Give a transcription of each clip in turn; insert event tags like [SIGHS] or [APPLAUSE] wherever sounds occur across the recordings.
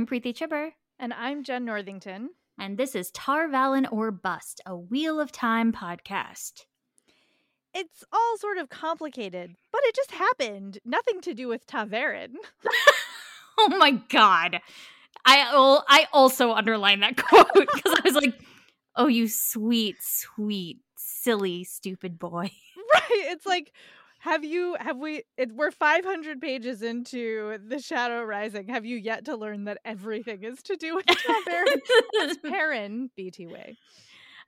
I'm Preeti Chhibber. And I'm Jen Northington. And this is Tar Valon or Bust, a Wheel of Time podcast. It's all sort of complicated, but it just happened. Nothing to do with ta'veren. [LAUGHS] [LAUGHS] oh my god. I I also underlined that [LAUGHS] quote because I was like, "Oh, you sweet, sweet, silly, stupid boy." Right. It's like have you have we it, we're 500 pages into the shadow rising. Have you yet to learn that everything is to do with ta'veren perrin bt way.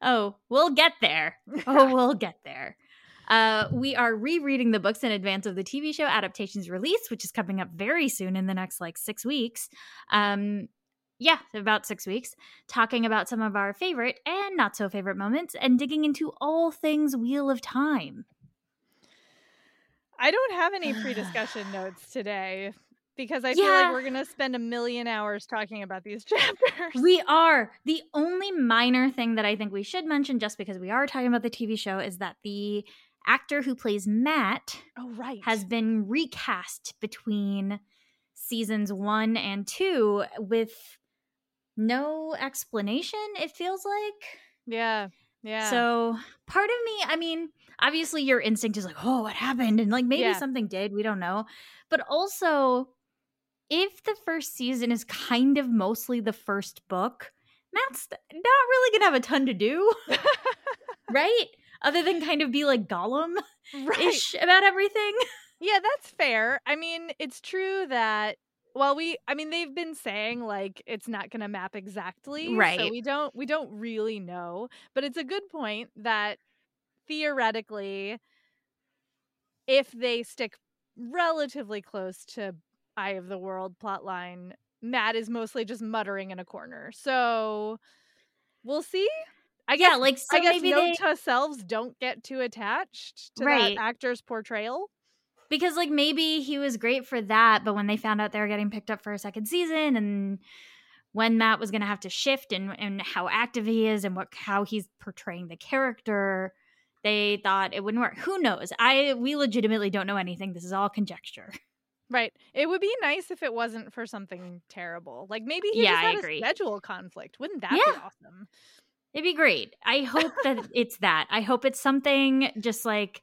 Oh we'll get there. Oh [LAUGHS] we'll get there. Uh, we are rereading the books in advance of the TV show adaptation's release, which is coming up very soon in the next like six weeks. Um, yeah, about six weeks, talking about some of our favorite and not so favorite moments and digging into all things Wheel of Time. I don't have any pre discussion [SIGHS] notes today because I feel like we're going to spend a million hours talking about these [LAUGHS] chapters. We are. The only minor thing that I think we should mention, just because we are talking about the TV show, is that the actor who plays Mat oh, right. has been recast between seasons one and two with no explanation, it feels like. Yeah. Yeah. So part of me, I mean, obviously your instinct is like, oh, what happened? And like maybe yeah. something did, we don't know. But also, if the first season is kind of mostly the first book, Mat's not really gonna have a ton to do. [LAUGHS] [LAUGHS] right? Other than kind of be like Gollum ish right. about everything. Yeah, that's fair. I mean, it's true that well we i mean they've been saying like it's not going to map exactly right so we don't we don't really know but it's a good point that theoretically if they stick relatively close to eye of the world plotline Mat is mostly just muttering in a corner. So we'll see. I guess, yeah, like so I guess maybe note they... to selves don't get too attached to right. that actor's portrayal. Because like maybe he was great for that but when they found out they were getting picked up for a second season and when Mat was going to have to shift and and how active he is and what how he's portraying the character they thought it wouldn't work who knows i we legitimately don't know anything this is all conjecture right it would be nice if it wasn't for something terrible like maybe he yeah, just had a schedule conflict wouldn't that yeah. be awesome it'd be great i hope that [LAUGHS] it's that i hope it's something just like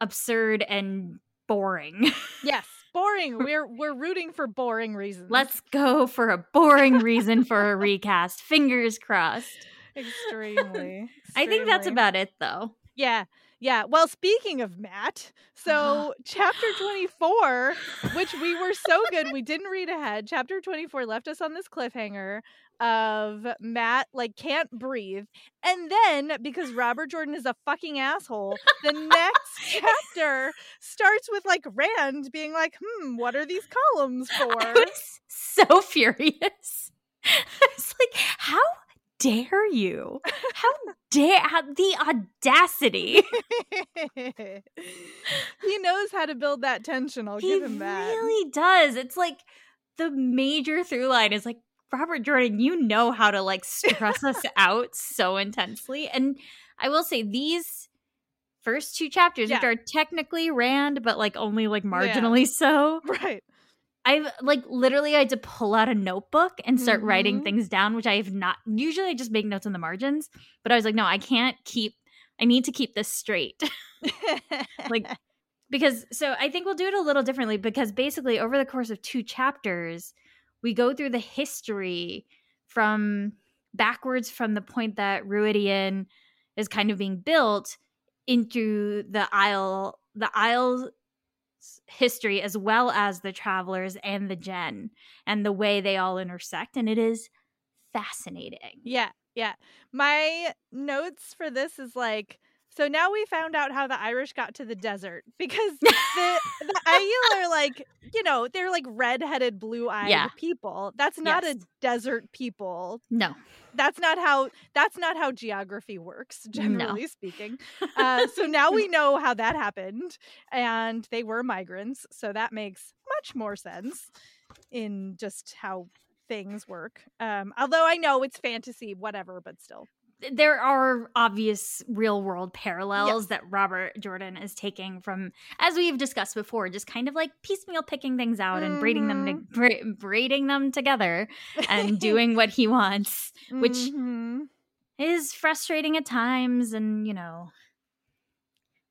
absurd and boring. yes, boring. [LAUGHS] We're we're rooting for boring reasons. Let's go for a boring reason for a recast. Fingers crossed. [LAUGHS] Extremely, extremely. I think that's about it though. Yeah. Yeah. Well, speaking of Mat, so chapter 24, which we were so good, we didn't read ahead. Chapter 24 left us on this cliffhanger of Mat like can't breathe. And then because Robert Jordan is a fucking asshole, the next [LAUGHS] chapter starts with like Rand being like, "Hmm, what are these columns for?" I was so furious. [LAUGHS] I was like, "How dare you? How [LAUGHS] dare how, the audacity? [LAUGHS] [LAUGHS] he knows how to build that tension. I'll he give him that. He really does. It's like the major through line is like Robert Jordan, you know how to like stress us out so intensely. And I will say these first two chapters, yeah. which are technically Rand, but like only like marginally yeah. so. Right. I've like literally I had to pull out a notebook and start mm-hmm. writing things down, which I have not usually I just make notes in the margins. But I was like, no, I can't keep I need to keep this straight. [LAUGHS] like [LAUGHS] because so I think we'll do it a little differently because basically over the course of two chapters, we go through the history from backwards from the point that Rhuidean is kind of being built into the Aiel the Aiel history as well as the travelers and the Jenn and the way they all intersect and it is fascinating. Yeah yeah. My notes for this is like so now we found out how the Irish got to the desert [LAUGHS] because the the [LAUGHS] Aiel are like, you know, they're like red-headed, blue-eyed yeah. people. That's not yes. a desert people. No. That's not how that's not how geography works, generally no. speaking. [LAUGHS] Uh, so now we know how that happened, and they were migrants. So that makes much more sense in just how things work. Um, although I know it's fantasy, whatever, but still. There are obvious real world parallels yes. that Robert Jordan is taking from, as we've discussed before, just kind of like piecemeal picking things out mm-hmm. and braiding them to, mm-hmm. bra- braiding them together and [LAUGHS] doing what he wants, which mm-hmm. is frustrating at times, and you know.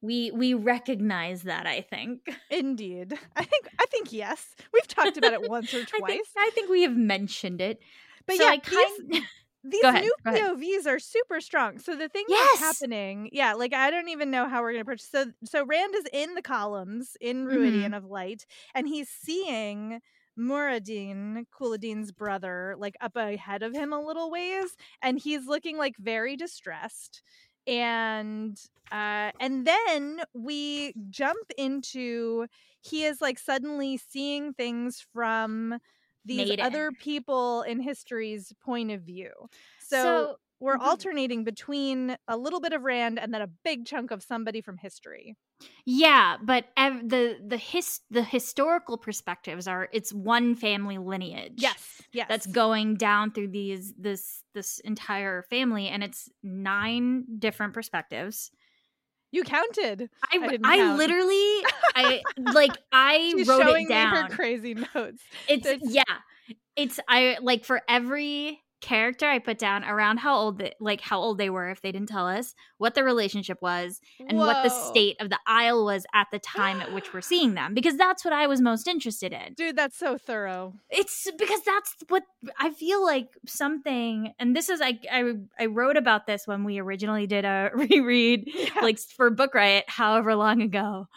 We we recognize that, I think. [LAUGHS] Indeed. I think I think yes. We've talked about it once or twice. [LAUGHS] I think, I think we have mentioned it. But so yeah, I kind these ahead, new POVs are super strong. So the thing yes! that's happening, yeah, like I don't even know how we're gonna approach. So so Rand is in the columns in Rhuidean mm-hmm. of Light, and he's seeing Muradin, Couladin's brother, like up ahead of him a little ways, and he's looking like very distressed. And uh and then we jump into he is like suddenly seeing things from these other people in history's point of view. So, so we're mm-hmm. alternating between a little bit of Rand and then a big chunk of somebody from history. Yeah, but ev- the the his the historical perspectives are it's one family lineage. Yes, yes, that's going down through these this this entire family, and it's nine different perspectives. You counted. I I, I count. literally I [LAUGHS] like I She's wrote it down. her crazy notes. It's, it's yeah. It's I like for every character I put down around how old they, like how old they were if they didn't tell us what the relationship was and Whoa. what the state of the Isle was at the time at which we're seeing them because that's what I was most interested in. Dude, that's so thorough. It's because that's what I feel like something and this is I I, I wrote about this when we originally did a [LAUGHS] reread yeah. like for Book Riot however long ago.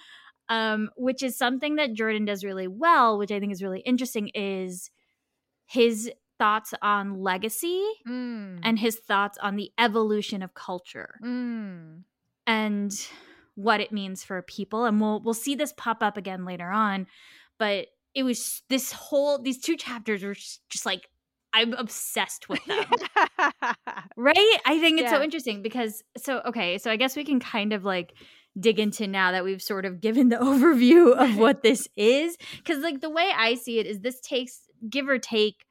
Um, which is something that Jordan does really well, which I think is really interesting is his thoughts on legacy mm. and his thoughts on the evolution of culture mm. and what it means for people and we'll we'll see this pop up again later on but it was this whole these two chapters were just, like I'm obsessed with them. [LAUGHS] right? I think it's yeah. so interesting because so okay, so I guess we can kind of like dig into now that we've sort of given the [LAUGHS] overview of what this is cuz like the way I see it is this takes give or take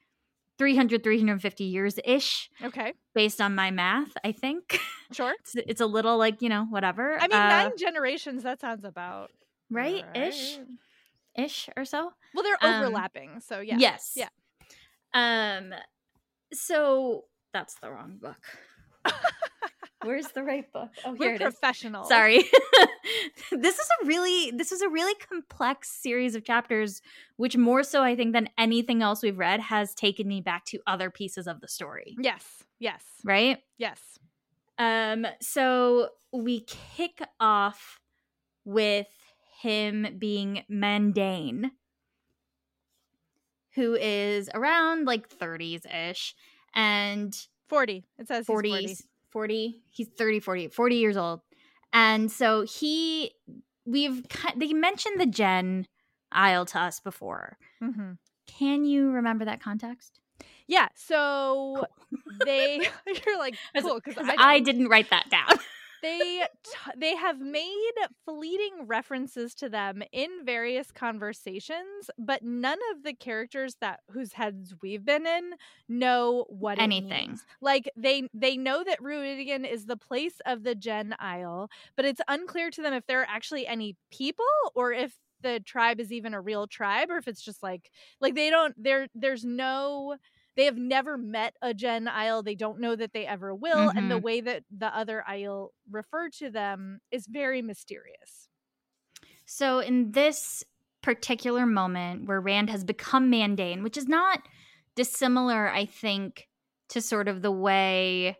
300 350 years ish okay. based on my math i think. Sure. [LAUGHS] It's, it's, a little like you know whatever i mean uh, nine generations that sounds about right, right, ish ish or so? Well they're um, overlapping um, so yeah. yes. Yeah. Um so that's the wrong book [LAUGHS] Where's the right book? Oh, here We're professional. Sorry. [LAUGHS] this is a really this is a really complex series of chapters, which more so I think than anything else we've read has taken me back to other pieces of the story. Yes. Yes. Right? Yes. Um so we kick off with him being Mandane who is around like 30s ish and 40 it says 40s 40 he's 30 40 40 years old and so he we've they mentioned the Jenn Aiel to us before mm-hmm. can you remember that context yeah so cool. they [LAUGHS] [LAUGHS] you're like cool because I, I didn't write that down they t- they have made fleeting references to them in various conversations, but none of the characters that whose heads we've been in know what anything. Like they they know that Rhuidean is the place of the Jenn Aiel, but it's unclear to them if there are actually any people or if the tribe is even a real tribe or if it's just like like they don't there there's no they have never met a Jenn Aiel. They don't know that they ever will. Mm-hmm. And the mm-hmm. way that the other Aiel refer to them is very mysterious. So, in this particular moment where Rand has become Mandane, which is not dissimilar, I think, to sort of the way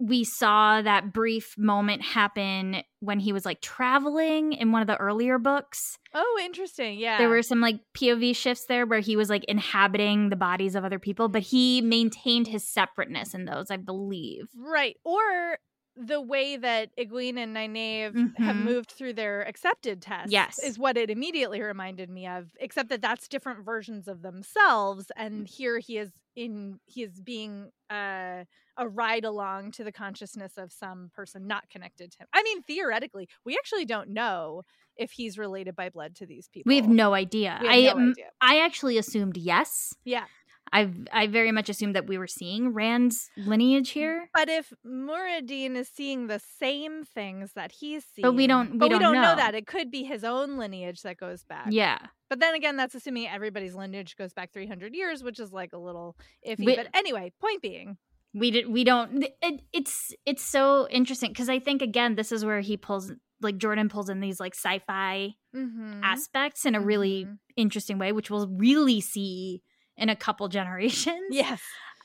we saw that brief moment happen when he was like traveling in one of the earlier books. Oh, interesting. Yeah. There were some like POV shifts there where he was like inhabiting the bodies of other people, but he maintained his separateness in those, I believe. Right. Or the way that Egwene and Nynaeve mm-hmm. have moved through their accepted tests yes. is what it immediately reminded me of, except that that's different versions of themselves. And here he is in, he is being, uh, a ride along to the consciousness of some person not connected to him. I mean, theoretically, we actually don't know if he's related by blood to these people. We have no idea. Have I no idea. I actually assumed yes. Yeah. I've I very much assumed that we were seeing Rand's lineage here. But if Muradin is seeing the same things that he's seeing, But we don't- we but don't know. know. that it could be his own lineage that goes back. Yeah. But then again, that's assuming everybody's lineage goes back 300 years, which is like a little iffy. We- but anyway, point being, we did we don't it, it's it's so interesting because i think again this is where he pulls like jordan pulls in these like sci-fi Mhm. aspects in a really Mhm. interesting way which we'll really see in a couple [LAUGHS] generations yes,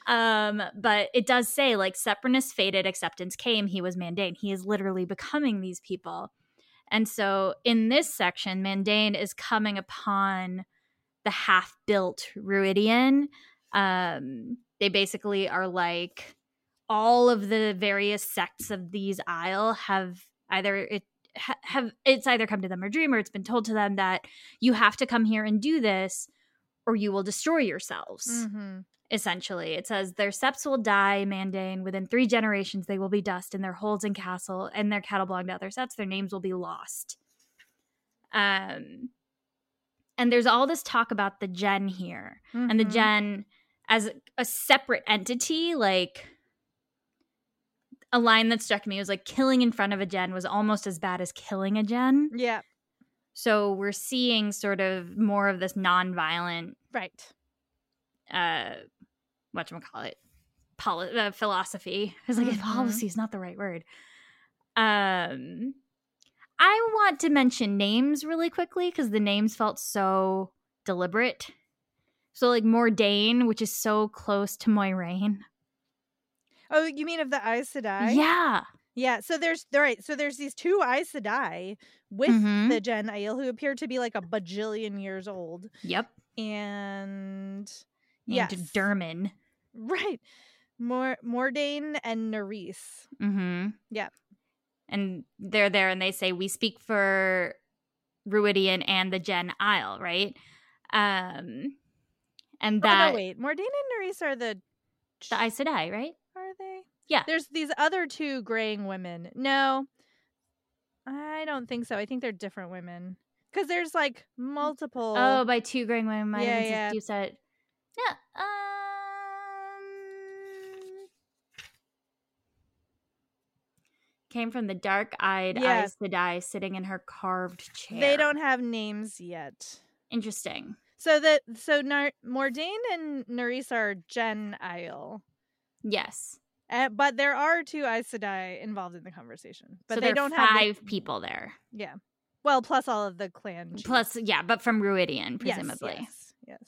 um but it does say like separateness faded acceptance came he was mandane he is literally becoming these people and so in this section mandane is coming upon the half-built Rhuidean um they basically are like all of the various sects of these Aiel have either it ha- have it's either come to them or dream or it's been told to them that you have to come here and do this or you will destroy yourselves Mhm. essentially. It says their septs will die, Mandane. Within three generations, they will be dust, in their holds and castle and their cattle belong to other septs. Their names will be lost. Um, and there's all this talk about the Jenn here, and the Mhm. Jenn as a separate entity, like a line that struck me was like killing in front of a Jenn was almost as bad as killing a Jenn. yeah, So we're seeing sort of more of this non-violent right. uh what call it Poli- uh, philosophy i was like Mhm. policy is not the right word um i want to mention names really quickly because the names felt so deliberate so like Mordain, which is so close to Moiraine. Oh, you mean of the Aes Sedai? Yeah. Yeah, so there's right. so there's these two Aes Sedai with Mhm. the Jenn Aiel who appear to be like a bajillion years old. Yep. And yes. Dermin. Right. Mor Mordain and Nerys. Mm-hmm. Yep. And they're there and they say, We speak for Rhuidean and the Jenn Aiel, right? Um and Oh that no, wait. Mordain and Nerys are the the Aes Sedai, right? are they? Yeah. There's these other two graying women. No. I don't think so. I think they're different women. Because there's like multiple Oh, by two graying women might Yeah, yeah. you said No. Um came from the dark eyed Yeah. Aes Sedai sitting in her carved chair. they don't have names yet. interesting. So that so Nar- Mordain and Nerys are Jenn Aiel. Yes. Uh, but there are two Aes Sedai involved in the conversation. But so they don't are have five people there. Yeah. Well, plus all of the clan. chiefs. Plus, yeah, but from Rhuidean, presumably. Yes. yes.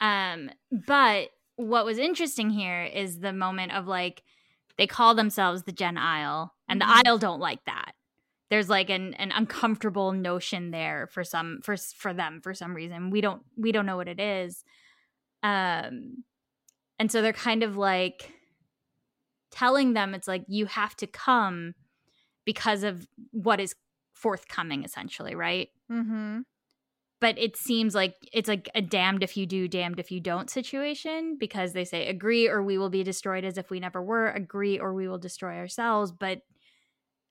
Um, but what was interesting here is the moment of like they call themselves the Jenn Aiel, and Mhm. the Aiel don't like that. There's like an, an uncomfortable notion there for some for for them for some reason. We don't we don't know what it is. Um, and so they're kind of like telling them it's like you have to come because of what is forthcoming, essentially, right? Mm-hmm. but it seems like it's like a damned if you do, damned if you don't situation because they say agree or we will be destroyed as if we never were, agree or we will destroy ourselves. But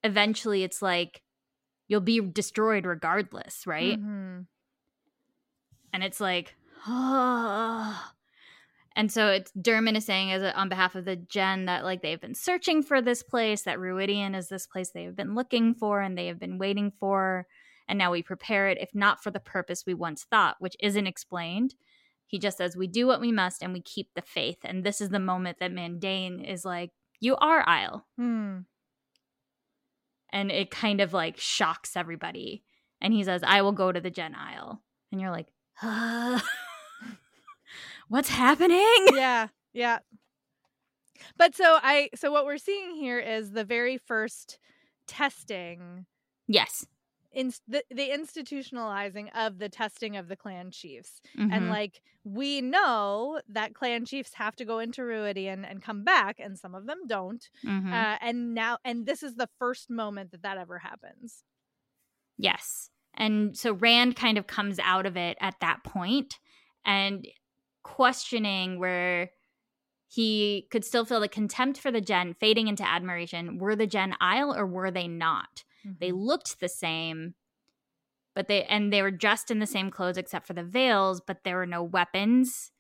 eventually it's like you'll be destroyed regardless, right? Mm-hmm. And it's like, oh. And so it's Dermot is saying as a, on behalf of the Jenn that like they've been searching for this place, that Rhuidean is this place they have been looking for and they have been waiting for, and now we prepare it, if not for the purpose we once thought, which isn't explained. He just says we do what we must and we keep the faith. And this is the moment that Mandane is like, You are Aiel. Hmm. And it kind of like shocks everybody. And he says, I will go to the Jenn Aiel. And you're like, uh, [LAUGHS] What's happening? [LAUGHS] yeah. Yeah. But so I so what we're seeing here is the very first testing Yes. In the, the institutionalizing of the testing of the clan chiefs. Mhm. And like we know that clan chiefs have to go into Rhuidean and come back, and some of them don't. Mhm. Uh, and now, and this is the first moment that that ever happens. Yes. And so Rand kind of comes out of it at that point and questioning where he could still feel the contempt for the Jenn fading into admiration. Were the Jenn Aiel or were they not? They Mhm. looked the same. but they and they were dressed in the same clothes except for the veils, but there were no weapons.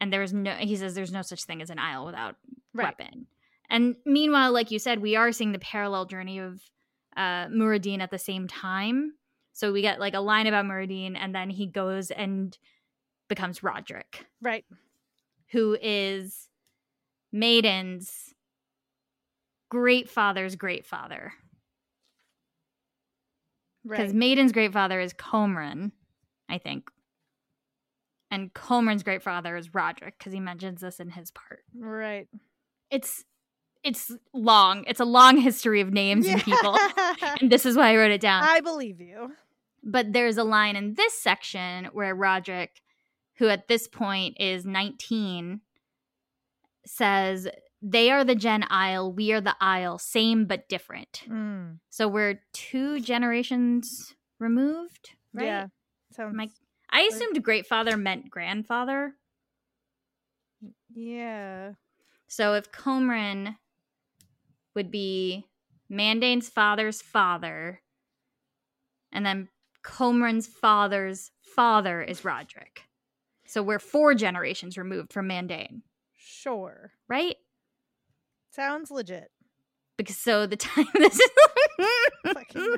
And there was no he says there's no such thing as an Aiel without Right. weapon. And meanwhile, like you said, we are seeing the parallel journey of uh Muradin at the same time. So we get like a line about Muradin, and then he goes and becomes Roderick, Right. who is Maiden's great father's great father. Because Right. Maiden's great father is Comran, I think. And Comran's great father is Roderick, because he mentions this in his part. Right. It's it's long. It's a long history of names and people. [LAUGHS] And this is why I wrote it down. I believe you. but there's a line in this section where Roderick, who at this point is 19, says, They are the Jenn Aiel, we are the Aiel, same but different. Mm. So we're two generations removed, right? Yeah. Sounds. My- I assumed great father meant grandfather. yeah. So if Comran would be Mandane's father's father, and then Comran's father's father is Roderick. So we're four generations removed from Mandane, Sure. right? Sounds legit. Because so the [LAUGHS] time this is Fucking no.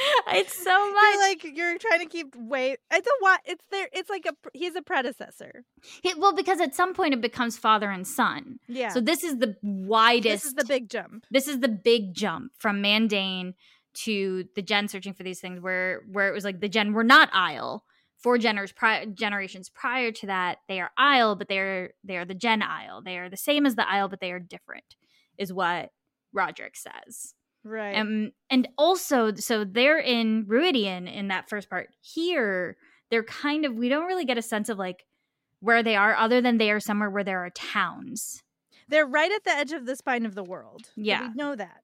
[LAUGHS] it's so You're much. like you're trying to keep way. It's a what? It's there. It's like a. He's a predecessor. It- well, because at some point it becomes father and son. Yeah. So this is the widest. this is the big jump. this is the big jump from Mandane to the Jenn searching for these things where where it was like the Jenn were not Aiel. Four geners pri- generations prior to that, they are Aiel, but they're they are the Jenn Aiel. They are the same as the Aiel, but they are different, is what Roderick says. Right. Um, and also, so they're in Rhuidean in that first part. Here, they're kind of we don't really get a sense of like where they are, other than they are somewhere where there are towns. They're right at the edge of the spine of the world. Yeah. We know that.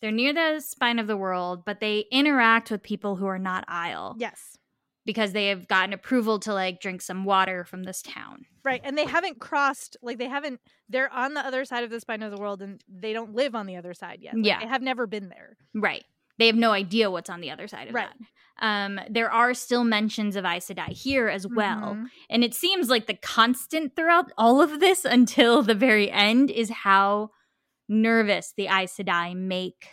They're near the spine of the world, but they interact with people who are not Aiel Yes. Because they have gotten approval to like drink some water from this town. Right. And they haven't crossed, like, they haven't, they're on the other side of the spine of the world and they don't live on the other side yet. Like, Yeah. They have never been there. Right. They have no idea what's on the other side of Right. that. Um, there are still mentions of Aes Sedai here as well. Mhm. And it seems like the constant throughout all of this until the very end is how nervous the Aes Sedai make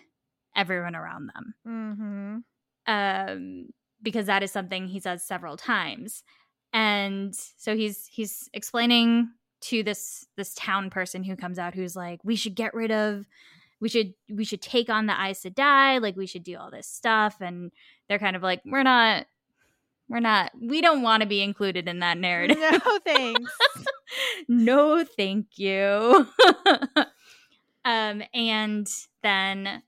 everyone around them. Mm-hmm. um, because that is something he says several times. And so he's he's explaining to this this town person who comes out who's like, we should get rid of we should we should take on the Aes Sedai, like we should do all this stuff. And they're kind of like, we're not we're not we don't want to be included in that narrative. No thanks. [LAUGHS] no, thank you. [LAUGHS] um, and then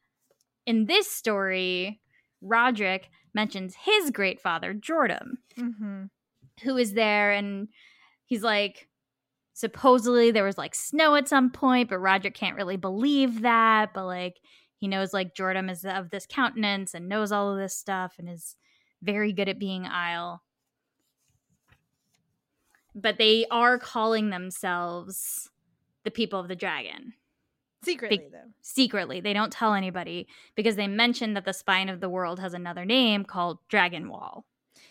in this story, Roderick mentions his great father, Jordan, hmm who is there, and he's like, supposedly there was like snow at some point, but Roger can't really believe that. But like, he knows like Jordan is of this countenance and knows all of this stuff and is very good at being Aiel. But they are calling themselves the people of the dragon Secretly, though. secretly. They don't tell anybody because they mention that the spine of the world has another name called Dragon Wall.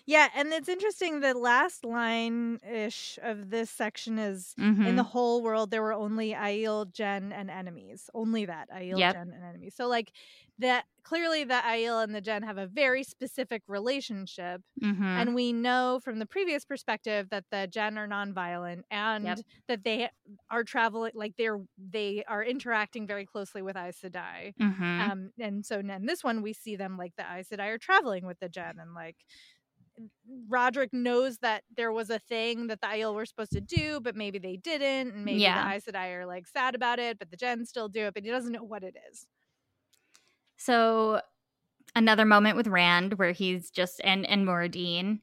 Yeah. And it's interesting. The last line ish of this section is Mhm. in the whole world, there were only Aiel, Jenn, and enemies. Only that Aiel, Yep. Jenn, and enemies. So, like, that clearly the Aiel and the Jenn have a very specific relationship. Mhm. And we know from the previous perspective that the Jenn are nonviolent and Yep. that they are traveling, like they're they are interacting very closely with Aes Sedai. Mhm. Um, and so in this one, we see them like the Aes Sedai are traveling with the Jenn, and like Roderick knows that there was a thing that the Aiel were supposed to do, but maybe they didn't, and maybe Yeah. the Aes Sedai are like sad about it, but the Jenn still do it, but he doesn't know what it is. So another moment with Rand where he's just and and Muradin.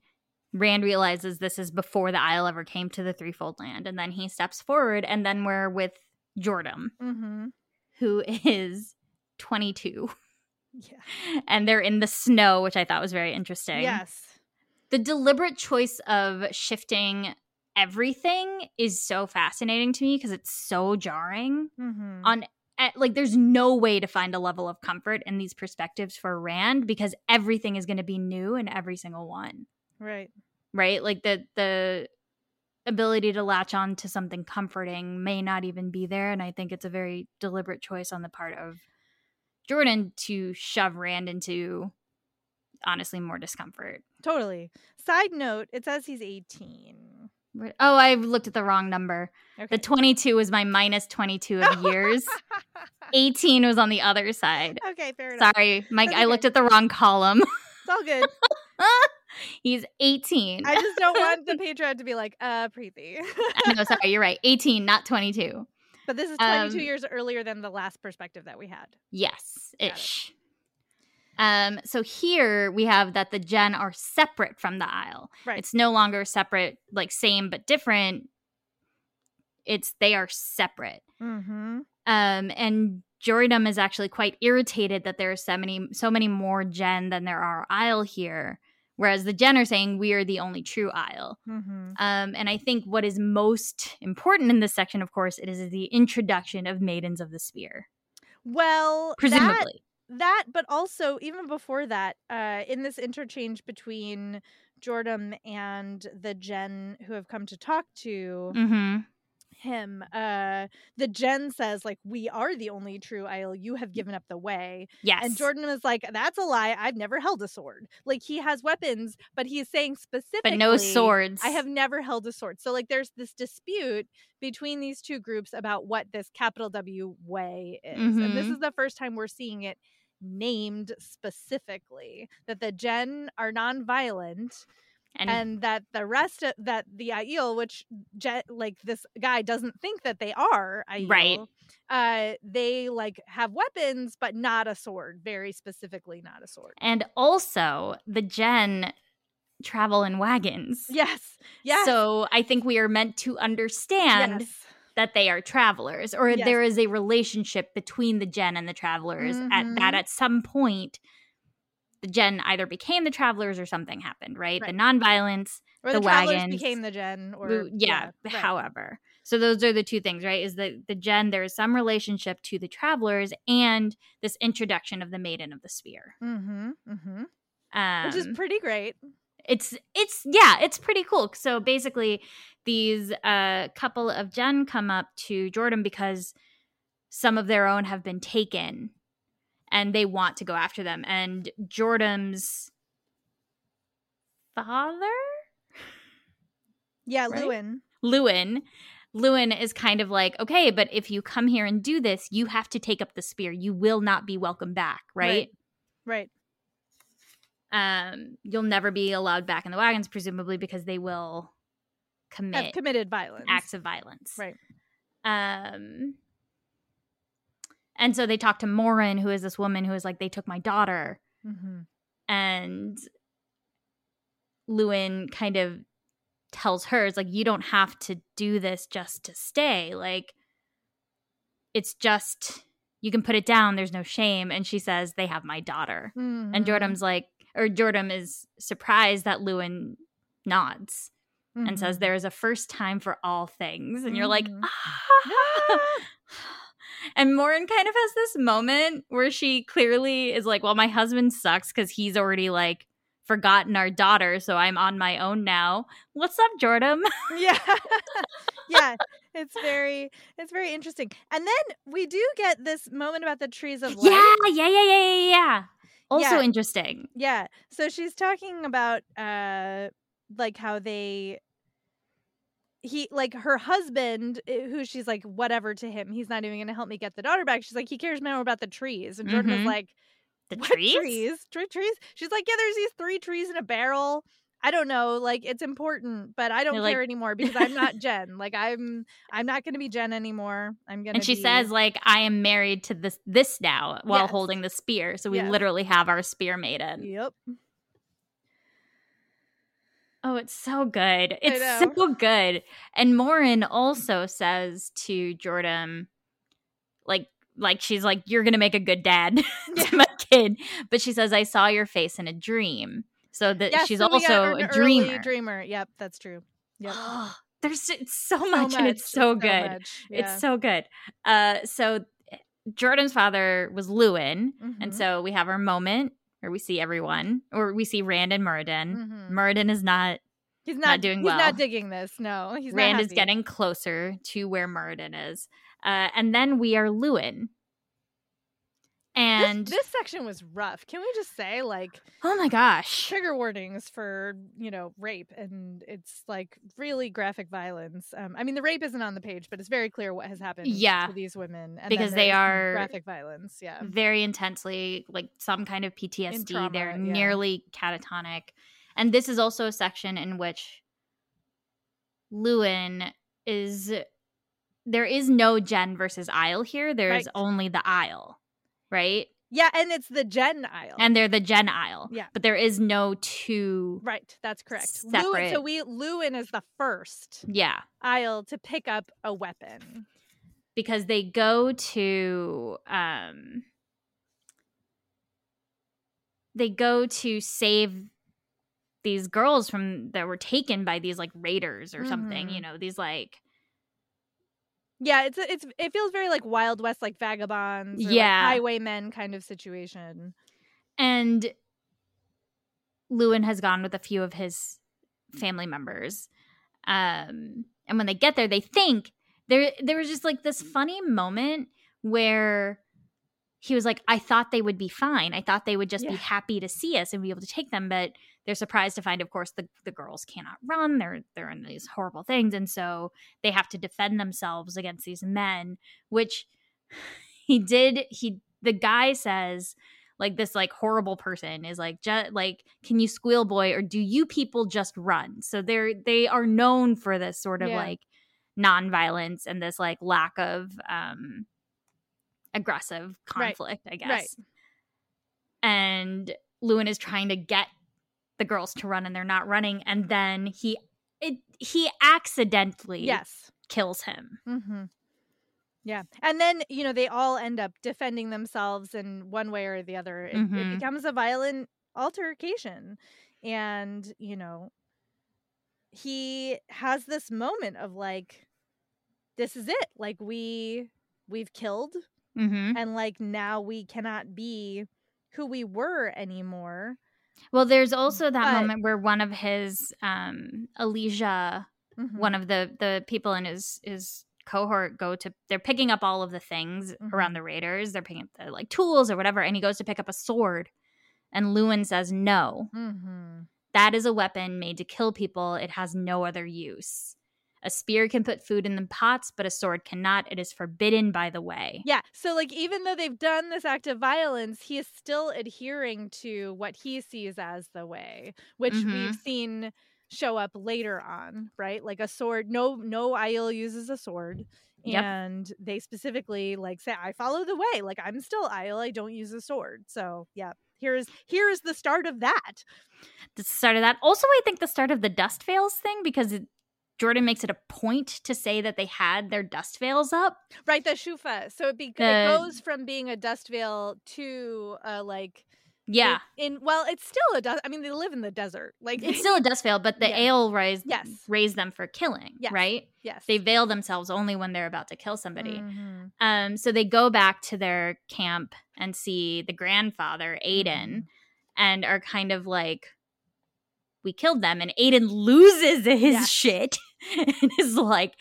Rand realizes this is before the Aiel ever came to the Threefold Land, and then he steps forward, and then we're with Jordan, Mm-hmm. who is 22, Yeah. and they're in the snow, which I thought was very interesting. Yes. The deliberate choice of shifting everything is so fascinating to me because it's so jarring Mm-hmm. on like there's no way to find a level of comfort in these perspectives for Rand because everything is going to be new in every single one. Right. Right? Like the the ability to latch on to something comforting may not even be there and I think it's a very deliberate choice on the part of Jordan to shove Rand into honestly more discomfort. Totally. Side note, it says he's 18. Oh, I looked at the wrong number. Okay. The 22 was my minus 22 of years. [LAUGHS] 18 was on the other side. okay, fair enough. Sorry, Mike, That's I looked at the wrong column. It's all good. [LAUGHS] He's 18. I just don't want the [LAUGHS] Patreon to be like, uh, Preeti. no, sorry, you're right. 18, not 22. but this is 22 Um, years earlier than the last perspective that we had. Yes, ish. Um, so here we have that the Jenn are separate from the Aiel. Right. It's no longer separate, like same but different. It's they are separate. Mm-hmm. Um, and Jordan is actually quite irritated that there are so many, so many more Jenn than there are Aiel here. Whereas the Jenn are saying we are the only true Aiel. Mm-hmm. Um, and I think what is most important in this section, of course, it is the introduction of Maidens of the Spear, Well, that presumably. That but also even before that uh in this interchange between jordan and the Jenn who have come to talk to mm-hmm. him uh the Jenn says like we are the only true Aiel you have given up the way Yes. and jordan is like that's a lie i've never held a sword like he has weapons but he is saying specifically but no swords. I have never held a sword. So like there's this dispute between these two groups about what this capital W way is. And this Mhm. is the first time we're seeing it named specifically that the Jenn are nonviolent and, and, that the rest of that the Aiel, which Jet like this guy doesn't think that they are Aiel, Right. Uh they like have weapons but not a sword, very specifically not a sword. and also the Jenn travel in wagons. Yes. Yes. So I think we are meant to understand yes. That they are travelers or Yes. there is a relationship between the Jenn and the travelers at Mhm. that at some point the Jenn either became the travelers or something happened right, the Right. nonviolence Or the the, wagons, became the Jenn or the- yeah, right. however so those are the two things right is that the Jenn there is some relationship to the travelers and this introduction of the maiden of the spear Mm-hmm. Mm-hmm. um, Which is pretty great. It's it's yeah it's pretty cool. So basically these uh couple of Jenn come up to jordan because some of their own have been taken and they want to go after them. And jordan's father? Yeah, Right? Lewin. lewin. Lewin is kind of like okay but if you come here and do this you have to take up the spear. You will not be welcome back right, Right. Um you'll never be allowed back in the wagons presumably because they will commit Have committed violence. acts of violence. Right. Um and so they talk to Morin, who is this woman who is like, they took my daughter. Mm-hmm. And Lewin kind of tells her, it's like, you don't have to do this just to stay. Like, it's just, you can put it down. There's no shame. And she says, they have my daughter. Mm-hmm. And Jordan's like, or Jordan is surprised that Lewin nods and Mm-hmm. says, there is a first time for all things. And you're like, Mhm. ah. And Morin kind of has this moment where she clearly is like, Well, my husband sucks because he's already like forgotten our daughter, so I'm on my own now. What's up, Jordan? yeah. [LAUGHS] yeah. It's very it's very interesting. And then we do get this moment about the trees of life. yeah, yeah, yeah, yeah, yeah, yeah. Also Yeah. interesting. Yeah. So she's talking about uh like how they he like her husband eh, who she's like whatever to him he's not even gonna help me get the daughter back she's like he cares more about the trees and jordan Mhm. was like The trees? trees Tre- trees she's like yeah there's these three trees in a barrel i don't know like it's important but i don't They're like- care anymore because i'm not Jenn like i'm i'm not gonna be Jenn anymore i'm gonna And she be- says, like, I am married to this this now while Yes. holding the spear. So we Yes. literally have our spear maiden. yep Oh, it's so good. It's so good. And Morin also says to Jordan, like, like she's like, You're gonna make a good dad Yeah. [LAUGHS] to [LAUGHS] my kid. But she says, I saw your face in a dream. So that Yes, she's so also a dreamer. dreamer yep that's true yep There's it's so So much, and it's so good. yeah. It's so good. Uh so Jordan's father was Lewin, and Mhm. so we have our moment where we see everyone, or we see Rand and Muradin. Mhm. Muradin is not. he's not not, doing he's well. not digging this. No, he's not Rand is getting closer to where Muradin is, uh, and then we are Lewin. And this, this section was rough. Can we just say like oh my gosh, trigger warnings for you know rape and it's like really graphic violence. Um, I mean the rape isn't on the page, but it's very clear what has happened Yeah. to these women and Because they are- graphic violence. Yeah, very intensely like some kind of PTSD. trauma, They're yeah. nearly catatonic. And this is also a section in which Lewin is there is no Jenn versus Aiel here. There's Right. only the Aiel, right? yeah, and it's the Jenn Aiel. And they're the Jenn Aiel. Yeah. But there is no two right, that's correct. Lewin, so we Lewin is the first Yeah. Aiel to pick up a weapon. Because they go to um they go to save these girls from that were taken by these like raiders or something, Mhm. you know, these like Yeah, it's it's it feels very like Wild West, like vagabonds, or Yeah. like highwaymen kind of situation. and Lewin has gone with a few of his family members. Um and when they get there they think there there was just like this funny moment where he was like I thought they would be fine. I thought they would just be happy to see us and be able to take them, but they're surprised to find of course the the girls cannot run. They're they're in these horrible things and so they have to defend themselves against these men, which [SIGHS] he did he the guy says like this like horrible person is like just like can you squeal boy or do you people just run so they're they are known for this sort of Yeah. like nonviolence and this like lack of um aggressive Right. conflict i guess Right. and lewin is trying to get the girls to run and they're not running and then he it he accidentally Yes. kills him Mm-hmm. Yeah, and then you know they all end up defending themselves in one way or the other. It, it Mhm. becomes a violent altercation, and you know he has this moment of like, this is it. Like we we've killed, hmm and like now we cannot be who we were anymore. Well there's also that But- moment where one of his um alicia Mhm. one of the the people in his his cohort go to they're picking up all of the things Mhm. around the raiders they're picking up the like tools or whatever and he goes to pick up a sword and lewin says no Mhm. that is a weapon made to kill people it has no other use a spear can put food in the pots but a sword cannot it is forbidden by the way Yeah. So like even though they've done this act of violence, he is still adhering to what he sees as the way, which Mhm. we've seen show up later on, right? Like a sword. No no Aiel uses a sword. Yep. And they specifically like say, I follow the way. Like I'm still Aiel, I don't use a sword. So yeah. Here's here's the start of that. the start of that also i think the start of the dust veils thing because it, jordan makes it a point to say that they had their dust veils up Right, the shoufa. So it, be- The- it goes from being a dust veil to uh like yeah in, in well, it's still a dust. I mean, they live in the desert. Like it's still a dust veil, but the [LAUGHS] Yeah. Aiel raise Yes. raise them for killing, Yes. right? yes, They veil themselves only when they're about to kill somebody. Mhm. Um, so they go back to their camp and see the grandfather, Aiden, Mm-hmm. and are kind of like, "We killed them," and Aiden loses his Yes. shit [LAUGHS] and is like.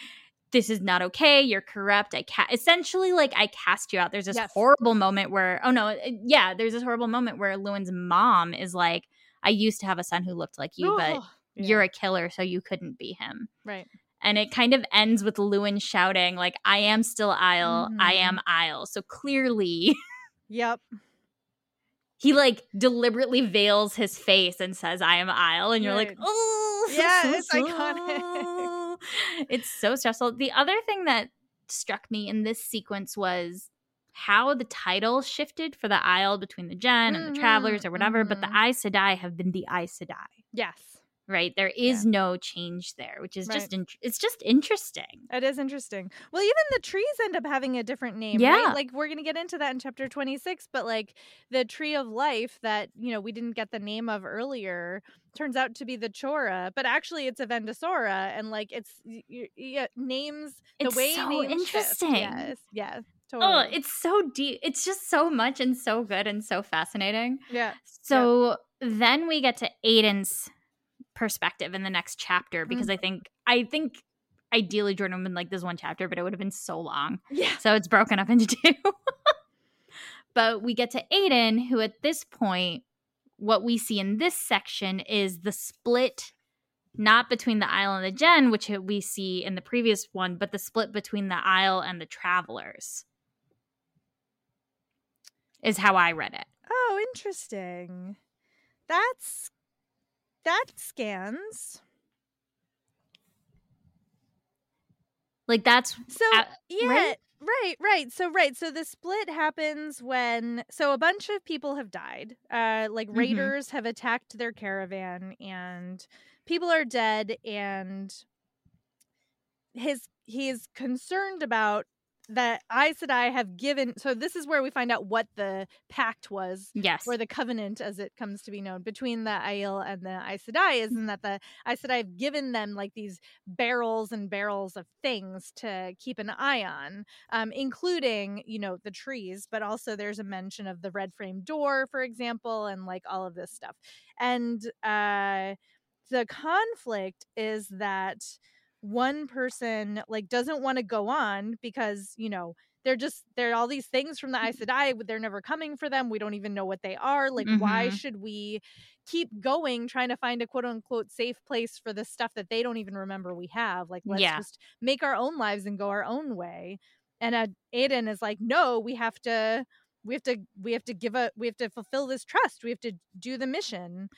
This is not okay. You're corrupt. I ca- essentially like I cast you out. There's this Yes. horrible moment where oh no, it- yeah, there's this horrible moment where Lewin's mom is like, I used to have a son who looked like you, but [GASPS] Yeah, you're a killer, so you couldn't be him. right. And it kind of ends with Lewin shouting, like, I am still Aiel, I Mhm. am Aiel. So clearly [LAUGHS] Yep. He like deliberately veils his face and says, I am Aiel. And you're like, oh, Yeah, it's iconic. [LAUGHS] it's so stressful. The other thing that struck me in this sequence was how the title shifted for the Aiel between the Jenn and the Travelers or whatever, but the mhm. Aes Sedai have been the Aes Sedai. Yes. Right? There is no change there, which is just in- it's just interesting. It is interesting. Well, even the trees end up having a different name, Yeah. right? Like we're gonna get into that in chapter twenty six, but like the tree of life that you know we didn't get the name of earlier turns out to be the Chora, but actually it's Avendesora, and like it's yeah, names It's the way so names shift. interesting. Yes, yes, oh, Totally. Oh, it's so deep. It's just so much and so good and so fascinating. yeah. So then we get to Aiden's perspective in the next chapter mm-hmm. because I think I think ideally Jordan would have been like this one chapter, but it would have been so long. Yeah. So it's broken up [LAUGHS] into two. but we get to Aiden, who at this point, what we see in this section is the split not between the Aiel and the Jenn, which we see in the previous one, but the split between the Aiel and the Travelers. Is how I read it. Oh, interesting. That's that scans. Like that's So Uh, yeah, right? right? right, So right, so the split happens when so a bunch of people have died. Uh, like Mhm. raiders have attacked their caravan, and people are dead. And his he is concerned about that Aes Sedai have given. So this is where we find out what the pact was yes. or the covenant as it comes to be known between the Aiel and the Aes Sedai is in that the Aes Sedai have given them like these barrels and barrels of things to keep an eye on, um, including, you know, the trees, but also there's a mention of the red frame door, for example, and like all of this stuff. And uh the conflict is that one person like doesn't want to go on because you know they're just they're all these things from the Aes Sedai but they're never coming for them we don't even know what they are like why Mhm. should we keep going trying to find a quote unquote safe place for the stuff that they don't even remember we have like let's Yeah. just make our own lives and go our own way and uh, Adan is like no we have to we have to we have to give a we have to fulfill this trust we have to do the mission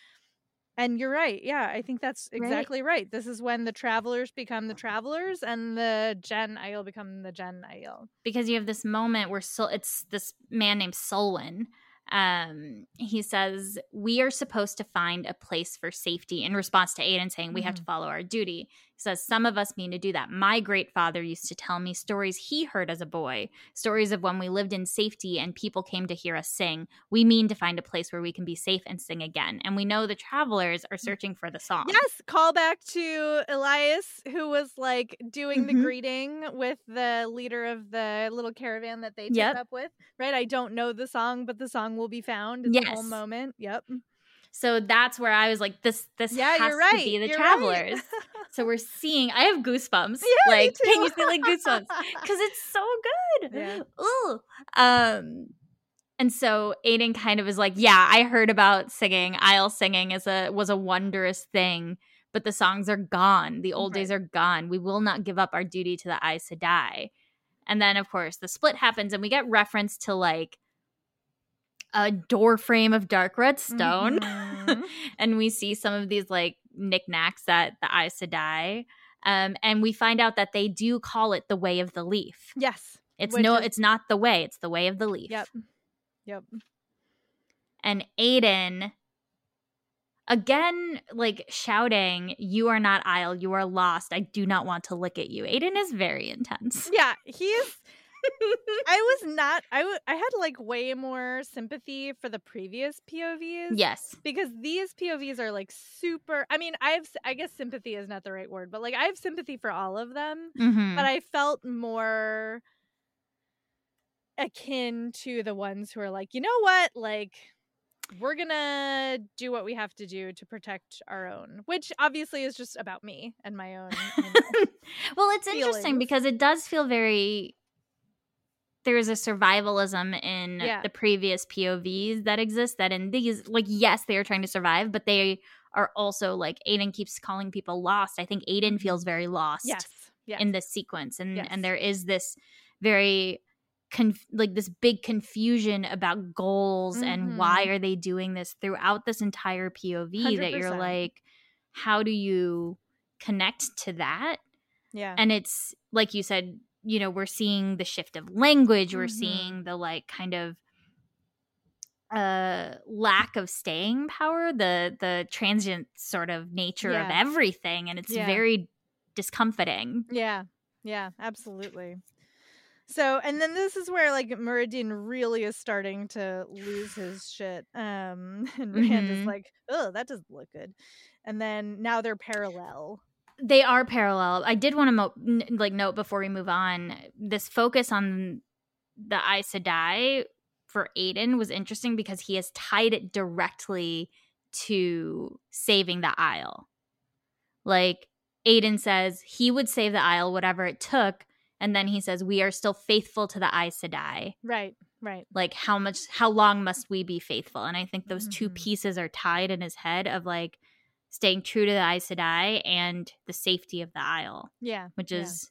and you're right. Yeah, I think that's exactly right. This is when the travelers become the travelers and the Jenn Aiel become the Jenn Aiel. because you have this moment where Sol- it's this man named Sulwin. Um, he says we are supposed to find a place for safety in response to Adan saying we have to follow our duty. Says some of us mean to do that. My great father used to tell me stories he heard as a boy, stories of when we lived in safety and people came to hear us sing. We mean to find a place where we can be safe and sing again. And we know the travelers are searching for the song. Yes, call back to Elyas, who was like doing the Mhm. greeting with the leader of the little caravan that they took Yep. up with. Right? I don't know the song, but the song will be found. It's a whole Yes. moment. Yep. So that's where I was like, this this Yeah, has right. to be the you're travelers. Right. [LAUGHS] So we're seeing. I have goosebumps. Yeah, me like, can you see like goosebumps? [LAUGHS] Because it's so good. Yeah. Ooh. Um. And so Adan kind of is like, yeah, I heard about singing. Aiel singing is a was a wondrous thing, but the songs are gone. The old days are gone. We will not give up our duty to the Aes Sedai. And then, of course, the split happens, and we get reference to like a door frame of dark red stone Mhm. [LAUGHS] and we see some of these like knickknacks that the Aes Sedai. Um, and we find out that they do call it the way of the leaf. yes. It's no, is- it's not the way. It's the way of the leaf. Yep. Yep. And Adan, again, like shouting, "You are not Aiel. You are lost. I do not want to look at you." Adan is very intense. Yeah, he's [LAUGHS] I was not I w- I had like way more sympathy for the previous POVs. yes. Because these POVs are like super I mean, I have I guess sympathy is not the right word, but like I have sympathy for all of them, Mhm. but I felt more akin to the ones who are like, "You know what? Like we're going to do what we have to do to protect our own," which obviously is just about me and my own you know. [LAUGHS] well, it's interesting because it does feel very. There is a survivalism in Yeah. the previous POVs that exist. That in these, like, yes, they are trying to survive, but they are also like Adan keeps calling people lost. I think Adan feels very lost Yes. Yes. in this sequence, and Yes. and there is this very. Conf- like this big confusion about goals and why Mhm. are they doing this throughout this entire POV that you're like how do you connect to that yeah. and it's like you said you know we're seeing the shift of language we're Mhm. seeing the like kind of uh lack of staying power the the transient sort of nature of everything and it's Yeah. very discomforting Yeah, yeah, absolutely. So, and then this is where like Muradin really is starting to lose his shit. Um, [LAUGHS] and Rand is Mhm. like, "Oh, that doesn't look good." And then now they're parallel. They are parallel i did want to mo- n- like note before we move on this focus on the Aes Sedai for Adan was interesting because he has tied it directly to saving the Aiel. Like Adan says he would save the Aiel, whatever it took, and then he says we are still faithful to the Aes Sedai. Right. Right. Like how much, how long must we be faithful? And I think those Mhm. two pieces are tied in his head of like staying true to the Aes Sedai and the safety of the Aiel, Yeah. which Yeah. is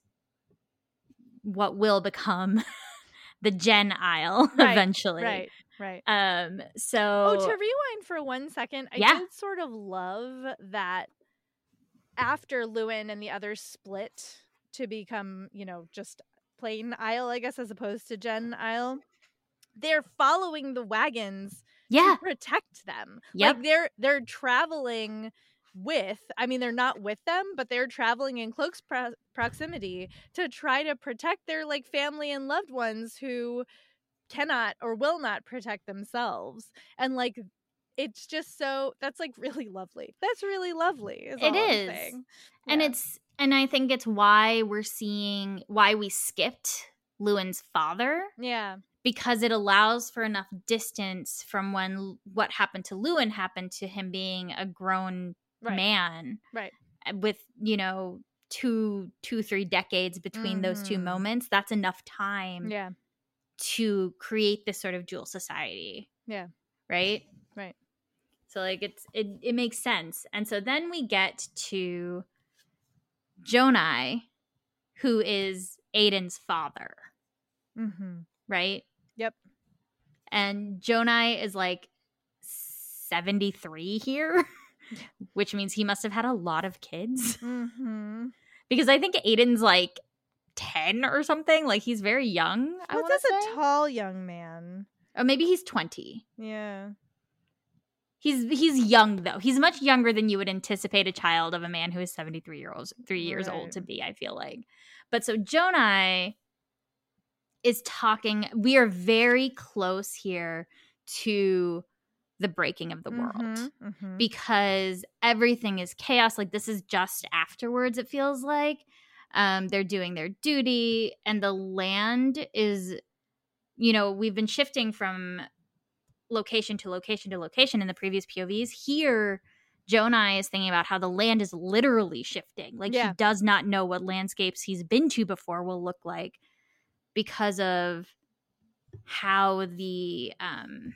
what will become [LAUGHS] the Jenn Aiel [LAUGHS] Right, eventually. Right. Right. Um. So. Oh, to rewind for one second, I Yeah. did sort of love that after Lewin and the others split to become, you know, just plain Aiel, I guess, as opposed to Jenn Aiel, they're following the wagons yeah. to protect them. Yep. Like they're they're traveling with, I mean, they're not with them, but they're traveling in close pro- proximity to try to protect their like family and loved ones who cannot or will not protect themselves. And like it's just so that's like really lovely. That's really lovely. Is It is. saying. And it's and I think it's why we're seeing why we skipped Lewin's father yeah, because it allows for enough distance from when what happened to Lewin happened to him being a grown right, man right, with you know two two three decades between those two Mhm. moments that's enough time yeah, to create this sort of dual society Yeah. right Right. so like it's it, it makes sense and so then we get to jonai who is adan's father mm-hmm. right Yep. and jonai is like 73 here [LAUGHS] which means he must have had a lot of kids [LAUGHS] Mm-hmm. because i think adan's like 10 or something like he's very young i Well, to that's say a tall young man. or maybe he's 20 Yeah. He's he's young though. He's much younger than you would anticipate a child of a man who is 73 year old 3 years old to be, I feel like. But so Jonai is talking we are very close here to the breaking of the world Mhm, mhm. because everything is chaos like this is just afterwards it feels like um they're doing their duty and the land is you know we've been shifting from location to location to location in the previous povs here jonai is thinking about how the land is literally shifting like Yeah. he does not know what landscapes he's been to before will look like because of how the um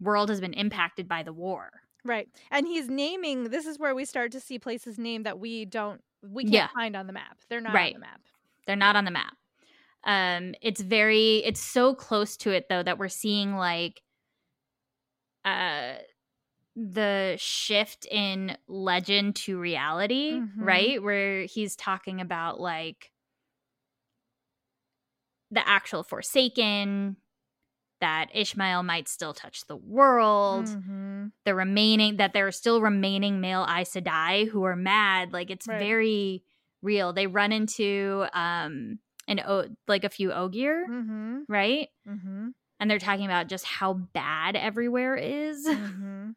world has been impacted by the war Right. And he's naming this is where we start to see places named that we don't we can't Yeah. find on the map. They're not Right. on the map. They're not on the map. Um, it's very, it's so close to it though that we're seeing like, uh, the shift in legend to reality, Mhm. right? Where he's talking about like the actual Forsaken, that Ishamael might still touch the world, Mhm. the remaining that there are still remaining male Aes Sedai who are mad. Like it's Right. very real. They run into um an o- like a few Ogier, Mhm. right? Mhm. And they're talking about just how bad everywhere is. Mhm.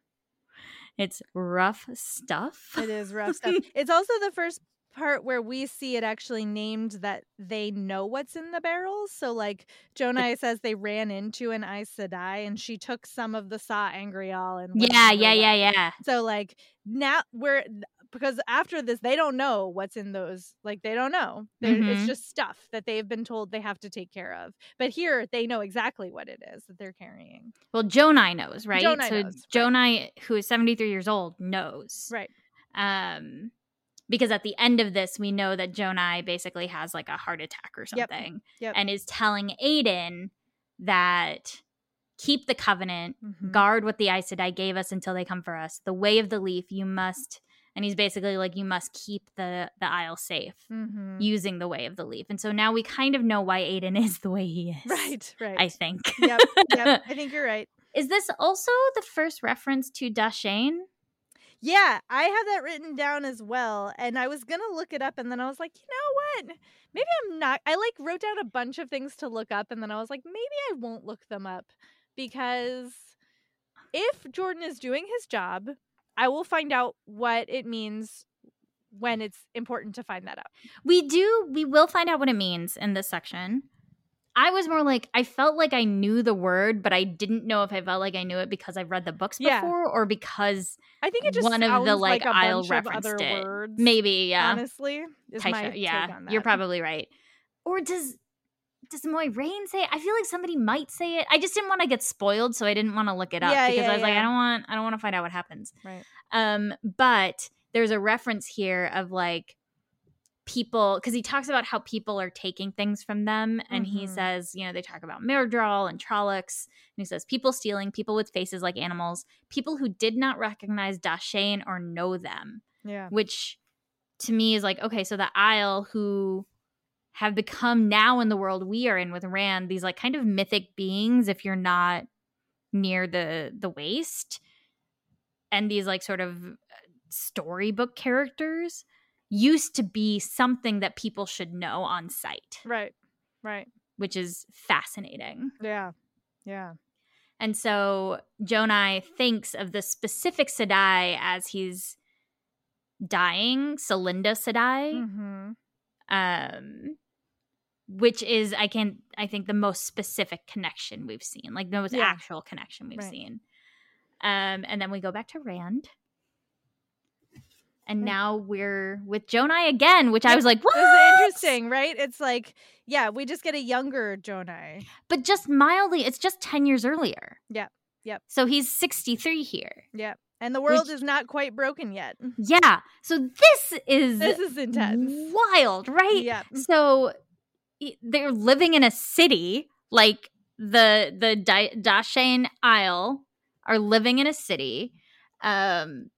[LAUGHS] it's rough stuff. It is rough stuff. [LAUGHS] It's also the first part where we see it actually named that they know what's in the barrels. So like Jonai says they ran into an Aes Sedai and she took some of the Sa Angreal and Yeah, yeah, yeah, yeah. So like now we're because after this they don't know what's in those like they don't know. They're It's just stuff that they've been told they have to take care of. But here they know exactly what it is that they're carrying. Well, Jonai knows, right? Jonai so knows, right. Jonai, who is 73 years old, knows. Right. Um because at the end of this, we know that Jonai basically has like a heart attack or something. Yep. And is telling Adan that keep the covenant, Mhm. guard what the Aes Sedai gave us until they come for us. The way of the leaf, you must and he's basically like, you must keep the the Aiel safe Mhm. using the way of the leaf. And so now we kind of know why Adan [LAUGHS] is the way he is. Right, right. I think. yep, yep. [LAUGHS] I think you're right. Is this also the first reference to Da'shain? Yeah, I have that written down as well. And I was going to look it up and then I was like, you know what? Maybe I'm not. I like wrote down a bunch of things to look up and then I was like, maybe I won't look them up because if Jordan is doing his job, I will find out what it means when it's important to find that out. We do. We will find out what it means in this section. I was more like I felt like I knew the word, but I didn't know if I felt like I knew it because I've read the books Yeah. before or because I think it just one of the sounds like, I'll reference it. words. Maybe, yeah. honestly, is Type my yeah, on that. you're probably right. Or does does Moiraine say it? I feel like somebody might say it. I just didn't want to get spoiled, so I didn't want to look it up Yeah, because yeah, I was like. I don't want I don't want to find out what happens. right. Um, but there's a reference here of like people because he talks about how people are taking things from them, and he Mhm. says, you know, they talk about Myrddraal and Trollocs, and he says people stealing, people with faces like animals, people who did not recognize Da'shain or know them, Yeah. which to me is like, okay, so the Aiel who have become now in the world we are in with Rand, these like kind of mythic beings if you're not near the the waste and these like sort of uh, storybook characters used to be something that people should know on sight, Right. Right. which is fascinating. Yeah. Yeah. And so Jonai thinks of the specific Sedai as he's dying, Solinda Sedai, Mm-hmm. um, which is I can I think the most specific connection we've seen, like the most Yeah. actual connection we've Right. seen. Um, and then we go back to Rand. And Mm. now we're with Jonai again, which I was like, what? This is interesting, right? It's like, yeah, we just get a younger Jonai. But just mildly, it's just 10 years earlier. Yep, yep. So he's 63 here. Yeah. And the world Which- is not quite broken yet. Yeah. So this is This is intense. wild, right? Yeah. So they're living in a city, like the the Da'shain Aiel are living in a city. Um,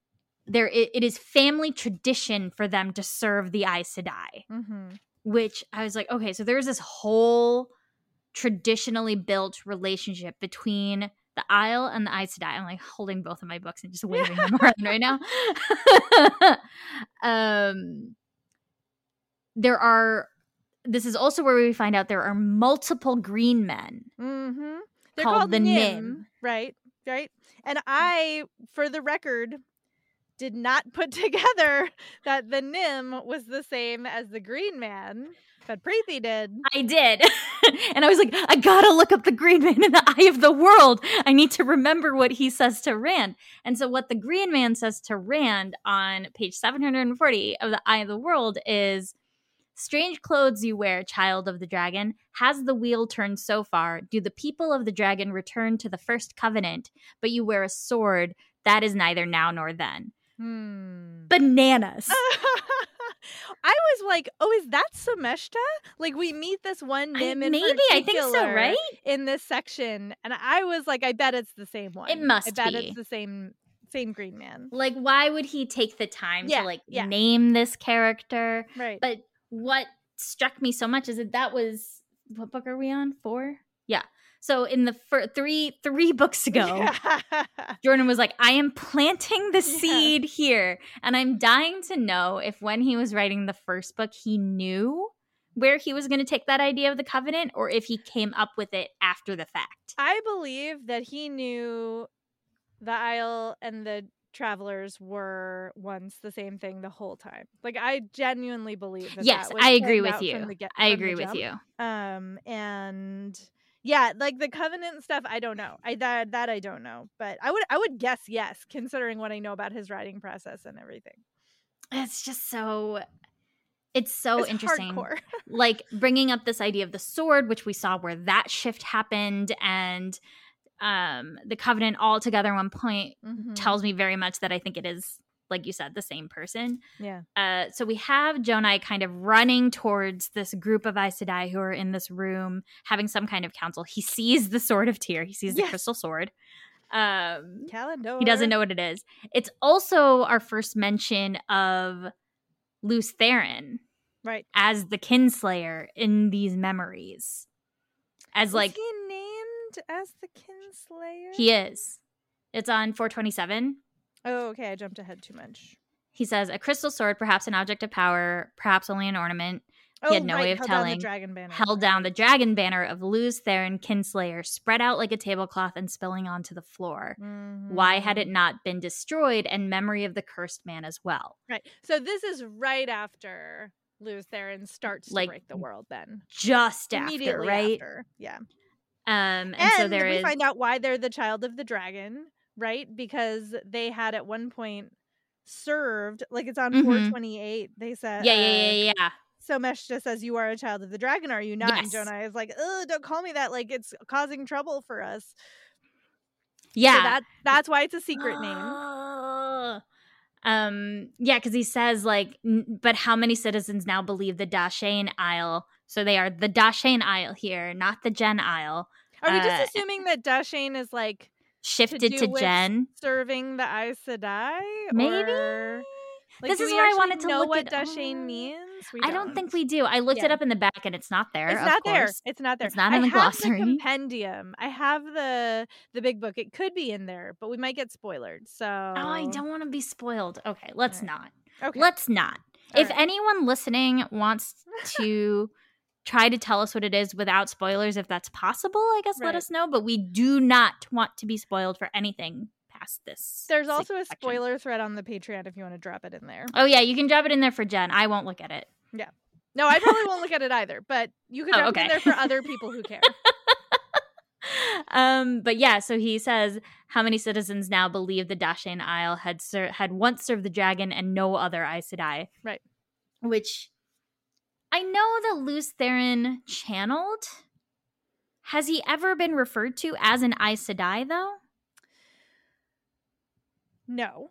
there it, it is family tradition for them to serve the Aes Sedai, Mm-hmm. which I was like, okay, so there's this whole traditionally built relationship between the Aiel and the Aes Sedai. I'm like holding both of my books and just waving them around right now. [LAUGHS] um, there are. This is also where we find out there are multiple green men. Mm-hmm. They're Called called, the Nym, Nym. right? Right. And I, for the record, did not put [LAUGHS] together that the Nym was the same as the Green Man, but Preeti did. I did. [LAUGHS] and I was like, I gotta look up the green man in the eye of the world. I need to remember what he says to Rand. And so, what the green man says to Rand on page 740 of the eye of the world is Strange clothes you wear, child of the dragon. Has the wheel turned so far? Do the people of the dragon return to the first covenant? But you wear a sword. That is neither now nor then. Hmm. Bananas. [LAUGHS] I was like, "Oh, is that Someshta?" Like we meet this one I- in maybe I think so, right? In this section, and I was like, "I bet it's the same one. It must bet be. it's the same same Green Man." Like, why would he take the time Yeah, to like yeah. name this character? Right. But what struck me so much is that that was what book are we on? Four? Yeah. So in the fir- three three books ago, [LAUGHS] Jordan was like, I am planting the Yeah. seed here. And I'm dying to know if when he was writing the first book, he knew where he was going to take that idea of the covenant or if he came up with it after the fact. I believe that he knew the Aiel and the Travelers were once the same thing the whole time. Like I genuinely believe that. yes, that was I agree with you. get- I agree with jump. you. Um, and yeah, like the covenant stuff, I don't know. I that that I don't know, but I would I would guess yes, considering what I know about his writing process and everything. It's just so it's so It's interesting. hardcore. [LAUGHS] like bringing up this idea of the sword which we saw where that shift happened and um the covenant all together at one point Mhm. tells me very much that i think it is like you said the same person. Yeah, uh so we have jonai kind of running towards this group of Aes Sedai who are in this room having some kind of council. He sees the sword of tear. he sees the crystal sword. Um Callandor. he doesn't know what it is. It's also our first mention of Lews Therin right. as the kinslayer in these memories. As Was like he named as the Kinslayer? he is. It's on 427 Oh, okay. I jumped ahead too much. he says a crystal sword perhaps an object of power perhaps only an ornament Oh, had no right, way of held down telling. the dragon banner. held down the dragon banner of Lews Therin kinslayer spread out like a tablecloth and spilling onto the floor why had it Mhm. not been destroyed and memory of the cursed man as well Right. So this is right after Lews Therin starts Like, to break the world then. just after, Immediately right? after. Yeah. Um, and, And, so there we is find out why they're the child of the dragon, right? Because they had at one point served, like it's on Mhm. 428. They said, yeah, uh, yeah, yeah, yeah. So Mesh just says, You are a child of the dragon, are you not? And Jonai is like, Ugh, don't call me that. Like it's causing trouble for us. Yeah. So that that's why it's a secret name. Oh. Um. Yeah, because he says like, "N- but how many citizens now believe the Da'shain Aiel? So they are the Da'shain Aiel here, not the Jenn Aiel. Are we uh, just assuming that Da'shain is like Shifted do to Jenn. serving the Aes Sedai? Maybe. Or, like, This is where I wanted to know look what Da'shain means. We I don't think we do. I looked it up in the back and it's not there. It's not there. It's not there. It's not in I the glossary. the compendium. I have the the big book. It could be in there, but we might get spoiled. So Oh, I don't want to be spoiled. Okay, let's Alright. not. Okay. Let's not. All if right. anyone listening wants [LAUGHS] to try to tell us what it is without spoilers, if that's possible, I guess let us know. But we do not want to be spoiled for anything past this. There's also a spoiler thread on the Patreon if you want to drop it in there. Oh yeah, you can drop it in there for Jenn. I won't look at it. Yeah no, I probably won't look at it either, but you can Oh, drop it in there for other people who care. [LAUGHS] um, but yeah, so he says how many citizens now believe the Da'shain Aiel had ser- had once served the dragon and no other Aes Sedai. Right. Which I know that Lews Therin channeled. Has he ever been referred to as an Aes Sedai though? No.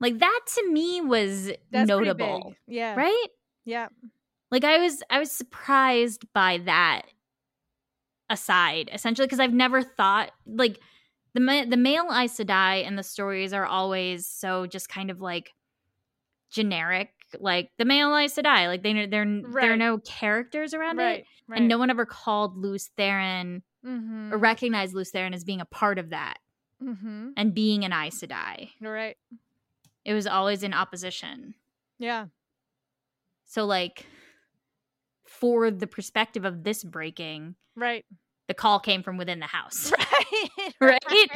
Like that to me was That's notable. Yeah. right? Yeah. Like I was I was surprised by that aside essentially because I've never thought like the ma- the male Aes Sedai and the stories are always so just kind of like generic like the male Aes Sedai like they they're there are Right. no characters around Right. it Right. and no one ever called Lews Therin mm-hmm. or recognized Lews Therin as being a part of that mm-hmm. and being an Aes Sedai Right. it was always in opposition Yeah. so like for the perspective of this breaking Right. the call came from within the house. Right. [LAUGHS] Right? [LAUGHS]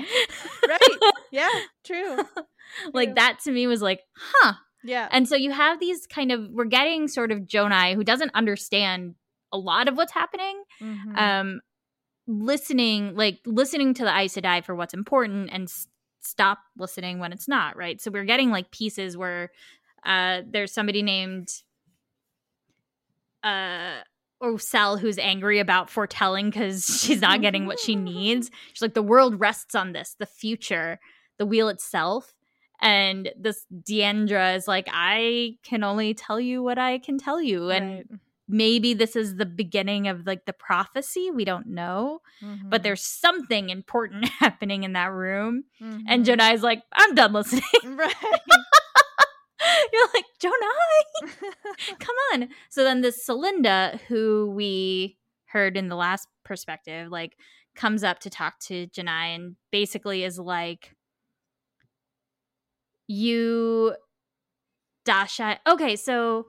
right. Yeah. True. [LAUGHS] like True. that to me was like, huh. Yeah. And so you have these kind of we're getting sort of Jonai who doesn't understand a lot of what's happening. Mhm. Um listening like listening to the Aes Sedai for what's important and s- stop listening when it's not, right? So we're getting like pieces where uh there's somebody named uh Oselle who's angry about foretelling because [LAUGHS] she's not getting what she needs. [LAUGHS] She's like, the world rests on this, the future, the wheel itself. And this Deandra is like, I can only tell you what I can tell you. And Right. maybe this is the beginning of like the prophecy. We don't know. But Mhm. there's something important [LAUGHS] happening in that room. Mhm. And Jonai's like, I'm done listening. [LAUGHS] Right. [LAUGHS] You're like, Jonai, come on. So then this Solinda, who we heard in the last perspective, like comes up to talk to Jonai and basically is like, you Dasha. Okay, so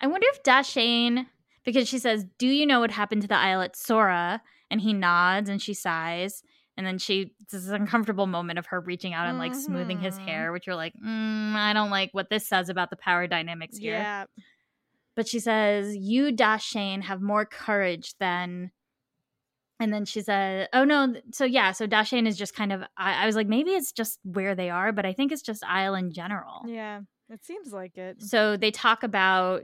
I wonder if Da'shain, because she says, Do you know what happened to the Aiel at Sora? And he nods and she sighs. And then she, this uncomfortable moment of her reaching out and like smoothing his Mhm. hair, which you're like, mm, I don't like what this says about the power dynamics here. yeah. But she says, You, Da'shain, have more courage than. And then she said, Oh no. So yeah, so Da'shain is just kind of. I, I was like, maybe it's just where they are, but I think it's just Aiel in general. Yeah. It seems like it. So they talk about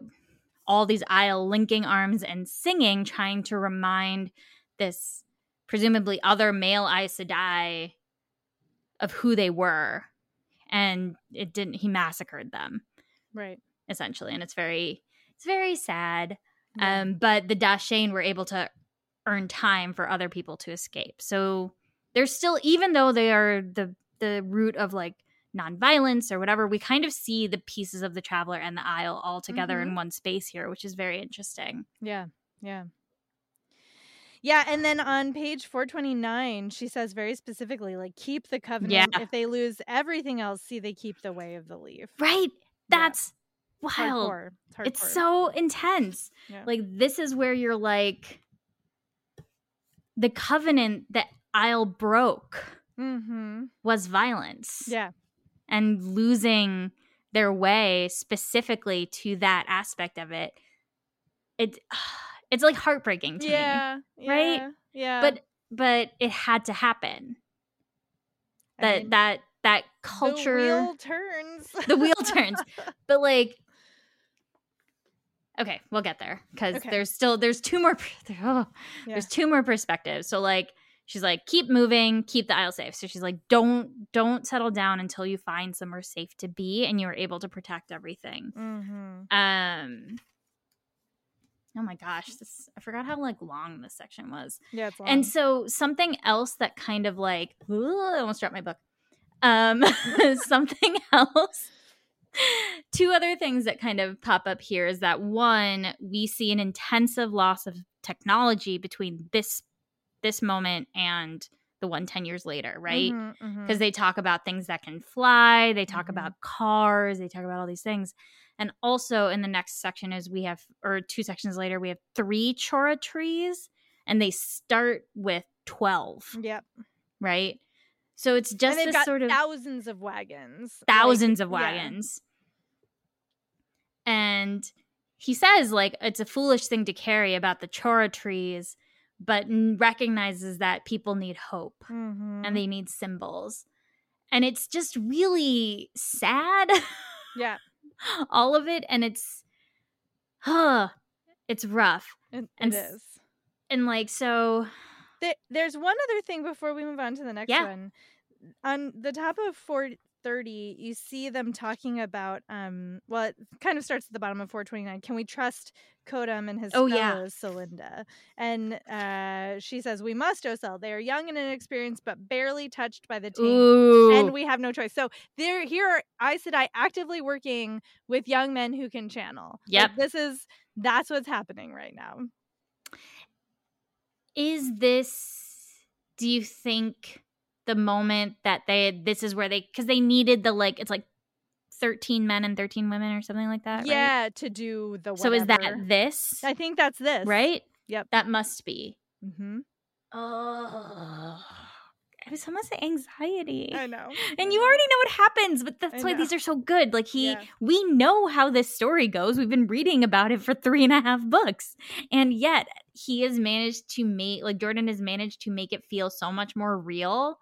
all these Aiel linking arms and singing, trying to remind this presumably other male Aes Sedai of who they were. And it didn't, he massacred them Right. essentially. And it's very, it's very sad. Yeah. Um, but the Da'shain were able to earn time for other people to escape. So there's still, even though they are the the root of like nonviolence or whatever, we kind of see the pieces of the Traveler and the Aiel all together in mm-hmm. one space here, which is very interesting. Yeah. Yeah. Yeah, and then on page 429, she says very specifically, like, keep the covenant. Yeah. If they lose everything else, see they keep the way of the leaf. Right? That's It's wild. hardcore. It's, It's so intense. Yeah. Like this is where you're like the covenant that Aiel broke Mm-hmm. was violence. Yeah. and losing their way specifically to that aspect of it it [SIGHS] it's like heartbreaking to yeah, me right? yeah, Yeah. but but it had to happen I that mean, that that the culture wheel turns. the wheel turns [LAUGHS] but like okay we'll get there because Okay. there's still there's two more [LAUGHS] oh, Yeah. there's two more perspectives so like she's like keep moving keep the Aiel safe so she's like don't don't settle down until you find somewhere safe to be and you're able to protect everything Mhm. um oh my gosh this i forgot how like long this section was Yeah, it's long. and so something else that kind of like ooh, [LAUGHS] I almost dropped my book. Um [LAUGHS] something else. [LAUGHS] Two other things that kind of pop up here is that one, we see an intensive loss of technology between this this moment and the one 10 years later, right? Mhm, mhm. Because they talk about things that can fly, they talk Mhm. about cars, they talk about all these things. And also in the next section is we have or two sections later, we have three chora trees and they start with 12 Yep. right? So it's just and this sort of thousands of wagons. thousands Like, of yeah. wagons. And he says like it's a foolish thing to carry about the chora trees, but n- recognizes that people need hope Mhm. and they need symbols. And it's just really sad yeah, [LAUGHS] all of it and it's huh it's rough. it, And it is. And like so There, there's one other thing before we move on to the next Yeah. one. On the top of 430, you see them talking about um well it kind of starts at the bottom of 429. Can we trust Kodam and his Oh, yeah. fellows, Solinda? And uh she says, We must, Oselle. They are young and inexperienced, but barely touched by the team. ooh And we have no choice. So there here are Aes Sedai actively working with young men who can channel. Like, this is that's what's happening right now. is this do you think the moment that they this is where they because they needed the like it's like 13 men and 13 women or something like that right? Yeah, to do the so is that this I think that's this. right Yep. that must be Mm-hmm. oh it was almost anxiety I know. and you already know what happens but that's I why know. these are so good like he Yeah. we know how this story goes we've been reading about it for three and a half books and yet he has managed to make like jordan has managed to make it feel so much more real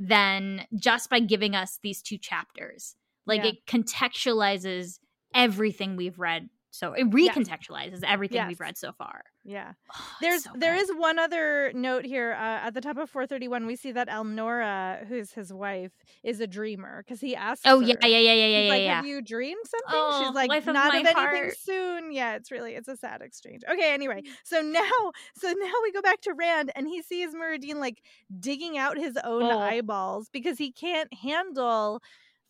than just by giving us these two chapters like Yeah. it contextualizes everything we've read so it recontextualizes everything we've read so far Yeah. Oh, There's so there is one other note here uh, at the top of 431 we see that Elnora who's his wife is a dreamer cuz he asks oh her, yeah yeah yeah yeah yeah like, yeah. have you dreamed something? Oh, She's like, life of not of anything heart. soon. Yeah, it's really, it's a sad exchange. Okay, anyway, so now, so now we go back to Rand, and he sees Muradin like digging out his own Oh. eyeballs because he can't handle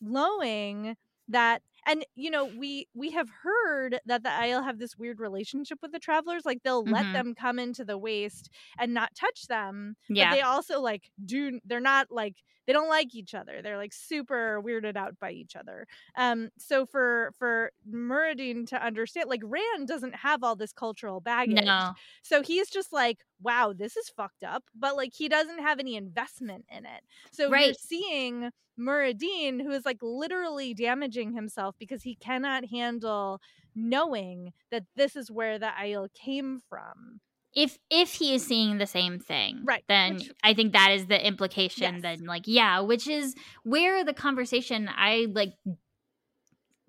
knowing that. And you know, we we have heard that the Aiel have this weird relationship with the travelers. Like they'll let Mhm. them come into the waste and not touch them, yeah but they also like do they're not like they don't like each other they're like super weirded out by each other. Um so for for muradin to understand like rand doesn't have all this cultural baggage no. so he's just like wow this is fucked up but like he doesn't have any investment in it. So you're seeing muradin who is like literally damaging himself because he cannot handle knowing that this is where the Aiel came from if if he is seeing the same thing Right, then which- i think that is the implication Yes. then like yeah which is where the conversation i like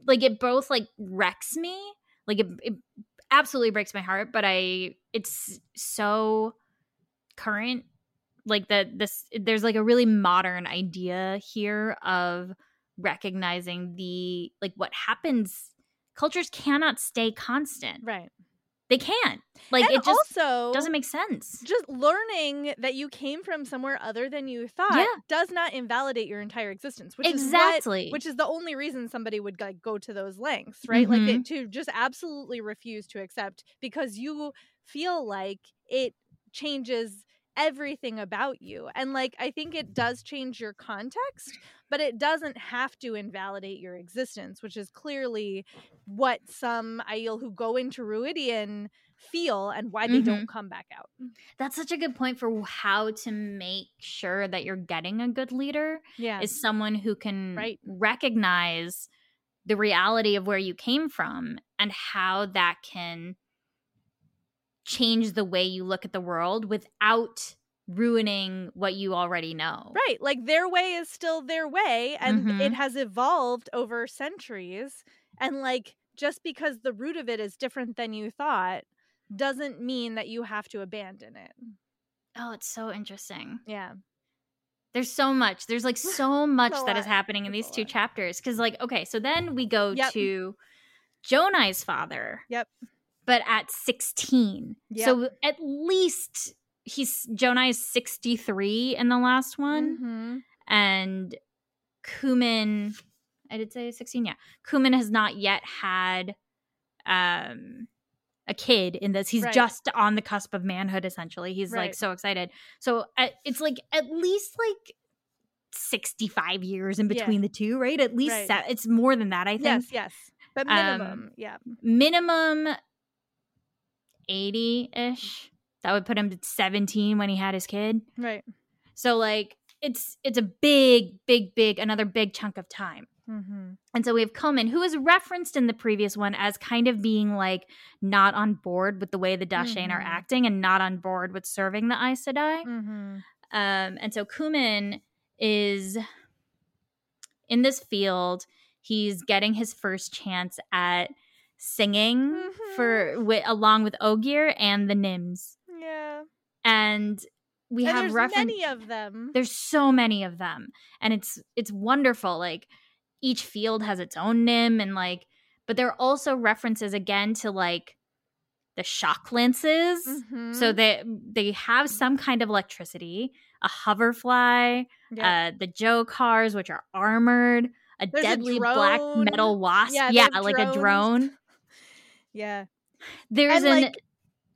like it both like wrecks me like it, it absolutely breaks my heart but i it's so current like that this there's like a really modern idea here of recognizing the like what happens cultures cannot stay constant right they can't like and it just also doesn't make sense. just learning that you came from somewhere other than you thought Yeah. does not invalidate your entire existence which Exactly. is what, which is the only reason somebody would like go to those lengths right like they, Mhm. to just absolutely refuse to accept because you feel like it changes everything about you and like i think it does change your context but it doesn't have to invalidate your existence which is clearly what some Aiel who go into Rhuidean feel and why they don't mm-hmm. come back out. That's such a good point for how to make sure that you're getting a good leader yeah. is someone who can Right. recognize the reality of where you came from and how that can change the way you look at the world without ruining what you already know. Right. Like their way is still their way and Mhm. it has evolved over centuries. And like just because the root of it is different than you thought doesn't mean that you have to abandon it. Oh, it's so interesting. Yeah. There's so much. There's like so [LAUGHS] much that is happening in It's these two lot. chapters. Cause like, okay, so then we go Yep. to Jonai's father. Yep. But at 16. Yep. So at least he's Jonai is 63 in the last one. Mhm. And Coumin, I did say 16, yeah. Coumin has not yet had um a kid in this. He's Right. just on the cusp of manhood essentially. He's like so excited. So at, it's like at least like 65 years in Yeah. between the two, right? At least Right. se- it's more than that, I think. Yes, yes. But minimum, Um, yeah. minimum, yeah. Minimum 80-ish. That would put him to 17 when he had his kid. Right. So like it's it's a big, big, big, another big chunk of time. Mm-hmm. And so we have Coumin, who is referenced in the previous one as kind of being like not on board with the way the Da'shain are Mhm. acting and not on board with serving the Aes Sedai. Mm-hmm. Um, and so Coumin is in this field. He's getting his first chance at singing for wi- along with Ogier and the Nyms. Yeah. And we and have there's reference. many of them. there's so many of them and it's it's wonderful like each field has its own nym and like but there are also references again to like the shock lances Mhm. so they they have some kind of electricity a hoverfly uh the jo-cars which are armored a There's a deadly black metal wasp Yeah, yeah, like a drone yeah. there's And, an like-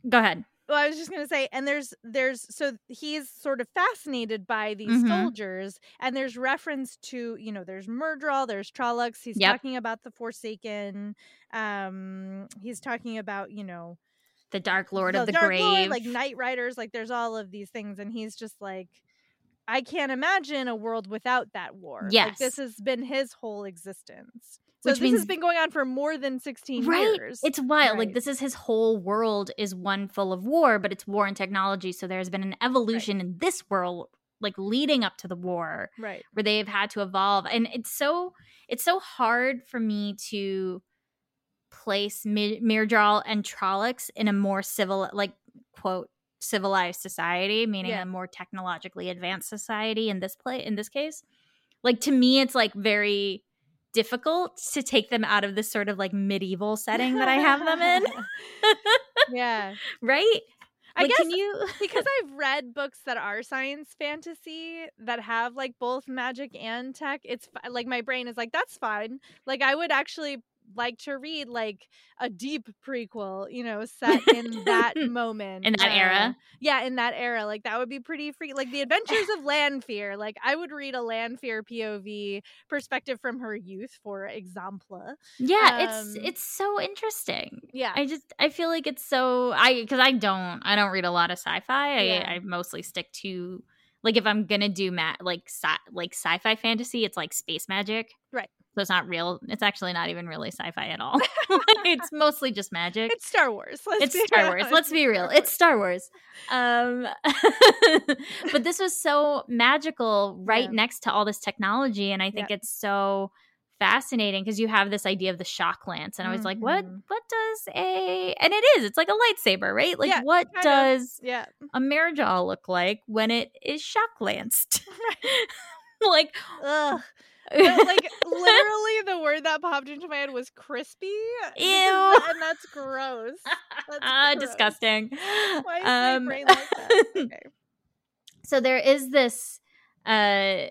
go ahead Well, I was just gonna say, and there's there's so he's sort of fascinated by these Mhm. soldiers, and there's reference to you know there's Myrddraal, there's Trollocs. He's Yep. talking about the Forsaken. Um, he's talking about you know the dark lord of the Dark grave Lord, like Night Riders. Like there's all of these things, and he's just like, I can't imagine a world without that war. like, Yes. this has been his whole existence. So Which this has been going on for more than sixteen right years. it's wild like this is his whole world is one full of war but it's war and technology so there's been an evolution in this world like leading up to the war right. where they've had to evolve and it's so it's so hard for me to place Mi- Myrddraal and Trollocs in a more civil like quote civilized society meaning Yeah. a more technologically advanced society in this play in this case like to me it's like very difficult to take them out of this sort of like medieval setting that I have them in [LAUGHS] yeah. right I Like, guess can you [LAUGHS] because I've read books that are science fantasy that have like both magic and tech. It's like my brain is like that's fine. Like I would actually like to read like a deep prequel, you know, set in that [LAUGHS] moment In that era? uh, Yeah, in that era, like that would be pretty free. Like the Adventures of Lanfear. Like I would read a Lanfear POV perspective from her youth, for example. yeah it's Um, it's so interesting Yeah, I just I feel like it's so I because I don't I don't read a lot of sci-fi. Yeah. I, I mostly stick to like if I'm gonna do ma- like sci- like sci-fi fantasy, it's like space magic. Right. So it's not real. It's actually not even really sci-fi at all. [LAUGHS] it's mostly just magic. it's Star Wars. Let's It's be Star Wars. honest. Let's be real. It's Star Wars. Um, [LAUGHS] but this was so magical right Yeah. next to all this technology, and I think it's so fascinating because you have this idea of the shock lance, and I was like, what? Mhm. What does a? And it is. It's like a lightsaber, right? Like, Yeah, what of. does yeah. a Marajal look like when it is shock lanced? [LAUGHS] like, Ugh. But, like [LAUGHS] literally the word that popped into my head was crispy. Ew. And that's gross. That's ah, gross. disgusting. Why is Um, my brain like that? [LAUGHS] Okay. so there is this uh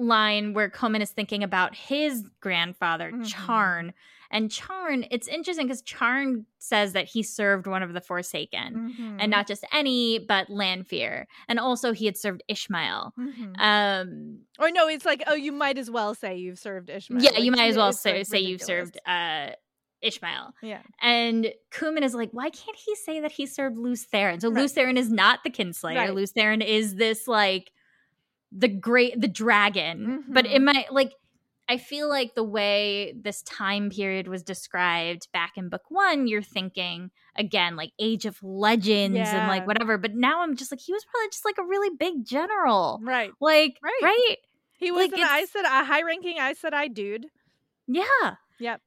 line where Coumin is thinking about his grandfather Mhm. Charn and Charn it's interesting because Charn says that he served one of the Forsaken Mhm. and not just any but Lanfear and also he had served Ishamael Mhm. um or no, it's like, oh, you might as well say you've served Ishamael. yeah Like, you might as well say, like, say you've served uh Ishamael Yeah. and Coumin is like, why can't he say that he served Lews Therin? So Right. Lews Therin is not the Kinslayer. Right. Lews Therin is this like the great the dragon. But Mhm. it might like I feel like the way this time period was described back in book one, you're thinking again, like Age of Legends yeah. and like whatever. But now I'm just like, he was probably just like a really big general. Right. Like, right. right? He was like, an I said a high ranking I said I dude. Yeah. Yep.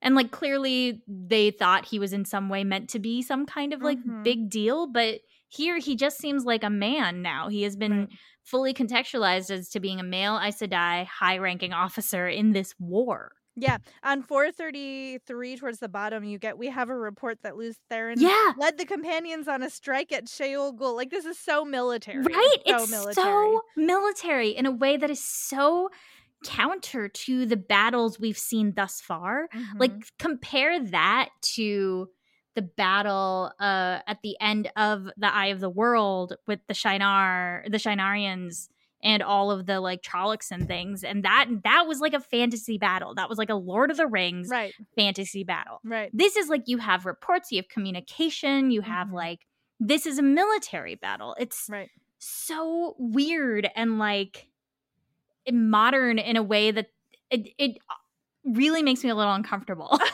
And like clearly they thought he was in some way meant to be some kind of like mm-hmm. big deal, but here he just seems like a man now. He has been right. Fully contextualized as to being a male Aes Sedai high ranking officer in this war. Yeah, on 433 towards the bottom, you get we have a report that Lews Therin yeah. led the companions on a strike at Shayol Ghul. Like this is so military, right? So it's military. so military in a way that is so counter to the battles we've seen thus far. Mm-hmm. Like compare that to the battle uh at the end of the Eye of the World with the Shienar, the Shienarans, and all of the like Trollocs and things. And that that was like a fantasy battle. That was like a Lord of the Rings right. fantasy battle. Right. This is like you have reports, you have communication, you have mm-hmm. like this is a military battle. It's right. so weird and like modern in a way that it, it really makes me a little uncomfortable. [LAUGHS]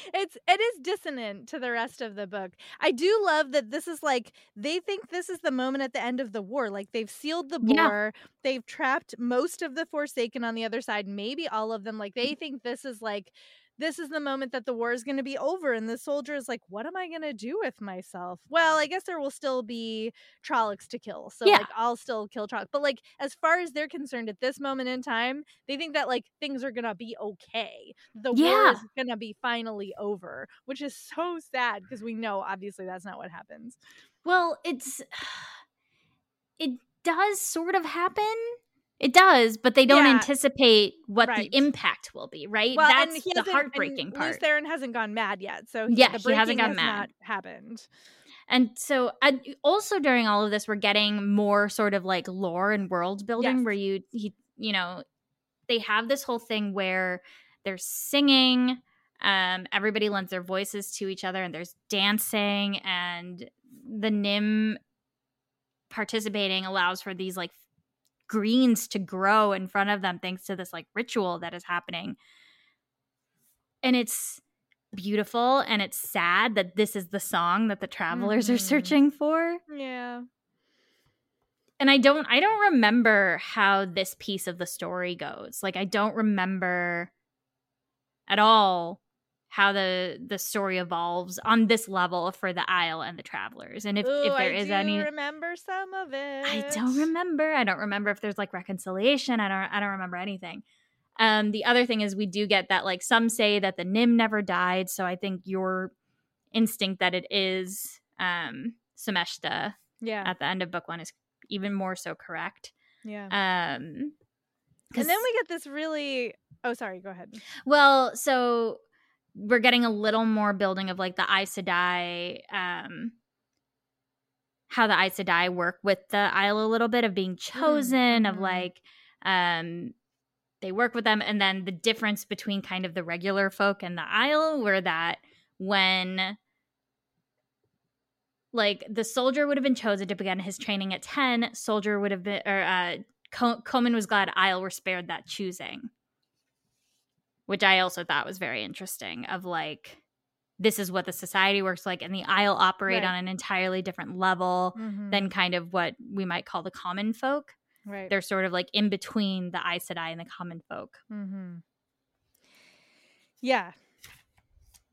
[LAUGHS] it's it is dissonant to the rest of the book. I do love that this is like they think this is the moment at the end of the war. Like they've sealed the war, yeah. they've trapped most of the Forsaken on the other side, maybe all of them. Like they think this is like this is the moment that the war is going to be over and the soldier is like what am i going to do with myself well i guess there will still be trollocs to kill so yeah. like i'll still kill trollocs but like as far as they're concerned at this moment in time they think that like things are going to be okay the yeah. war is going to be finally over which is so sad because we know obviously that's not what happens well it's [SIGHS] it does sort of happen it does, but they don't yeah. anticipate what right. the impact will be, right? Well, That's the heartbreaking part. Lews Therin hasn't gone mad yet, so he, yeah, he hasn't gone has mad. happened. And so, also during all of this, we're getting more sort of like lore and world building, yes. where you he you know they have this whole thing where they're singing, um, everybody lends their voices to each other, and there's dancing, and the Nym participating allows for these like greens to grow in front of them thanks to this like ritual that is happening. And it's beautiful and it's sad that this is the song that the travelers mm-hmm. are searching for. Yeah. And I don't I don't remember how this piece of the story goes. Like I don't remember at all how the the story evolves on this level for the Aiel and the travelers and if, Ooh, if there I is any remember some of it. i don't remember i don't remember if there's like reconciliation i don't i don't remember anything. Um the other thing is we do get that like some say that the Nym never died so i think your instinct that it is um Someshta yeah. at the end of book one is even more so correct. Yeah. Um and then we get this really oh sorry go ahead. Well so we're getting a little more building of like the Aes Sedai, um, how the Aes Sedai work with the Aiel a little bit of being chosen, mm-hmm. of like, um, they work with them, and then the difference between kind of the regular folk and the Aiel, where that when like the soldier would have been chosen to begin his training at 10 soldier would have been or uh Coumin was glad Aiel were spared that choosing which I also thought was very interesting of like this is what the society works like and the Aiel operate right. on an entirely different level mm-hmm. than kind of what we might call the common folk. Right. They're sort of like in between the Aes Sedai and the common folk. Mm-hmm. Yeah.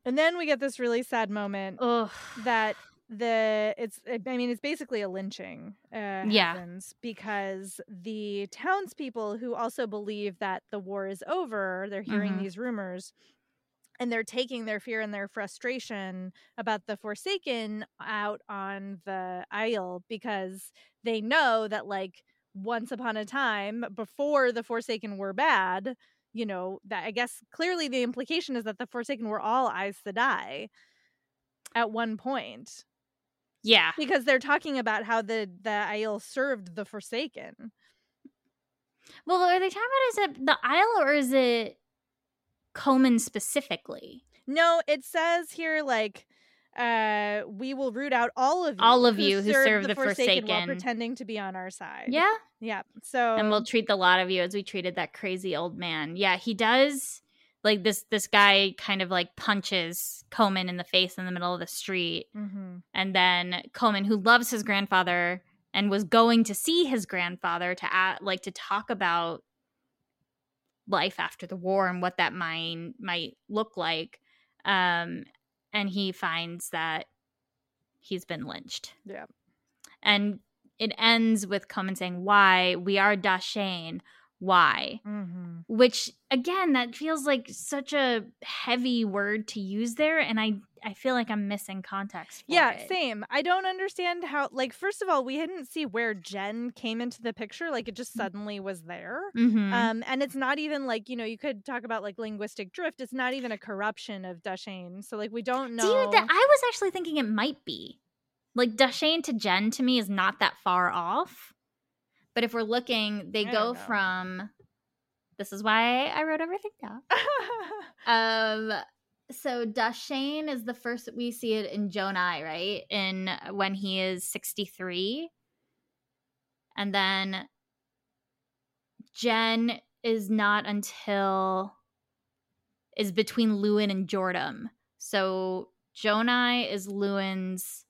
And then we get this really sad moment Ugh. that the it's i mean it's basically a lynching uh yeah. happens because the townspeople who also believe that the war is over they're hearing mm-hmm. these rumors and they're taking their fear and their frustration about the forsaken out on the Aiel because they know that like once upon a time before the forsaken were bad you know that i guess clearly the implication is that the forsaken were all Aes Sedai at one point yeah. Because they're talking about how the the Aiel served the Forsaken. Well, are they talking about is it the Aiel or is it Coumin specifically? No, it says here like uh, we will root out all of you, All of you who serve the while Forsaken. pretending to be on our side. Yeah. yeah. So and we'll treat the lot of you as we treated that crazy old man. Yeah, he does. Like this, this guy kind of like punches Coumin in the face in the middle of the street, Mhm. and then Coumin, who loves his grandfather and was going to see his grandfather to act, like to talk about life after the war and what that might might look like, um, and he finds that he's been lynched. Yeah. and it ends with Coumin saying, "Why we are Da'shain? Why?" Mhm. Which again, that feels like such a heavy word to use there, and I I feel like I'm missing context. Yeah, it. same. I don't understand how. Like, first of all, we didn't see where Jenn came into the picture. Like, it just suddenly was there. Mhm. Um, and it's not even like you know you could talk about like linguistic drift. It's not even a corruption of Da'shain. So like we don't know. Dude, that, I was actually thinking it might be. Like Da'shain to Jenn to me is not that far off. But if we're looking, they I go from this is why I wrote everything down. [LAUGHS] Um so Da'shain is the first we see it in Jonai, right? In when he is 63. And then Jenn is not until is between Lewin and Jordan. So Jonai is Lewin's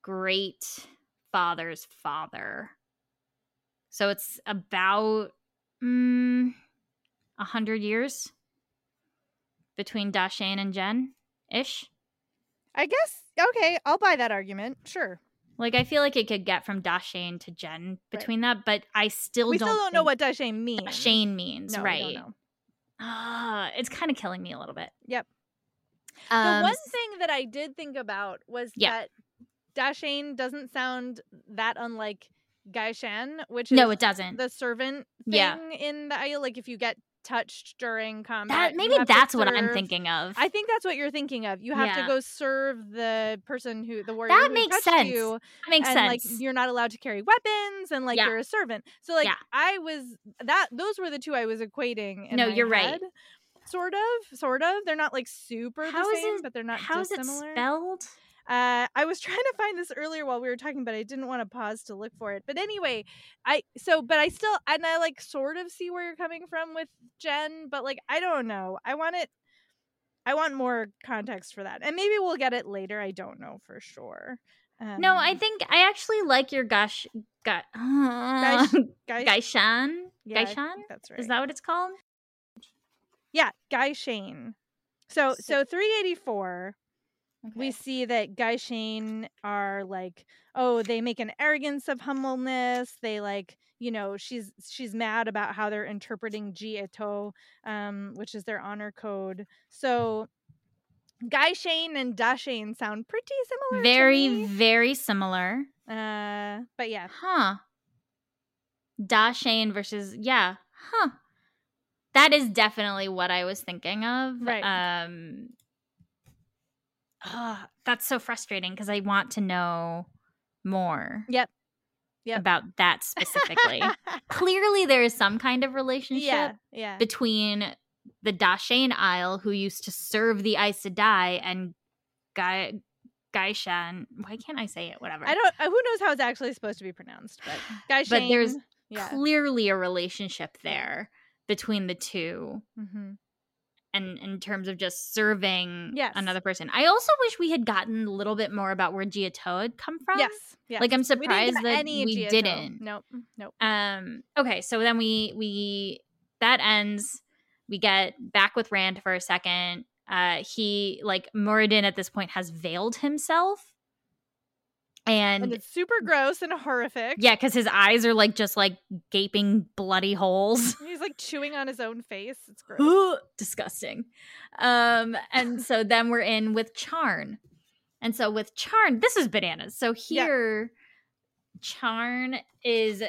great father's father. So it's about mm, a hundred years between Da'shain and Jenn ish. I guess okay. I'll buy that argument. Sure. Like I feel like it could get from Da'shain to Jenn between that, but I still we don't still don't know what Da'shain means. Da'shain means, No, right? Ah, it's kind of killing me a little bit. Yep. Um, the one thing that I did think about was Yeah. that Da'shain doesn't sound that unlike Gai'shain, which is no, it doesn't. the servant thing Yeah. in the Aiel. Like if you get touched during combat, that maybe that's what I'm thinking of. I think that's what you're thinking of. You have Yeah. to go serve the person who the warrior That makes sense. you, That makes and sense. like you're not allowed to carry weapons, and like Yeah. you're a servant. So like. I was that those were the two I was equating. In No, you're right. Sort of, sort of. They're not like super How the same, it- but they're not How is it spelled? Uh, I was [LAUGHS] trying to find this earlier while we were talking, but I didn't want to pause to look for it. But anyway, I so but I still and I like sort of see where you're coming from with Jenn, but like I don't know. I want it. I want more context for that, and maybe we'll get it later. I don't know for sure. Um, no, I um think I actually like your gosh, got uh, [LAUGHS] gai'shain. Yeah, That's right. Is that what it's called? Yeah, Gai'shain. So so 384 Okay. We see that Gai'shain are like, oh, they make an arrogance of humbleness. They like, you know, she's she's mad about how they're interpreting Ji'e'toh, um, which is their honor code. So Gai'shain and Da'shain sound pretty similar. Very, very similar. Uh, but yeah. Huh. Da'shain versus yeah. Huh. That is definitely what I was thinking of. Right. Um ah, that's so frustrating because I want to know more. Yep. Yep. About that specifically. [LAUGHS] Clearly there is some kind of relationship yeah, yeah. between the Da'shain Aiel who used to serve the Aes Sedai and Guy Gai'shain. Why can't I say it? Whatever. I don't. Uh, who knows how it's actually supposed to be pronounced? But Guy [SIGHS] But there's yeah. clearly a relationship there between the two hmm and in terms of just serving Yes. another person i also wish we had gotten a little bit more about where ji'e'toh had come from Yes. Yes. like i'm surprised get that we Ji'e'toh. didn't Nope. Nope. um okay so then we we that ends we get back with rand for a second uh he like muradin at this point has veiled himself And, and it's super gross and horrific. yeah because his eyes are like just like gaping bloody holes He's like chewing on his own face. It's gross. disgusting. Um, and [LAUGHS] so then we're in with Charn. And so with Charn, this is bananas. So Yeah. here, Charn is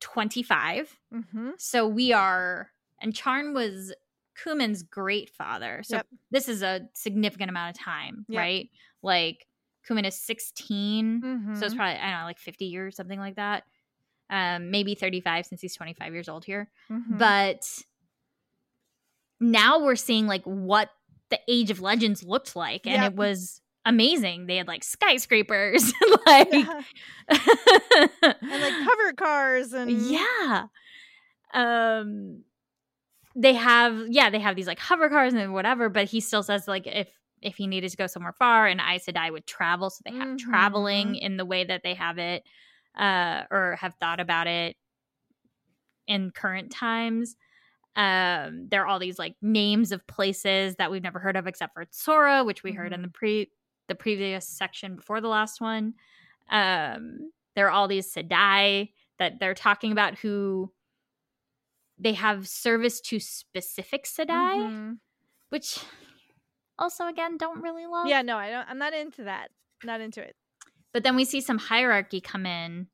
25. mm-hmm. So we are, and Charn was Coumin's great father. So Yep. this is a significant amount of time, Yep. right? Like Coumin is 16. Mm-hmm. So it's probably, I don't know, like 50 years, something like that. Um, maybe 35 since he's 25 years old here Mhm. but now we're seeing like what the Age of Legends looked like, and Yep. it was amazing. They had like skyscrapers, [LAUGHS] [LAUGHS] like Yeah. and like hover cars and yeah. Um, they have yeah, they have these like hover cars and whatever, but he still says like if if he needed to go somewhere far, and Aes Sedai would travel, so they have traveling Mhm. in the way that they have it, uh, or have thought about it in current times. Um, there are all these like names of places that we've never heard of except for Sora, which we heard in the pre the previous section before the last one. Um, there are all these Sedai that they're talking about who they have service to specific Sedai, Mhm. which also again don't really love. Yeah, no, I don't I'm not into that. Not into it. But then we see some hierarchy come in,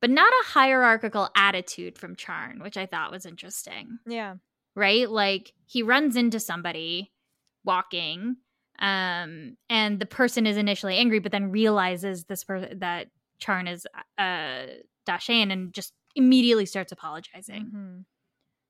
but not a hierarchical attitude from Charn, which I thought was interesting. Yeah. Right? Like he runs into somebody walking, um, and the person is initially angry, but then realizes this person that Charn is uh Dashain and just immediately starts apologizing. Mhm.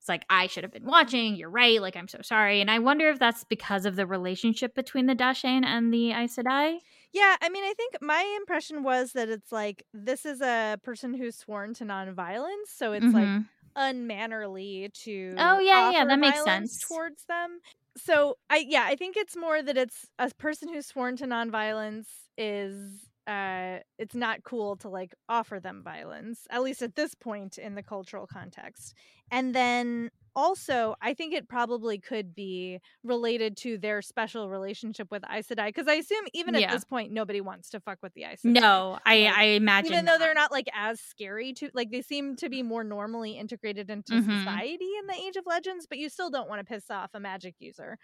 It's like I should have been watching. You're right. Like I'm so sorry. And I wonder if that's because of the relationship between the Dashain and the Aes Sedai. Yeah, I mean, I think my impression was that it's like this is a person who's sworn to nonviolence, so it's like Mhm. unmannerly to Oh, yeah, yeah, that makes sense. towards them. So I yeah, I think it's more that it's a person who's sworn to nonviolence is uh it's not cool to like offer them violence at least at this point in the cultural context and then also i think it probably could be related to their special relationship with Aes Sedai because i assume even Yeah. at this point nobody wants to fuck with the Aes Sedai. No, I Like, I imagine even though they're not. like as scary to like they seem to be more normally integrated into Mhm. society in the age of legends but you still don't want to piss off a magic user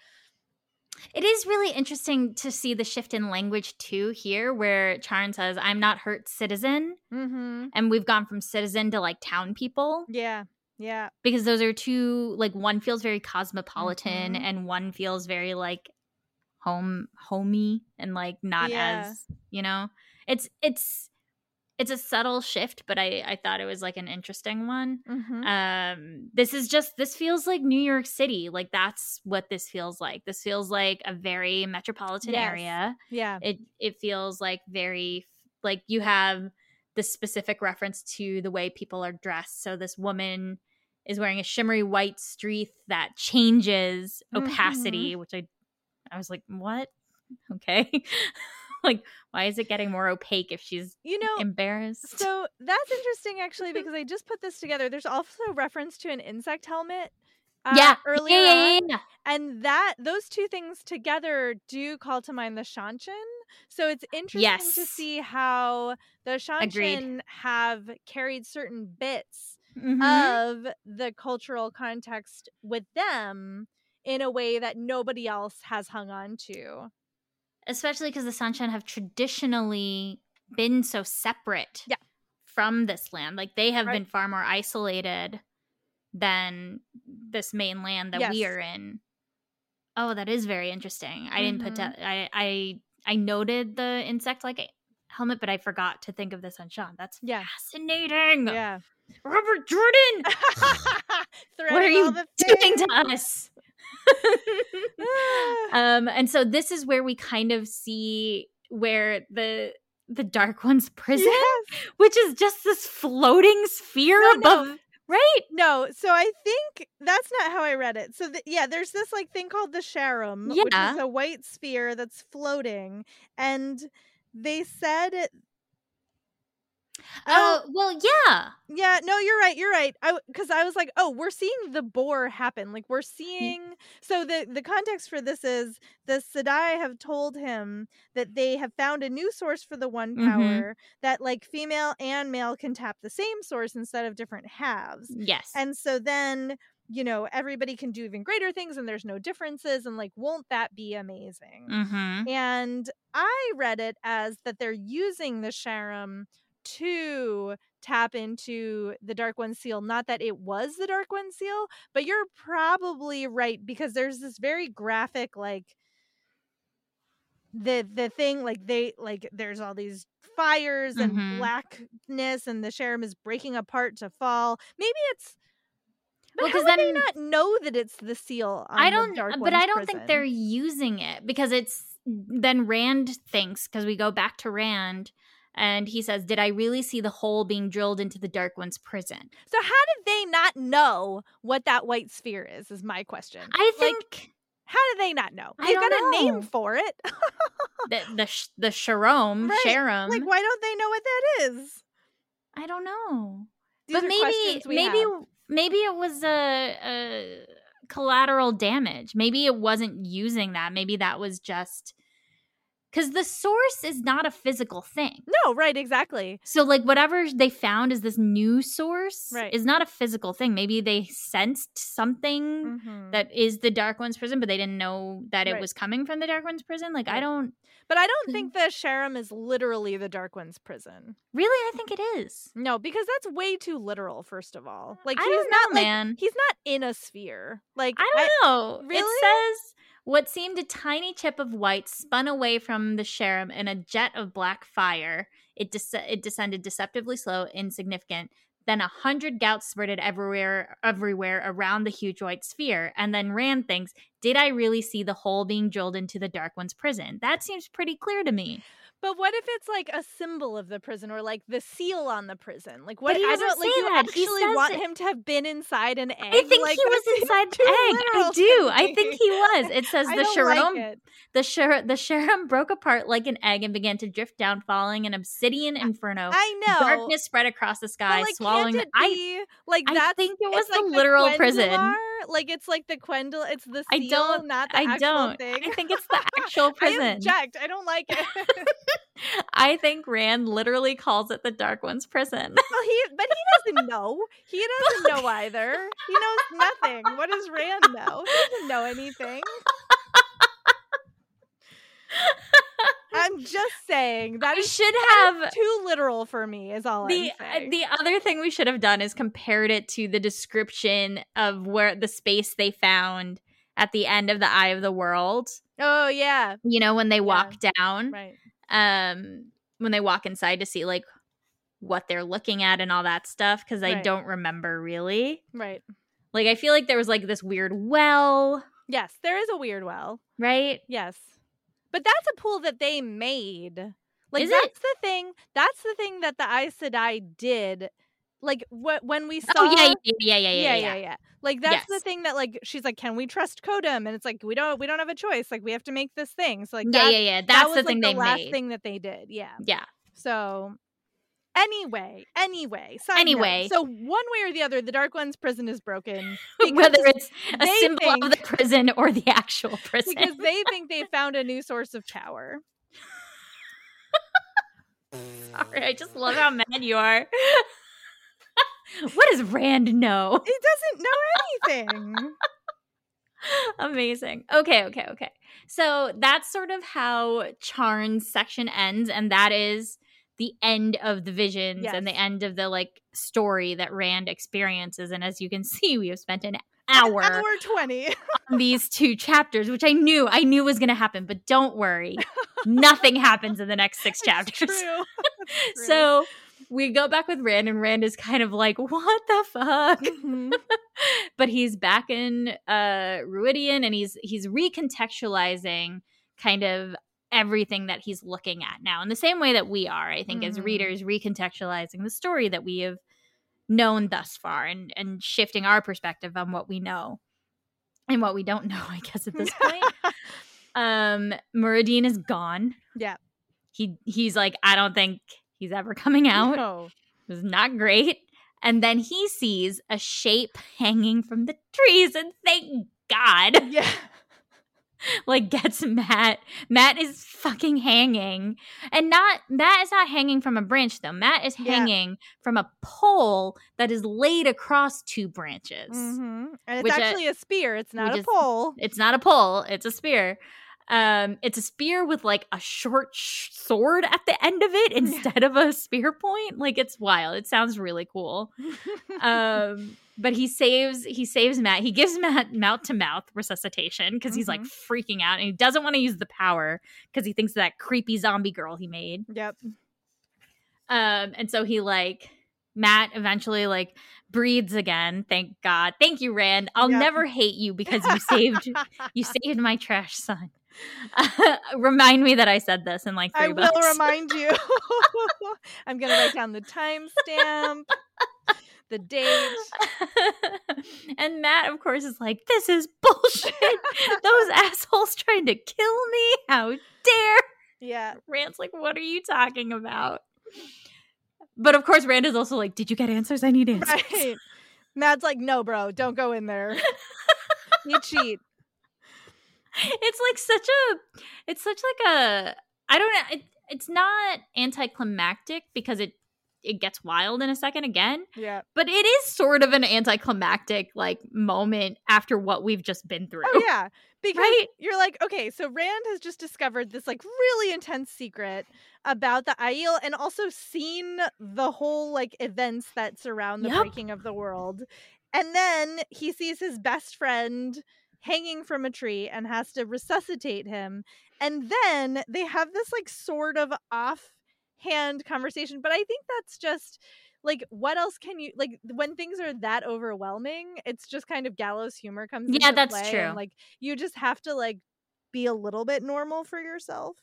It is really interesting to see the shift in language too here, where Charn says, "I'm not hurt, citizen," mm-hmm. and we've gone from citizen to like town people yeah yeah because those are two like one feels very cosmopolitan Mhm. and one feels very like home homey and like not Yeah. as you know it's it's it's a subtle shift but i i thought it was like an interesting one. Mm-hmm. um this is just this feels like new york city. Like that's what this feels like. This feels like a very metropolitan Yes. area. Yeah. It it feels like very like you have the specific reference to the way people are dressed. So this woman is wearing a shimmery white streith that changes opacity which i i was like what? [LAUGHS] Okay [LAUGHS] like why is it getting more opaque if she's you know embarrassed so that's interesting actually [LAUGHS] because i just put this together there's also reference to an insect helmet uh, yeah earlier yeah, yeah, yeah, and that those two things together do call to mind the Seanchan. So it's interesting to see how the Agreed. Have carried certain bits Mhm. of the cultural context with them in a way that nobody else has hung on to. Especially because the Seanchan have traditionally been so separate Yeah. from this land like they have Right. been far more isolated than this main land that we are in oh that is very interesting i didn't put that I, I i noted the insect like helmet but i forgot to think of the Seanchan that's Yeah. fascinating Yeah. robert jordan [LAUGHS] what are you doing to us. [LAUGHS] um and so this is where we kind of see where the the dark one's prison Yes. which is just this floating sphere No, no. above right No, so I think that's not how I read it. So th- yeah, there's this like thing called the Sharom, which is a white sphere that's floating, and they said, oh well yeah yeah, no, you're right, you're right. I because I was like, oh, we're seeing the Bore happen. Like we're seeing. So the the context for this is the Sedai have told him that they have found a new source for the one Mhm. power that like female and male can tap the same source instead of different halves. yes And so then, you know, everybody can do even greater things and there's no differences. And like, won't that be amazing? mm-hmm. And I read it as that they're using the Sharom to tap into the Dark One seal. Not that it was the Dark One seal, but you're probably right because there's this very graphic, like, the the thing like they like there's all these fires and Mhm. blackness and the Sharom is breaking apart to fall maybe it's But Well, how would they then- not know that it's the seal? On I don't, but I don't prison? think they're using it because it's then Rand thinks because we go back to Rand and he says, "Did I really see the hole being drilled into the Dark One's prison?" So how did they not know what that white sphere is? Is my question. I Like, think how did they not know? I They've got a name for it. the the sh- the Sharom, Right, like, why don't they know what that is? I don't know, These but maybe maybe have. maybe it was a, a collateral damage. Maybe it wasn't using that. Maybe that was just because the source is not a physical thing. No, right, exactly. So like whatever they found is this new source Right. is not a physical thing. Maybe they sensed something Mhm. that is the Dark One's prison, but they didn't know that it Right. was coming from the Dark One's prison. Like I don't But I don't think the Sharom is literally the Dark One's prison. really. I think it is. No, because that's way too literal. First of all, like I he's don't not know, like man. he's not in a sphere. Like I don't know. really? It says what seemed a tiny chip of white spun away from the Sharom in a jet of black fire. It des- it descended deceptively slow, insignificant. Then a hundred gouts spurted everywhere, everywhere around the huge white sphere. And then Rand thinks, "Did I really see the hole being drilled into the Dark One's prison?" That seems pretty clear to me. But what if it's like a symbol of the prison or like the seal on the prison? Like what he I don't like you that. Actually want it- him to have been inside an egg. I think like, he was [LAUGHS] inside the egg. I do. I think he was. It [LAUGHS] says the don't like. The Shar- the Sharom broke apart like an egg and began to drift down, falling an obsidian inferno. I know. Darkness spread across the But, sky, like, swallowing. The- it I be, like I think it was it's like the literal prison. Like it's like the Quendel. It's the seal, I don't- not the I actual don't. thing. I think it's the [LAUGHS] actual prison. I object. I don't like it. [LAUGHS] I think Rand literally calls it the Dark One's prison. [LAUGHS] well, he but he doesn't know. He doesn't know either. He knows nothing. What does Rand know? He doesn't know anything. I'm just saying that we is should have too literal for me. Is all the I'm uh, saying. the other thing we should have done is compared it to the description of where the space they found at the end of the Eye of the World. oh yeah, You know when they walk down. right. um when they walk inside to see like what they're looking at and all that stuff because I Right. don't remember really. Right. Like I feel like there was like this weird well, Yes, there is a weird well. right? Yes. But that's a pool that they made. Like Is it? that's the thing. That's the thing that the Aes Sedai did. Like wh- when we oh, saw oh yeah, yeah, yeah, yeah, yeah, yeah, yeah. yeah. Like that's the thing that like she's like, can we trust Kodum? And it's like we don't we don't have a choice. Like we have to make this thing. So like Yeah, that, yeah, yeah. that That's was the thing like, they the last made. thing that they did. Yeah. Yeah. So anyway, anyway, side note. Anyway. So one way or the other, the Dark One's prison is broken [LAUGHS] Whether it's a symbol think- of the prison or the actual prison. because they [LAUGHS] think they found a new source of power. Sorry, I just love how mad you are. [LAUGHS] what does Rand know? He doesn't know anything. Amazing. Okay, okay, okay. So that's sort of how Charn's section ends, and that is the end of the visions and the end of the like story that Rand experiences. And as you can [LAUGHS] see, we have spent [LAUGHS] an hour Hour twenty. on these two chapters, which I knew I knew was gonna happen, but don't worry. Nothing [LAUGHS] happens in the next six chapters. true. True. So we go back with Rand, and Rand is kind of like, what the fuck? Mhm. but he's back in uh Rhuidean and he's he's recontextualizing kind of everything that he's looking at now in the same way that we are i think as Mhm. readers recontextualizing the story that we have known thus far and and shifting our perspective on what we know and what we don't know i guess at this point [LAUGHS] um Muradin is gone Yeah. he he's like i don't think he's ever coming out No. it was not great. And then he sees a shape hanging from the trees, and thank God, Yeah. [LAUGHS] like gets Mat. Mat is fucking hanging, and not Mat is not hanging from a branch though. Mat is Yeah. hanging from a pole that is laid across two branches. hmm And it's actually a spear. It's not a is- pole. It's not a pole; it's a spear. Um, it's a spear with like a short sh- sword at the end of it [LAUGHS] instead of a spear point. Like it's wild. It sounds really cool. [LAUGHS] um but he saves he saves Mat he gives Mat mouth to mouth resuscitation because he's like freaking out and he doesn't want to use the power because he thinks of that creepy zombie girl he made yep. um and so he like Mat eventually like breathes again. Thank God. Thank you, Rand. I'll Yep. never hate you because you saved you [LAUGHS] saved my trash son. [LAUGHS] remind me that I said this in like three I will remind you. [LAUGHS] I'm gonna write down the timestamp, the date. [LAUGHS] and Mat, of course, is like, "This is bullshit. [LAUGHS] Those assholes trying to kill me. How dare!" Yeah. [LAUGHS] Rand's like, "What are you talking about?" But of course, Rand is also like, "Did you get answers? I need answers." Right. Mat's like, no, bro, don't go in there. you cheat. It's like such a, it's such like a, I don't know. It, it's not anticlimactic because it it gets wild in a second again, Yeah. but it is sort of an anticlimactic like moment after what we've just been through. Oh yeah. Because Right? you're like, okay, so Rand has just discovered this like really intense secret about the Aiel and also seen the whole like events that surround the Yep. breaking of the world. And then he sees his best friend hanging from a tree and has to resuscitate him. And then they have this like sort of offhand conversation, but I think that's just like what else can you like when things are that overwhelming it's just kind of gallows humor comes Yeah, that's true. and, like you just have to like be a little bit normal for yourself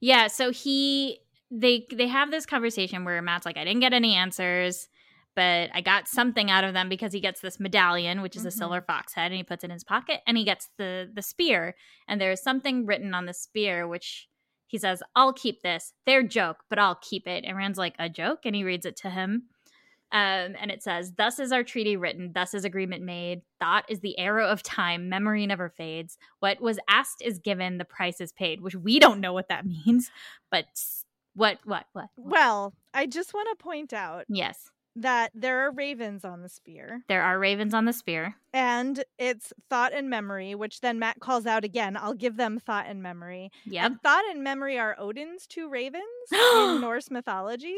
Yeah, so he they they have this conversation where Mat's like, I didn't get any answers, but I got something out of them because he gets this medallion, which is a Mhm. silver fox head, and he puts it in his pocket, and he gets the the spear, and there's something written on the spear which he says, "I'll keep this. Their joke, but I'll keep it." And Rand's like, "A joke?" And he reads it to him. Um, and it says, Thus is our treaty written, thus is agreement made. Thought is the arrow of time, memory never fades. What was asked is given, the price is paid, which we don't know what that [LAUGHS] means. But what, what, what? what? well i just want to point out Yes, that there are ravens on the spear there are ravens on the spear. and it's thought and memory which then Mat calls out again i'll give them thought and memory Yep. and thought and memory are odin's two ravens [GASPS] in norse mythology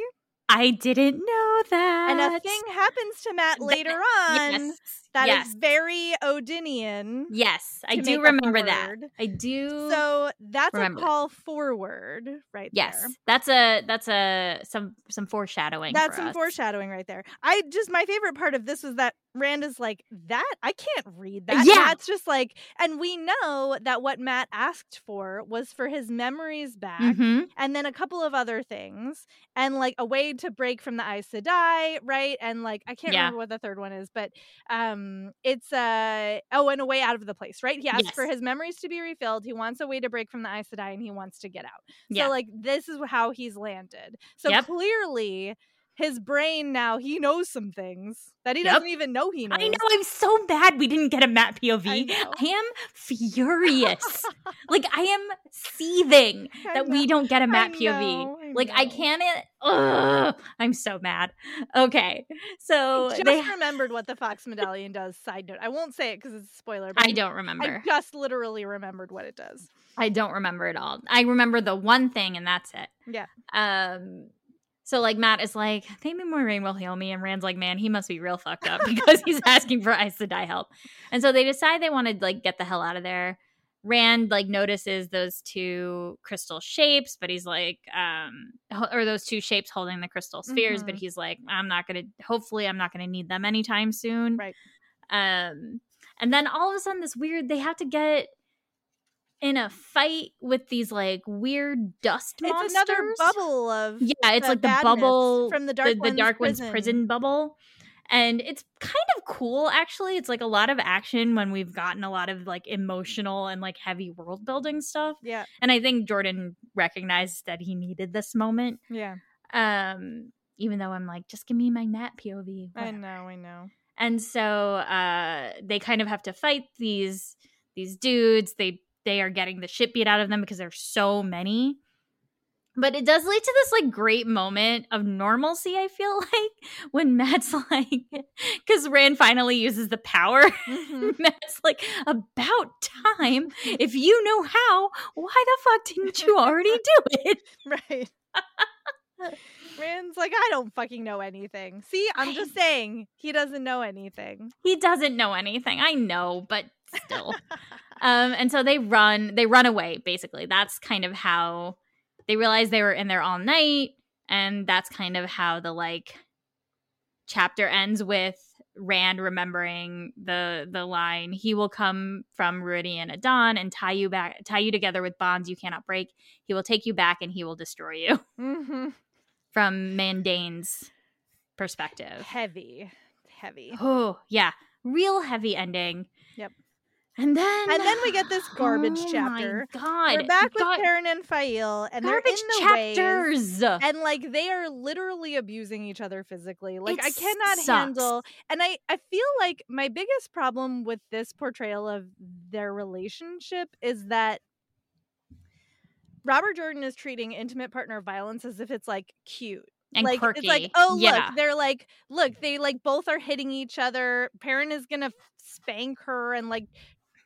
I didn't know that. and a thing happens to Mat later on Yes. That is yes. very odinian Yes, I do make up a remember that. I do. So that's a that. call forward right yes, there. that's a that's a some some foreshadowing. That's for some us. foreshadowing right there. I just my favorite part of this was that Rand is like, that I can't read that. Yeah. Mat's just like, and we know that what Mat asked for was for his memories back Mhm. and then a couple of other things and like a way to break from the Aes Sedai, right? And like I can't Yeah. remember what the third one is, but um it's uh oh and a way out of the place, right? He asked for his memories to be refilled. He wants a way to break from the Aes Sedai and he wants to get out. Yeah. So like this is how he's landed. So Yep. clearly his brain now he knows some things that he Yep. doesn't even know he knows. I know. I'm so mad we didn't get a Mat POV. I I, am furious. like I am seething [LAUGHS] I that we don't get a Mat know, POV. I like I can't. Ugh, I'm so mad. Okay, so I just they. remembered what the Fox Medallion does. Side note. I won't say it because it's a spoiler. But I don't I remember. just literally remembered what it does. I don't remember at all. I remember the one thing, and that's it. Yeah. Um. So like Mat is like, maybe rain, will heal me, and Rand's like, man, he must be real fucked up [LAUGHS] because he's asking for Aes Sedai help. And so they decide they want to like get the hell out of there. Rand like notices those two crystal shapes, but he's like, um, or those two shapes holding the crystal spheres, but Mhm. he's like, I'm not gonna. Hopefully, I'm not gonna need them anytime soon. Right. Um, and then all of a sudden, this weird. They have to get in a fight with these like weird dust monsters. It's another bubble of Yeah, it's the like the bubble from the Dark the, the One's Dark One's prison. prison bubble. And it's kind of cool actually. It's like a lot of action when we've gotten a lot of like emotional and like heavy world building stuff. yeah, And I think Jordan recognized that he needed this moment. yeah. Um even though I'm like just give me my Mat POV. I whatever. know, I know. And so uh they kind of have to fight these these dudes. They they are getting the shit beat out of them because there's so many. But it does lead to this like great moment of normalcy, I feel [LAUGHS] like, when Mat's like because Rand finally uses the power. Mhm. [LAUGHS] Mat's like, about time. If you know how, why the fuck didn't you already do it? [LAUGHS] right. Rand's like, I don't fucking know anything. See, I'm just saying he doesn't know anything. He doesn't know anything. I know, but still. um and so they run they run away basically that's kind of how they realize they were in there all night and that's kind of how the like chapter ends with Rand remembering the the line, "He will come from Rhuidean at dawn and tie you back, tie you together with bonds you cannot break. He will take you back and he will destroy you." [LAUGHS] Mm-hmm. From Mandane's perspective, Heavy, heavy. oh yeah, real heavy ending. Yep. And then And then we get this garbage oh chapter. My God, We're back with God, Perrin and Faile, and they're in garbage the ways. chapters. and like they are literally abusing each other physically like It i cannot sucks. handle and i i feel like my biggest problem with this portrayal of their relationship is that robert jordan is treating intimate partner violence as if it's like cute and like quirky. it's like oh yeah. look they're like look they like both are hitting each other Perrin is gonna spank her and like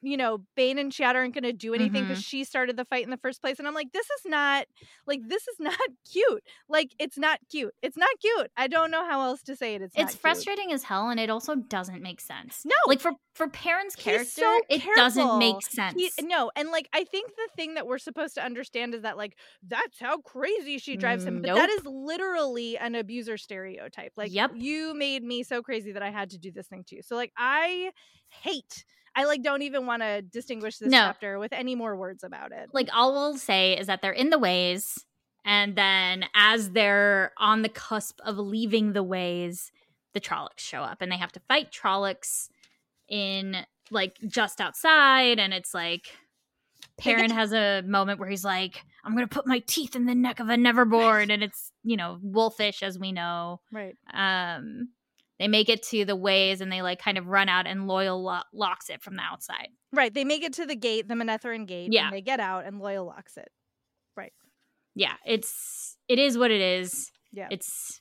you know Bain and shatter aren't gonna do anything because Mm-hmm. she started the fight in the first place and i'm like this is not like this is not [LAUGHS] cute like it's not cute it's not cute i don't know how else to say it it's it's cute. frustrating as hell and it also doesn't make sense No. like for for Perrin's He's character so it doesn't make sense He, no, and like I think the thing that we're supposed to understand is that like that's how crazy she drives him, but that Nope. is literally an abuser stereotype. Like, Yep. you made me so crazy that I had to do this thing to you. So like, I hate. I like don't even want to distinguish this No. chapter with any more words about it. like all we'll say is that they're in the ways and then as they're on the cusp of leaving the ways the trollocs show up and they have to fight trollocs in like just outside and it's like Perrin has a moment where he's like, I'm gonna put my teeth in the neck of a neverborn, and it's you know wolfish as we know. right. Um, they make it to the ways and they like kind of run out, and Loial lo- locks it from the outside. Right. They make it to the gate, the Manetheren gate. Yeah. And they get out and Loial locks it. Right yeah, it's it is what it is. Yeah. It's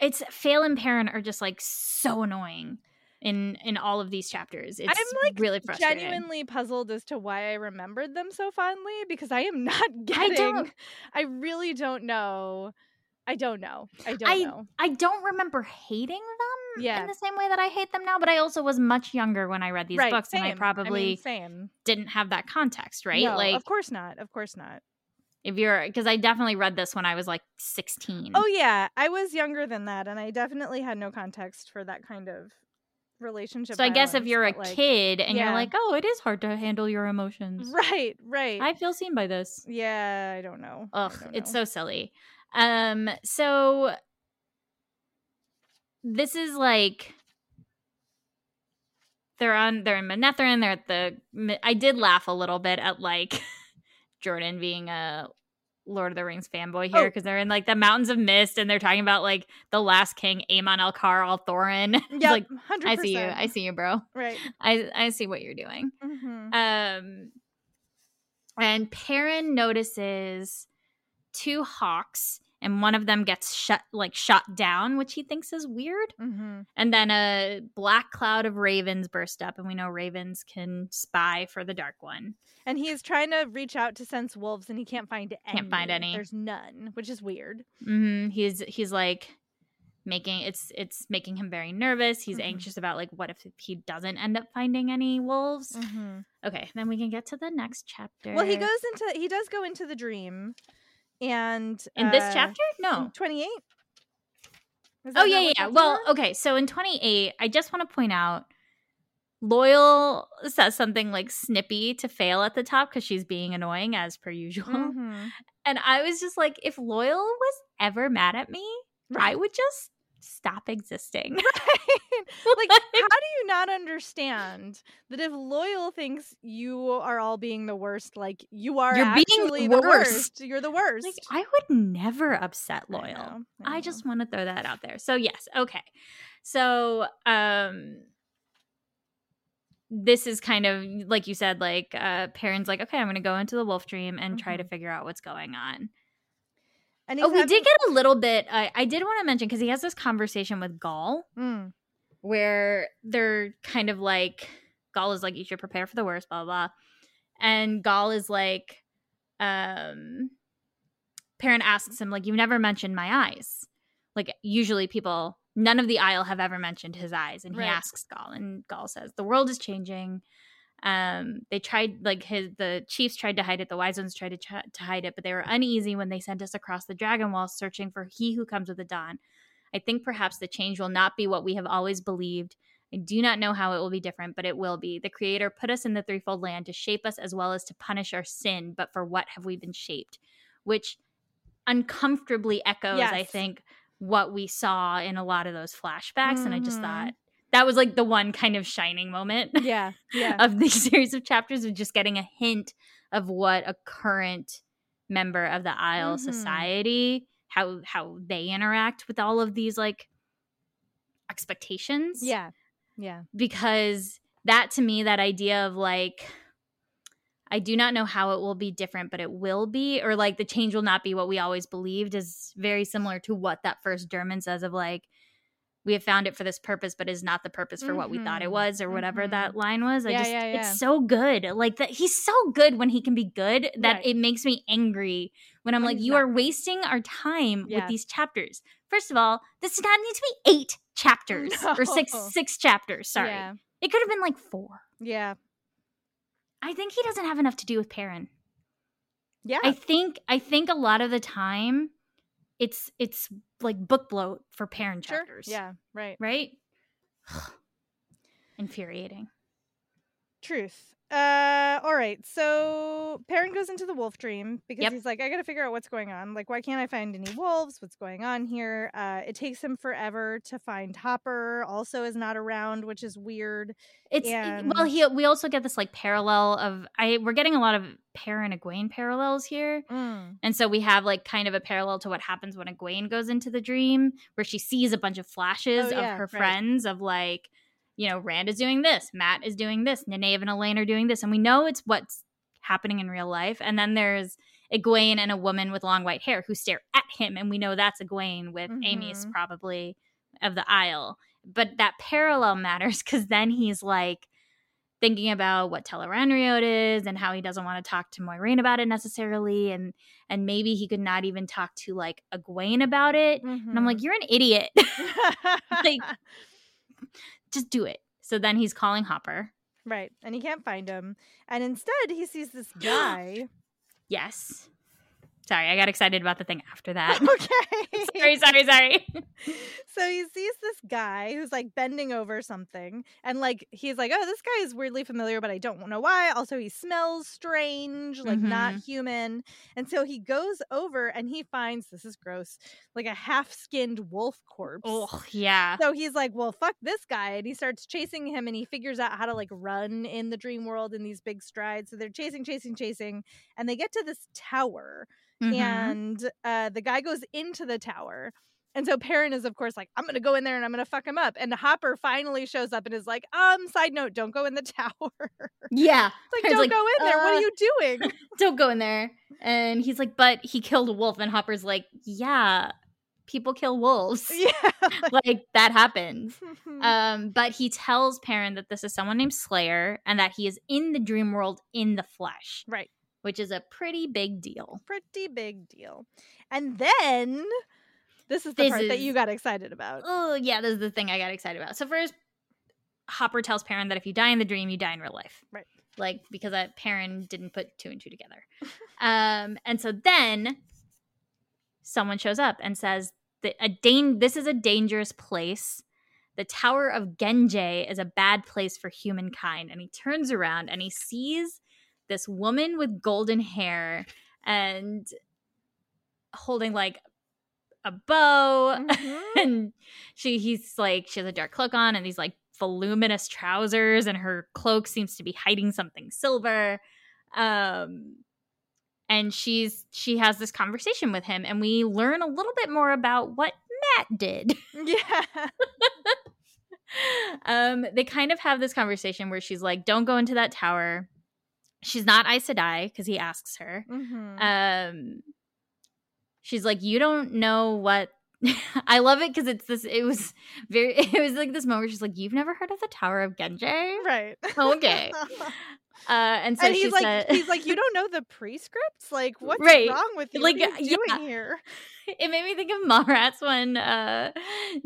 it's Faile and Perrin are just like so annoying in in all of these chapters. It's like, really frustrating. genuinely puzzled as to why I remembered them so fondly because I am [LAUGHS] not getting I don't- I really don't know. I don't know. I don't I- know. I don't remember hating them Yeah. in the same way that I hate them now, but I also was much younger when I read these right, books same. and I probably mean, same. didn't have that context, right? No, like of course not. Of course not. if you're because I definitely read this when I was like 16. Oh yeah, I was younger than that, and I definitely had no context for that kind of relationship. so I guess if you're a like- kid and yeah. you're like, "Oh, it is hard to handle your emotions." right, right. I feel seen by this. yeah, I don't know. Ugh, don't it's so silly. Um, so this is like they're on they're in Manetheren. They're at the. I did laugh a little bit at like [LAUGHS] Jordan being a Lord of the Rings fanboy here Oh. because they're in like the mountains of mist and they're talking about like the last king, Aemon al Caar al Thorin. [LAUGHS] Yeah, like hundred I see you, I see you, bro. Right. I I see what you're doing. hmm Um, and Perrin notices two hawks, and one of them gets shut like shot down, which he thinks is weird. hmm And then a black cloud of ravens burst up, and we know ravens can spy for the Dark One. And he is trying to reach out to sense wolves, and he can't find any. Can't find any. There's none, which is weird. hmm He's he's like making it's it's making him very nervous. He's Mhm. anxious about like what if he doesn't end up finding any wolves. Mm-hmm. Okay, then we can get to the next chapter. Well, he goes into he does go into the dream, and in this uh, chapter. No, twenty eight. Oh yeah, yeah. Well, okay. So in 28, I just want to point out, Loial says something like snippy to Faile at the top because she's being annoying as per usual. Mhm. And I was just like, if Loial was ever mad at me, I would just stop existing. [LAUGHS] like, how do you not understand that if Loial thinks you are all being the worst, like you are You're being the worst. worst. You're the worst. like, I would never upset I Loial. know, I, know. just want to throw that out there. So yes, okay. So um this is kind of like you said, like uh Perrin's like, okay, I'm gonna go into the wolf dream and try to Mhm. figure out what's going on. And Oh, we having- did get a little bit. I I did want to mention because he has this conversation with Gaul Mm, where they're kind of like Gaul is like, you should prepare for the worst, blah blah, blah. and Gaul is like, um, Perrin asks him like, you've never mentioned my eyes. Like usually people, none of the Aiel have ever mentioned his eyes, and he Right. asks Gaul, and Gaul says the world is changing. Um, they tried like his the chiefs tried to hide it, the wise ones tried to to hide it, but they were uneasy when they sent us across the dragon wall searching for he who comes with the dawn. I think perhaps the change will not be what we have always believed. I do not know how it will be different, but it will be. The Creator put us in the threefold land to shape us as well as to punish our sin, but for what have we been shaped? Which uncomfortably echoes, yes. I think, what we saw in a lot of those flashbacks. Mm-hmm. And I just thought that was like the one kind of shining moment [LAUGHS] yeah, yeah. of the [LAUGHS] series of chapters of just getting a hint of what a current member of the Aiel mm-hmm. society how how they interact with all of these like expectations yeah yeah because that to me that idea of like I do not know how it will be different, but it will be, or like the change will not be what we always believed is very similar to what that first German says of like, we have found it for this purpose, but is not the purpose for mm-hmm. what we thought it mm-hmm. was, or whatever mm-hmm. that line was. I yeah, just, yeah, yeah. it's so good. Like that, he's so good when he can be good that right. it makes me angry when I'm when like, you not. are wasting our time with these chapters. First of all, this did not need to be eight chapters no. [LAUGHS] or six six chapters. Sorry, it could have been like four. Yeah, I think he doesn't have enough to do with Perrin. Yeah. I think I think a lot of the time it's it's like book bloat for parent sure. chapters. Yeah, right. Right? [SIGHS] Infuriating. Truth. Uh, all right. So Perrin goes into the wolf dream because yep. he's like, I gotta figure out what's going on. Like, why can't I find any wolves? What's going on here? Uh, it takes him forever to find Hopper. Also, is not around, which is weird. It's and... well, he we also get this like parallel of I we're getting a lot of Perrin Egwene parallels here, mm. and so we have like kind of a parallel to what happens when Egwene goes into the dream, where she sees a bunch of flashes oh, yeah, of her right. friends of like you know, Rand is doing this, Mat is doing this, Nynaeve and Elayne are doing this, and we know it's what's happening in real life. And then there's Egwene and a woman with long white hair who stare at him, and we know that's Egwene with mm-hmm. Amys probably of the Aiel. But that parallel matters because then he's like thinking about what Tel'aran'rhiod is and how he doesn't want to talk to Moiraine about it necessarily, and and maybe he could not even talk to like Egwene about it. Mm-hmm. And I'm mm-hmm. like, you're an idiot. [LAUGHS] like [LAUGHS] just do it. So then he's calling Hopper. Right. And he can't find him. And instead, he sees this [GASPS] guy. yes. Sorry, I got excited about the thing after that. [LAUGHS] Okay. sorry, sorry, sorry. [LAUGHS] so he sees this guy who's like bending over something and like he's like, "Oh, this guy is weirdly familiar, but I don't know why." Also, he smells strange, like mm-hmm. not human. And so he goes over and he finds this is gross, like a half-skinned wolf corpse. Oh, yeah. So he's like, "Well, fuck this guy." And he starts chasing him and he figures out how to like run in the dream world in these big strides. So they're chasing, chasing, chasing, and they get to this tower mm-hmm. and uh, the guy goes into the tower. And so Perrin is, of course, like, I'm gonna go in there and I'm gonna fuck him up. And Hopper finally shows up and is like, um, side note, don't go in the [LAUGHS] tower. Yeah. like, don't like, go in there. Uh, what are uh, you doing? [LAUGHS] don't go in there. And he's like, but he killed a wolf. And Hopper's like, yeah, people kill [LAUGHS] wolves. Yeah. like that happens. um, but he tells Perrin that this is someone named Slayer and that he is in the dream world in the flesh. Right which is a pretty big deal. Pretty big deal. And then this is the this part is, that you got excited about. Oh, yeah, this is the thing I got excited about. So first, Hopper tells Perrin that if you die in the dream, you die in real life. Right. Like because uh, Perrin didn't put two and two together. [LAUGHS] um, and so then someone shows up and says that a dan- this is a dangerous place. The Tower of Ghenjei is a bad place for humankind. And he turns around and he sees this woman with golden hair and holding like a bow mm-hmm. [LAUGHS] and she he's like she has a dark cloak on and these like voluminous trousers and her cloak seems to be hiding something silver um and she's she has this conversation with him and we learn a little bit more about what Mat did. [LAUGHS] Yeah. um they kind of have this conversation where she's like don't go into that tower she's not Aes Sedai because he asks her. Mm-hmm. Um, she's like, you don't know what. [LAUGHS] I love it because it's this. It was very. [LAUGHS] It was like this moment. Where she's like, "You've never heard of the Tower of Ghenjei, right? Okay." [LAUGHS] Uh, and so and he's like, said, he's like, you don't know the prescripts? Like, [LAUGHS] what's right. wrong with you? Like, what are you doing yeah. here? [LAUGHS] It made me think of Mallrats when uh,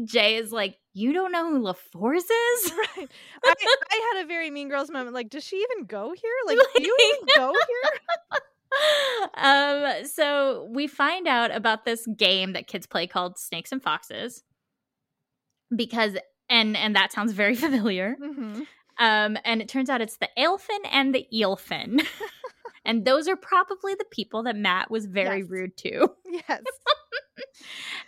Jay is like, you don't know who LaForce is? [LAUGHS] Right. I, I, had a very Mean Girls moment. Like, does she even go here? Like, like do you even go here? um, so we find out about this game that kids play called Snakes and Foxes. because and and that sounds very familiar. Mhm. Um, and it turns out it's the Aelfin and the Eelfin. [LAUGHS] and those are probably the people that Mat was very Yes. rude to. [LAUGHS] Yes.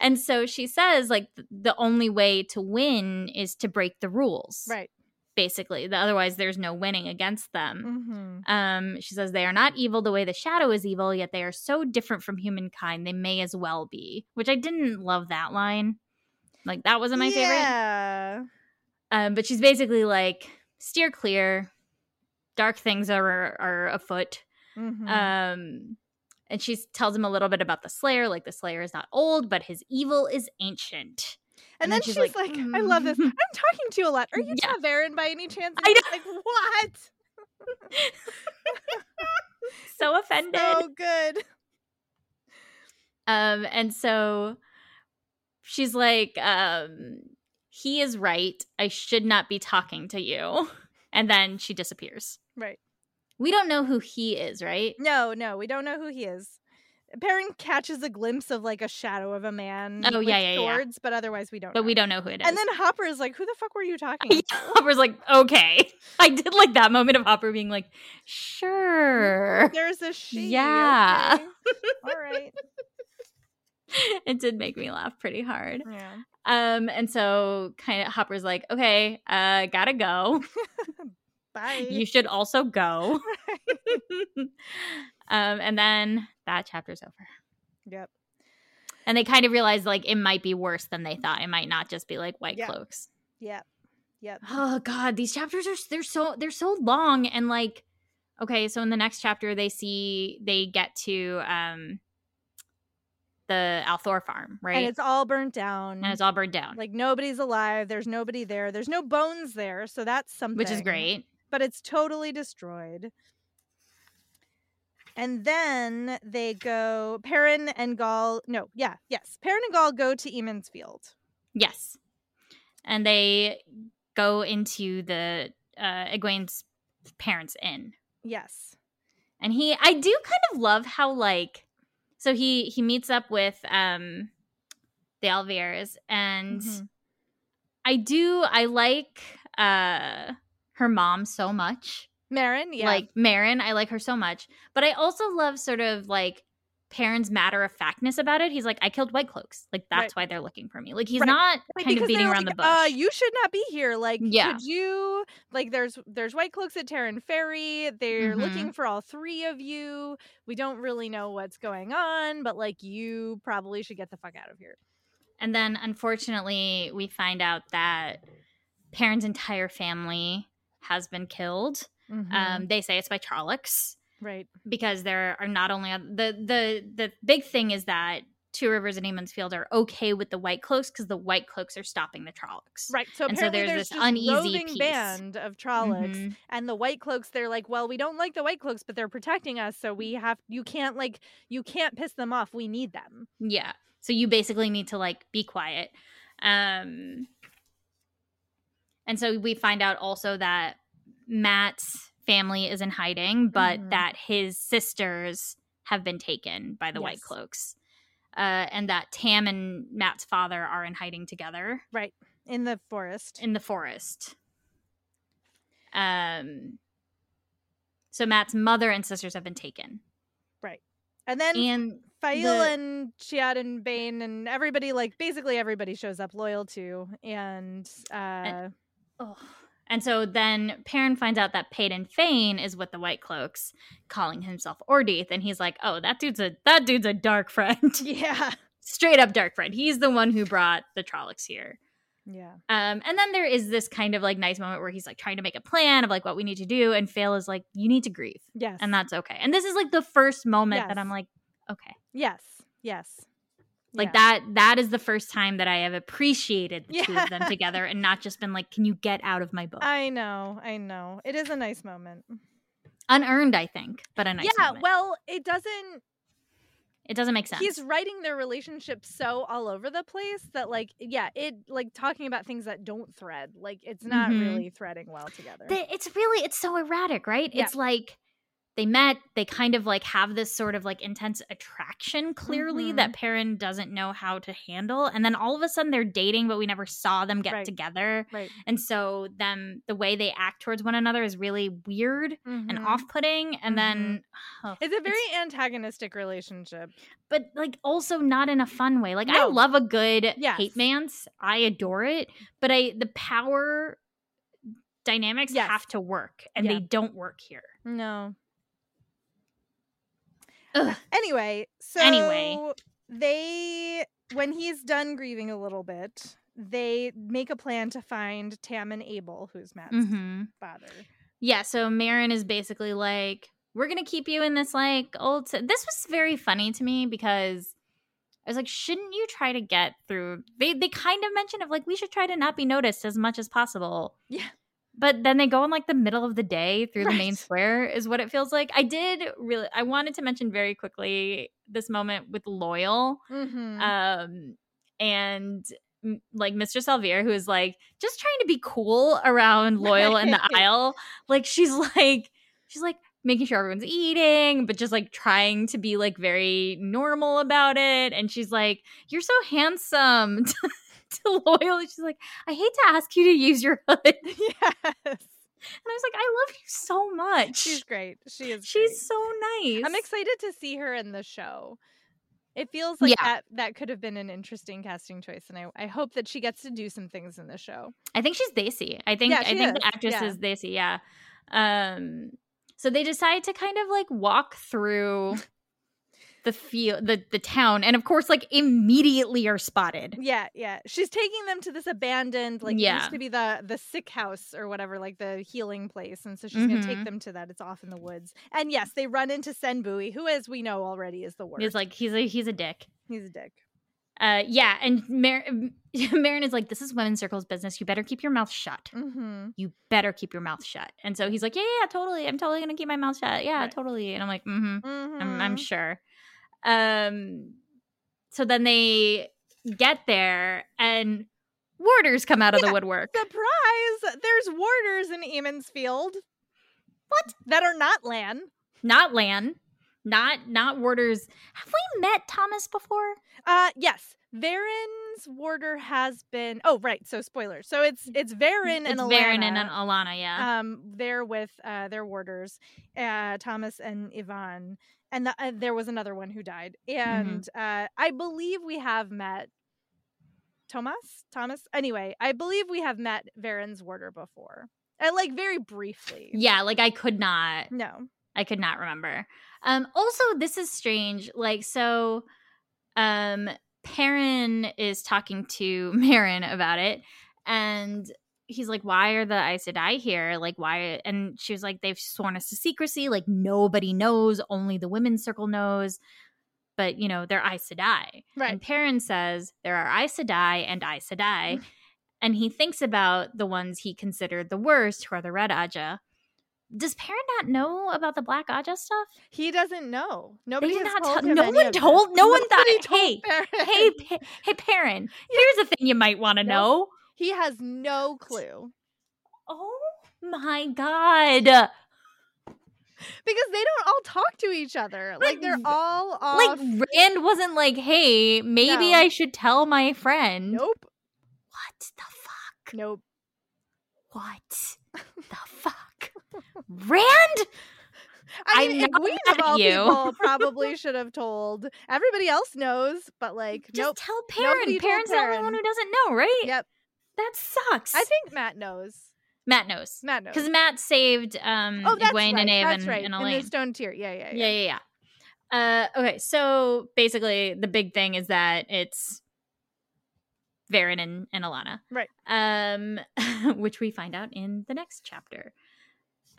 And so she says, like, the only way to win is to break the rules. Right. Basically. The- Otherwise, there's no winning against them. hmm Um, she says they are not evil the way the shadow is evil, yet they are so different from humankind they may as well be. Which I didn't love that line. Like that wasn't my favorite. Yeah. Um, but she's basically like, steer clear. Dark things are are afoot. Mhm. Um, and she tells him a little bit about the Slayer. Like the Slayer is not old, but his evil is ancient. and, and then, then she's, she's like, like, I love this. "Mm." I'm [LAUGHS] talking to you a lot. Are you Yeah. ta'veren by any chance? And I she's like, what? [LAUGHS] So offended. So good. Um, and so she's like, um, he is right. I should not be talking to you. [LAUGHS] And then she disappears. Right. We don't know who he is, right? No, no, we don't know who he is. Perrin catches a glimpse of like a shadow of a man Oh, with yeah, yeah, yeah. but otherwise we don't But know. we don't know who it is. And then Hopper is like, who the fuck were you talking [LAUGHS] to? [LAUGHS] Hopper's like, okay. I did like that moment of Hopper being like, sure. There's a she. Yeah. okay. All right. it did make me laugh pretty hard. Yeah. Um, and so kind of Hopper's like, okay, uh, gotta go. [LAUGHS] Bye. you should also go. [LAUGHS] [LAUGHS] um, and then that chapter's over. yep. And they kind of realized like it might be worse than they thought. It might not just be like white Yeah. cloaks. Yep. Yep. Oh god, these chapters are they're so they're so long and like okay, so in the next chapter they see they get to um the al'Thor farm, right? And it's all burnt down. And it's all burned down, like nobody's alive. There's nobody there. There's no bones there. So that's something. which is great. But it's totally destroyed. And then they go, Perrin and Gaul. No, yeah, yes. Perrin and Gaul go to Emond's Field. Yes. And they go into the uh Egwene's parents' inn. Yes. And he I do kind of love how like so he he meets up with um the al'Veres and Mhm. I do I like uh her mom so much. Marin, yeah. Like Marin, I like her so much. But I also love sort of like Perrin's matter of factness about it. He's like, I killed White Cloaks. Like that's Right. why they're looking for me. Like he's Right. not Right, kind of beating around like, the bush. Uh, you should not be here. Like, Yeah. could you? Like, there's there's white cloaks at Taren Ferry. They're Mhm. looking for all three of you. We don't really know what's going on, but like, you probably should get the fuck out of here. And then unfortunately, we find out that Perrin's entire family has been killed. Mm-hmm. Um, they say it's by Trollocs right. because there are not only the the the big thing is that Two Rivers and Emond's Field are okay with the White Cloaks because the White Cloaks are stopping the Trollocs. Right. So And so apparently there's there's, this uneasy piece. band of Trollocs, Mhm. and the white cloaks. They're like, well, we don't like the white cloaks, but they're protecting us, so we have. You can't like, you can't piss them off. We need them. Yeah. So you basically need to like be quiet. Um and so we find out also that Mat's family is in hiding, but Mhm. that his sisters have been taken by the White Cloaks. Uh, and that Tam and Mat's father are in hiding together Right. in the forest. in the forest. Um so Mat's mother and sisters have been taken. Right. And then And Faile the- and Chiad and Bain and everybody, like basically everybody shows up Loial to. And uh Oh. And so then Perrin finds out that Padan Fain is with the White Cloaks, calling himself Ordeith, and he's like, "Oh, that dude's a that dude's a dark friend, [LAUGHS] [LAUGHS] yeah. straight up dark friend. He's the one who brought the Trollocs here." Yeah. Um, and then there is this kind of like nice moment where he's like trying to make a plan of like what we need to do, and Faile is like, "You need to grieve, Yes. and that's okay." And this is like the first moment that I'm like, "Okay." Yes. Yes. Like Yeah. that that is the first time that I have appreciated the two of them [LAUGHS] together and not just been like, "Can you get out of my book?" I know. I know. It is a nice moment. Unearned, I think, but a nice yeah. moment. Well, it doesn't. It doesn't make sense. He's writing their relationship so all over the place that, like, yeah, it like talking about things that don't thread. Like, it's not Mhm. really threading well together. The- it's really it's so erratic, right? Yeah. It's like they met they kind of like have this sort of like intense attraction clearly Mhm. that Perrin doesn't know how to handle and then all of a sudden they're dating but we never saw them get Right. together Right. and so them the way they act towards one another is really weird and Mhm. off-putting and then oh, It's a very antagonistic relationship. but like also not in a fun way like i love a good Yes. hate mance i adore it but i the power dynamics Yes. have to work and Yeah. they don't work here No. Ugh. Anyway, so Anyway. they when he's done grieving a little bit, they make a plan to find Tam and Abel, who's Mat's hmm father. Yeah, so Marin is basically like, we're gonna keep you in this like old. s-" This was very funny to me because I was like, shouldn't you try to get through? They they kind of mentioned of like we should try to not be noticed as much as possible. Yeah. But then they go in like the middle of the day through the main square is what it feels like. I did really. I wanted to mention very quickly this moment with Loial Mm-hmm. um and m- like Mr. Salvier who is like just trying to be cool around Loial in the Right. aisle like she's like she's like making sure everyone's eating but just like trying to be like very normal about it and she's like you're so handsome [LAUGHS] [LAUGHS] to, Loial she's like I hate to ask you to use your [LAUGHS] hood [LAUGHS] Yes. and. I was like I love you so much She's great. She is she's great. so nice I'm excited to see her in the show. It feels like Yeah. that that could have been an interesting casting choice, and I, I hope that she gets to do some things in the show. I think she's Daisy. I think Yeah, I think is. the actress Yeah. is Daisy. Yeah. Um. So they decide to kind of like walk through the field, the the town, and of course, like immediately are spotted. Yeah, yeah. She's taking them to this abandoned, like Yeah. used to be the the sick house or whatever, like the healing place, and so she's gonna take Mhm. them to that. It's off in the woods, and yes, they run into Cenn Buie, who, as we know already, is the worst. He's like he's a he's a dick. he's a dick. Uh. Yeah. And Mar- [LAUGHS] Marin is like, this is women's circles business. You better keep your mouth shut. Mm-hmm. You better keep your mouth shut. And so he's like, yeah, yeah, yeah, totally. I'm totally gonna keep my mouth shut. Yeah, Right. totally. And I'm like, mm-hmm. Mm-hmm. I'm, I'm sure. Um, so then they get there, and warders come out of Yeah, the woodwork. Surprise! There's warders in Emond's Field. What? That are not Lan. Not Lan, not not warders. Have we met Thomas before? Uh yes. Verin's warder has been oh right, so spoilers. So it's it's Verin and it's Alanna. Verin and Alanna. Yeah. um they're with uh their warders uh tomas and ihvon and the, uh, there was another one who died and uh i believe we have met tomas tomas anyway i believe we have met verin's warder before uh, like very briefly yeah. Like I could not. no I could not remember. Um, also, this is strange. Like, so, um, Perrin is talking to [LAUGHS] Marin about it, and he's like, "Why are the Aes Sedai here? Like, why?" And she was like, "They've sworn us to secrecy. Like, nobody knows. Only the women's circle knows." But you know, they're Aes Sedai. right And Perrin says there are Aes Sedai and Aes Sedai, mm-hmm. and he thinks about the ones he considered the worst, who are the Red Ajah. Does Perrin not know about the Black Ajah stuff? he doesn't know nobody has not told tell- him no one told- no one thought- told hey, Varen. hey, Pa- hey, Perrin, [LAUGHS] here's a thing you might want to know. He has no clue Oh my god! because they don't all talk to each other like they're all off Like Rand wasn't like, "Hey, maybe No. I should tell my friend." nope What the fuck? nope What the fuck? Rand? I mean, Egwene of all you. people [LAUGHS] probably should have told. Everybody else knows, but like, Just nope. tell told Perrin's the only one who doesn't know, right? Yep. That sucks. I think Mat knows. Mat knows. Mat knows. Because Mat saved um oh, that's Egwene right. and and, right. and In Elayne. the stone tier. Yeah, yeah, yeah, yeah. yeah, yeah. Uh, okay, so basically the big thing is that it's Verin and, and Alanna. Right. Um, [LAUGHS] which we find out in the next chapter.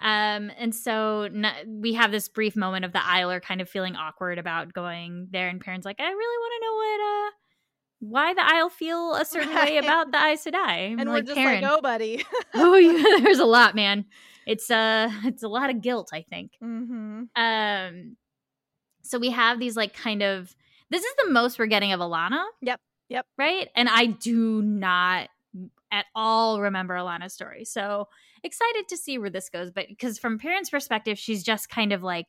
Um, and so n- we have this brief moment of the Isler kind of feeling awkward about going there, and Perrin's like, I really want to know what uh why the Aiel feel a certain way about the Aes Sedai. I'm And we're just Perrin, like, oh, buddy. oh yeah, [LAUGHS] [LAUGHS] there's a lot, man. It's uh [LAUGHS] it's a lot of guilt, I think. mm-hmm. Um so we have these like kind of this is the most we're getting of Alanna. Yep, yep. Right? And I do not at all remember Alanna's story. So excited to see where this goes. But because from Perrin's perspective, she's just kind of like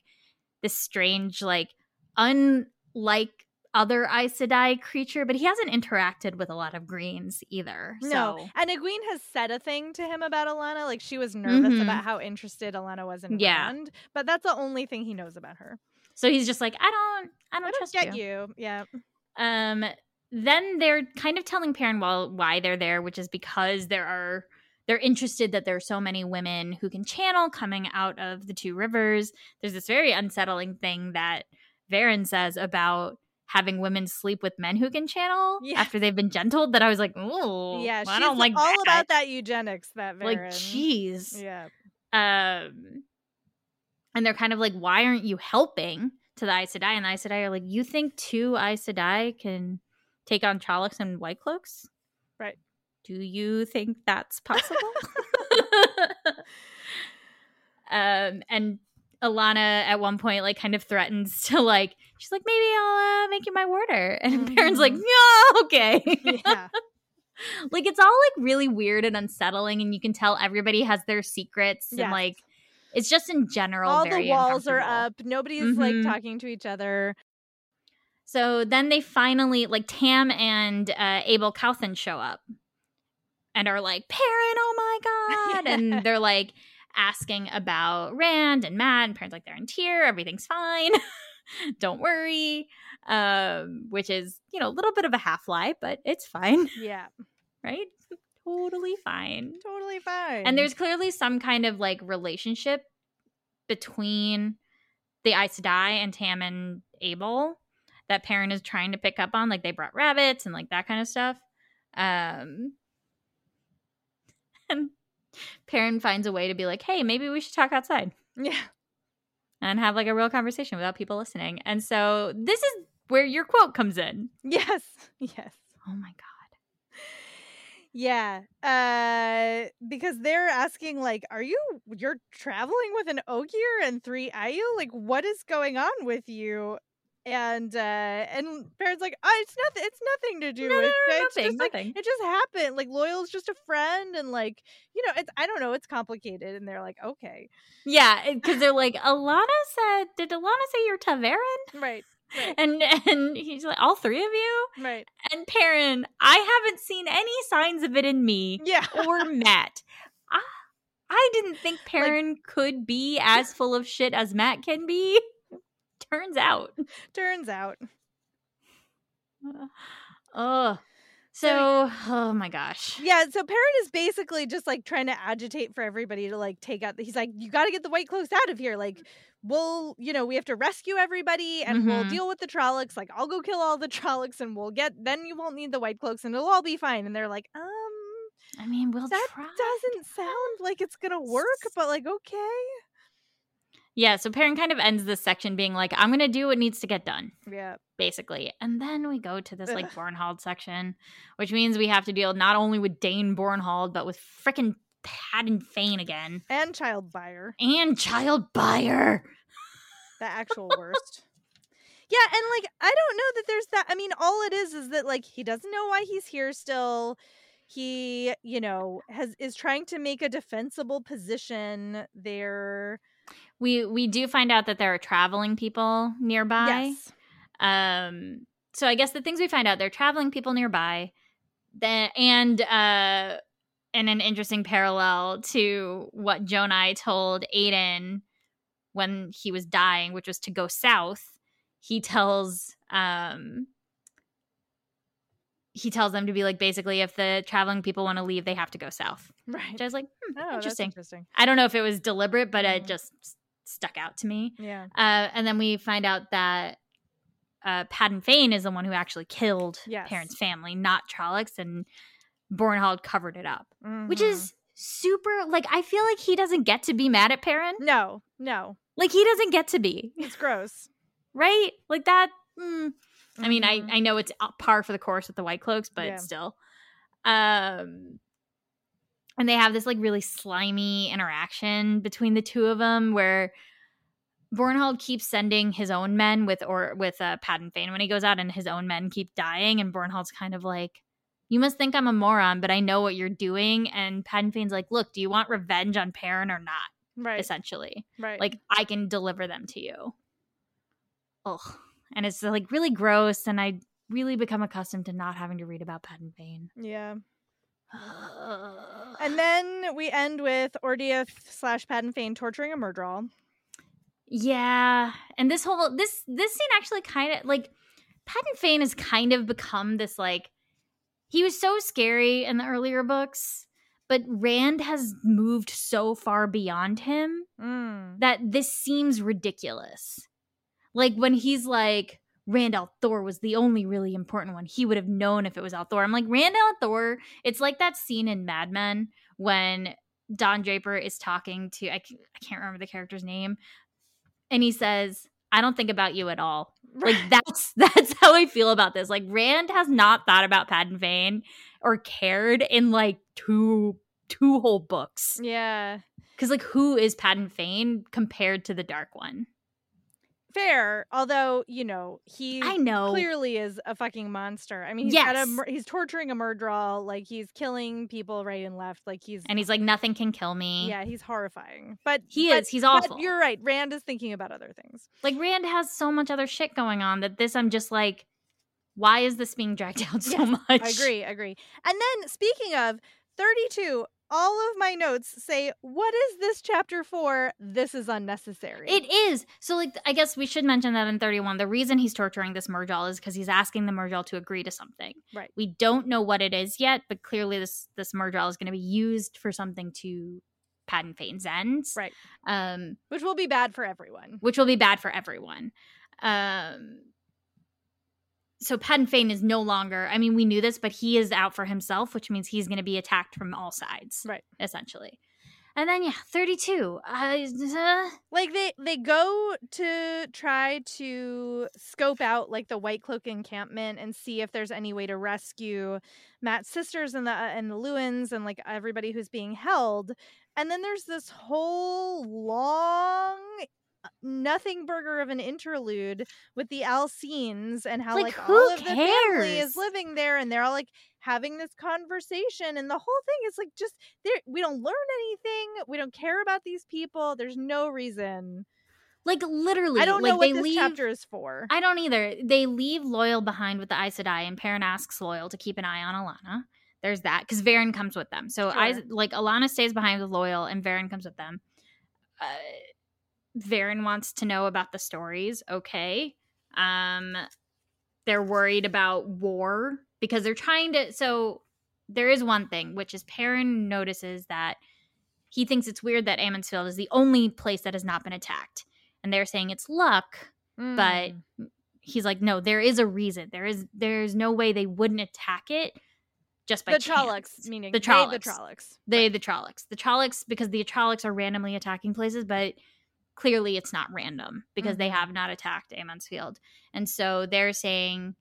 this strange, like unlike other Aes Sedai creature, but he hasn't interacted with a lot of greens either. No, and Egwene has said a thing to him about Alanna. Like she was nervous Mhm. about how interested Alanna was in Yeah. Rand, but that's the only thing he knows about her. so he's just like, I don't I don't, I don't trust get you. Yeah. Um, then they're kind of telling Perrin why they're there, which is because there are they're interested that there are so many women who can channel coming out of the two rivers. There's this very unsettling thing that Verin says about having women sleep with men who can channel Yeah. after they've been gentled. That I was like, [LAUGHS] oh, yeah, she's I don't like all that. about that eugenics. That Like, Verin. jeez. Yeah. Um, and they're kind of like, why aren't you helping to the Aes Sedai? And the Aes Sedai are like, you think two Aes Sedai can take on Trollocs and White Cloaks? Right. Do you think that's possible? [LAUGHS] [LAUGHS] um, and Alanna at one point like kind of threatens to like, she's like, maybe I'll uh, make you my warder. [LAUGHS] And Baron's like, Mhm. no, okay. Yeah. [LAUGHS] like it's all like really weird and unsettling and you can tell everybody has their secrets Yes. and like it's just in general all the walls are up. Nobody's like Mhm. talking to each other. so then they finally like tam and uh abel Cauthon show up and are like Perrin oh my [LAUGHS] god and they're like asking about rand and mat and Perrin's like they're in tear everything's fine [LAUGHS] don't worry um which is you know a little bit of a half lie but it's fine Yeah. [LAUGHS] right totally fine Totally fine. And there's clearly some kind of like relationship between the Aes Sedai and Tam and Abel that Perrin is trying to pick up on. Like they brought rabbits and like that kind of stuff. Um, [LAUGHS] and Perrin finds a way to be like, hey, maybe we should talk outside Yeah. And have like a real conversation without people listening. And so this is where your quote comes in. Yes. [LAUGHS] Yes. Oh my God. Yeah. Uh because they're asking like are you you're traveling with an Ogier and three Aiel? Like what is going on with you? And uh and Perrin's like, oh, it's nothing it's nothing to do No, no, with no, it. It's nothing, just like nothing. it just happened. Like Loial's just a friend and like, you know, it's I don't know, it's complicated. And they're like, okay. Yeah, because they're like, Alanna said, did Alanna say you're ta'veren? Right. Right. [LAUGHS] And and he's like, all three of you? Right. And Perrin, I haven't seen any signs of it in me Yeah. or [LAUGHS] Mat. I, I didn't think Perrin could be as full of shit as Mat can be. Turns out. Turns out. Oh. So, oh my gosh. Yeah, so Perrin is basically just like trying to agitate for everybody to like take out. He's like, you got to get the white cloaks out of here. Like, we'll, you know, we have to rescue everybody and we'll Mhm. deal with the Trollocs. Like, I'll go kill all the Trollocs and we'll get. Then you won't need the white cloaks and it'll all be fine. And they're like, um, I mean, we'll that try. doesn't sound like it's gonna work, but like, okay. Yeah, so Perrin kind of ends this section being like, I'm going to do what needs to get done. Yeah, basically. And then we go to this like [LAUGHS] Ugh. Bornhald section, which means we have to deal not only with Dain Bornhald, but with frickin' Padan Fain again. and child Byar, And Child Byar. the actual [LAUGHS] worst. Yeah, and like I don't know that there's that. I mean, all it is is that like he doesn't know why he's here still. He, you know, has is trying to make a defensible position there. We we do find out that there are traveling people nearby. Yes. Um so I guess the things we find out, there are traveling people nearby. And uh and an interesting parallel to what Jonai told Adan when he was dying, which was to go south. He tells um he tells them to be like basically if the traveling people want to leave, they have to go south. Right. Which I was like, hmm, Oh, interesting. interesting. I don't know if it was deliberate, but it Mhm. just stuck out to me. Yeah. Uh, and then we find out that uh, Padan Fain is the one who actually killed Yes. Perrin's family, not Trollocs, and Bornhald covered it up, which Mhm. is super. Like, I feel like he doesn't get to be mad at Perrin. no, no, Like, he doesn't get to be, it's gross. [LAUGHS] right? Like, that. mm. I mean. I, I know it's uh, par for the course with the White Cloaks, but Yeah. still. Um, and they have this like really slimy interaction between the two of them where Bornhald keeps sending his own men with or with uh, Padan Fain when he goes out, and his own men keep dying, and Bornhald's kind of like, You must think I'm a moron, but I know what you're doing. And Padan Fain's like, look, do you want revenge on Perrin or not? Right. Essentially. Right. Like, I can deliver them to you. Ugh. And it's like really gross. And I really become accustomed to not having to read about Padan Fain. yeah. And then we end with Ordeith slash Padan Fain torturing a Myrddraal. Yeah, and this whole this this scene actually kind of like Padan Fain has kind of become this like he was so scary in the earlier books, but Rand has moved so far beyond him Mm. that this seems ridiculous. Like when he's like Rand Thor was the only really important one. He would have known if it was al'Thor. I'm like Rand al'Thor, It's like that scene in Mad Men when Don Draper is talking to I, I can't remember the character's name, and he says, "I don't think about you at all." Like that's [LAUGHS] that's how I feel about this. Like Rand has not thought about Padan Fain or cared in like two two whole books. yeah. Because like who is Padan Fain compared to the Dark One? Fair. Although, you know, he I know. clearly is a fucking monster. I mean, he's got a Yes. he's torturing a Myrddraal, like he's killing people right and left, like he's And he's like, nothing can kill me. yeah, he's horrifying. But He but- is. He's but awful. you're right. Rand is thinking about other things. Like Rand has so much other shit going on that this I'm just like, why is this being dragged [LAUGHS] out so Yes, much? I agree, I agree. And then speaking of 32, all of my notes say, "What is this chapter for? This is unnecessary." It is. So like I guess we should mention that in 31, the reason he's torturing this Myrddraal is because he's asking the Myrddraal to agree to something. Right. We don't know what it is yet, but clearly this this Myrddraal is going to be used for something to Padan Fain's ends. Right. Um, which will be bad for everyone. which will be bad for everyone. Um, so Padan Fain is no longer. I mean, we knew this, but he is out for himself, which means he's going to be attacked from all sides, Right. Essentially. And then yeah, thirty-two. Uh, Like they they go to try to scope out like the White Cloak encampment and see if there's any way to rescue Mat's sisters and the and the Luhhans and like everybody who's being held. And then there's this whole long uh, nothing burger of an interlude with the al'Seens and how Like, like, all of the family is living there and they're all like having this conversation and the whole thing is like just there we don't learn anything we don't care about these people there's no reason like literally, i don't like know what they this leave. chapter is for I don't either. They leave Loial behind with the Aes Sedai, and Perrin asks Loial to keep an eye on Alanna. There's that because Verin comes with them. So I like Alanna stays behind with Loial, and Verin comes with them. Uh, Verin wants to know about the stories. Okay. Um, they're worried about war because they're trying to. So there is one thing, which is Perrin notices that he thinks it's weird that Emond's Field is the only place that has not been attacked, and they're saying it's luck but Mm. he's like no there is a reason there is there's no way they wouldn't attack it just by the chance. Trollocs, meaning the Trollocs the Trollocs. they the Trollocs the Trollocs because the Trollocs are randomly attacking places but clearly it's not random because they Mhm. have not attacked Emond's Field and so they're saying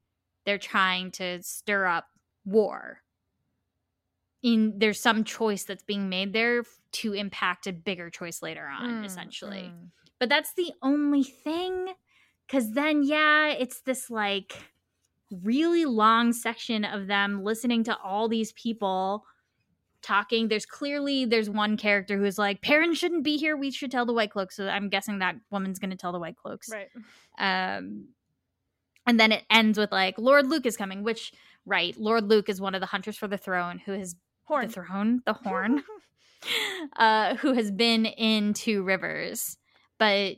they're trying to stir up war in there's some choice that's being made there to impact a bigger choice later on Mm, essentially mm. but that's the only thing because then yeah it's this like really long section of them listening to all these people talking there's clearly there's one character who's like parents shouldn't be here we should tell the white cloaks. So i'm guessing that woman's going to tell the white cloaks. Right. Um and then it ends with like lord Luc is coming which right lord Luc is one of the hunters for the throne who has horn. the throne? The horn? [LAUGHS] Uh, who has been in Two Rivers, but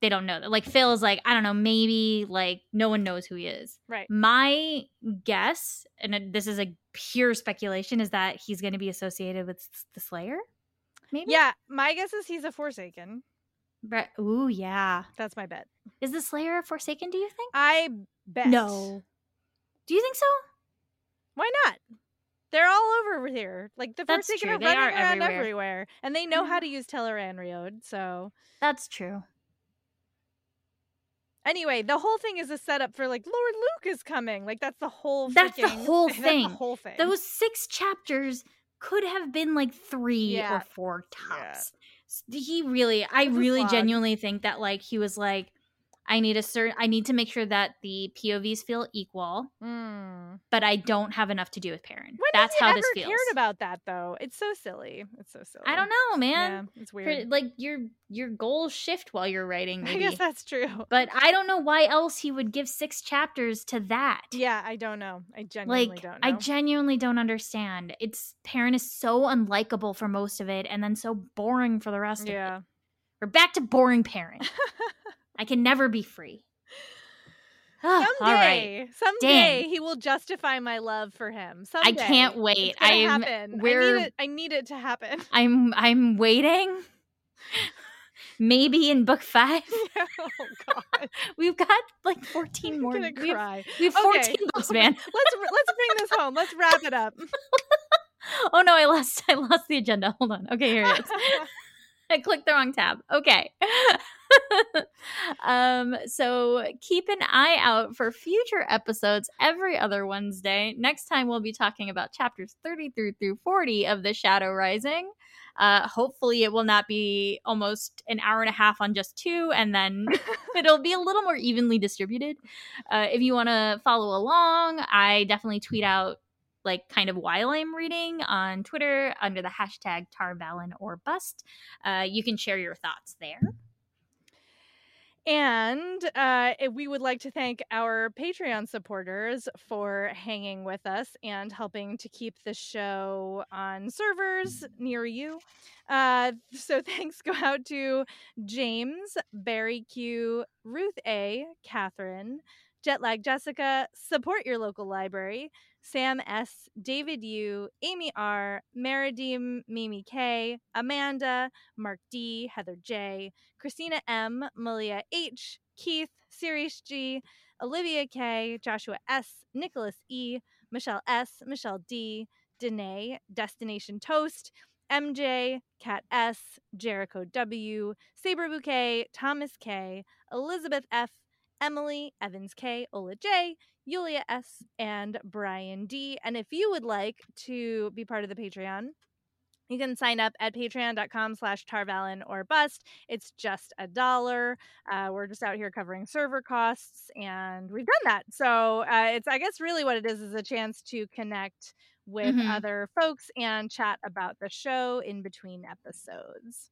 they don't know that. Like Phil is like, I don't know, maybe like no one knows who he is. right My guess, and this is a pure speculation, is that he's going to be associated with the Slayer. Maybe. yeah my guess is he's a forsaken Right. Ooh, yeah. that's my bet Is the Slayer a Forsaken? Do you think? i bet No. Do you think so? why not they're all over here like the That's forsaken true, are running are around everywhere. everywhere. and they know how mm-hmm. to use Tel'aran'rhiod so That's true. Anyway, the whole thing is a setup for like Lord Luc is coming. Like that's the whole. That's the whole [LAUGHS] that's the thing. whole thing. Those six chapters could have been like three Yeah. or four Yeah. tops. S- He really, I really genuinely think that like he was like, I need a certain I need to make sure that the POVs feel equal, Mm. but I don't have enough to do with Perrin. When That's how this feels. cared about that though? It's so silly. It's so silly. I don't know, man. Yeah, it's For- weird. like your your goals shift while you're writing, I guess that's true. but I don't know why else he would give six chapters to that. yeah, I don't know. I genuinely like don't know. I genuinely don't understand. It's Perrin is so unlikable for most of it, and then so boring for the rest of it. yeah. We're back to boring Perrin. [LAUGHS] I can never be free. [SIGHS] Ah, Someday, All right. someday Dang. he will justify my love for him. I can't wait. I'm happen. I need it. I need it to happen. [LAUGHS] I'm I'm waiting. Maybe in book five. [LAUGHS] oh God, [LAUGHS] We've got like 14 I'm more. gonna we, have, cry. we have Okay. 14 books, man. let's let's bring this home. Let's wrap it up. Oh no, I lost I lost the agenda. Hold on. Okay, here it is. I clicked the wrong tab. Okay. [LAUGHS] um, so keep an eye out for future episodes every other Wednesday. Next time we'll be talking about chapters 33 through 40 of The Shadow Rising. Uh, hopefully it will not be almost an hour and a half on just two, and then [LAUGHS] it'll be a little more evenly distributed. Uh, if you want to follow along, I definitely tweet out like kind of while I'm reading on Twitter under the hashtag Tar Valon or Bust. Uh, you can share your thoughts there. And uh, eh, we would like to thank our Patreon supporters for hanging with us and helping to keep the show on servers near you. Uh, so [LAUGHS] thanks go out to James, Barry Q, Ruth A, Catherine, Jetlag Jessica, Support Your Local Library, Sam S, David U, Amy R, Meridim, Mimi K, Amanda, Mark D, Heather J, Christina M, Malia H, Keith, Sirius G, Olivia K, Joshua S, Nicholas E, Michelle S, Michelle D, Danae, Destination Toast, MJ, Cat S, Jericho W, Saber Bouquet, Thomas K, Elizabeth F, Emily, Evans K, Ola J, Yulia S, and Brian D. And if you would like to be part of the Patreon, you can sign up at patreon.com slash tarvalon or bust. It's just a dollar. Uh, we're just out here covering server costs, and we've done that. So uh, it's, I guess, really what it is is a chance to connect with Mhm. other folks and chat about the show in between episodes.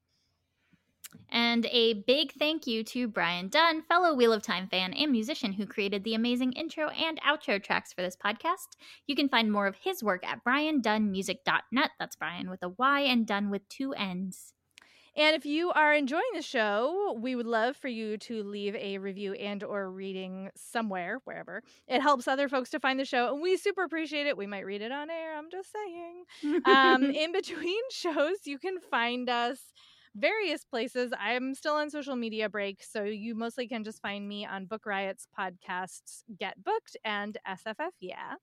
And a big thank you to Brian Dunn, fellow Wheel of Time fan and musician who created the amazing intro and outro tracks for this podcast. You can find more of his work at briandunnmusic.net. That's Brian with a Y and Dunn with two N's. And if you are enjoying the show, we would love for you to leave a review and or reading somewhere, wherever. It helps other folks to find the show, and we super appreciate it. We might read it on air, I'm just saying. [LAUGHS] Um, in between [LAUGHS] shows, you can find us various places. I'm still on social media break, so you mostly can just find me on Book Riot's podcasts Get Booked and SFF Yeah.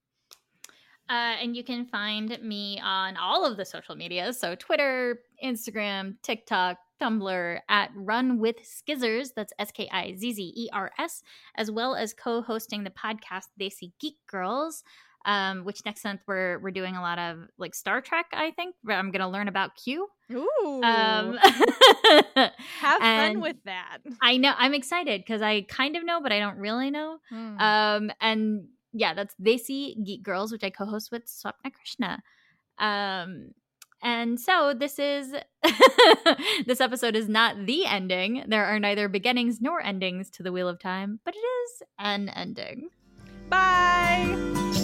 Uh, and you can find me on all of the social media. So Twitter, Instagram, TikTok, Tumblr at Run with Skizzers. That's S K I Z Z E R S, as well as co hosting the podcast Desi Geek Girls. Um, which next month we're we're doing a lot of like Star Trek. I think I'm gonna learn about Q. Ooh. Um, [LAUGHS] have fun with that. I know I'm excited because I kind of know, but I don't really know. Hmm. Um, and yeah, that's Desi Geek Girls, which I co-host with Swapna Krishna. Um, and so this is [LAUGHS] this episode is not the ending. There are neither beginnings nor endings to the Wheel of Time, but it is an ending. Bye.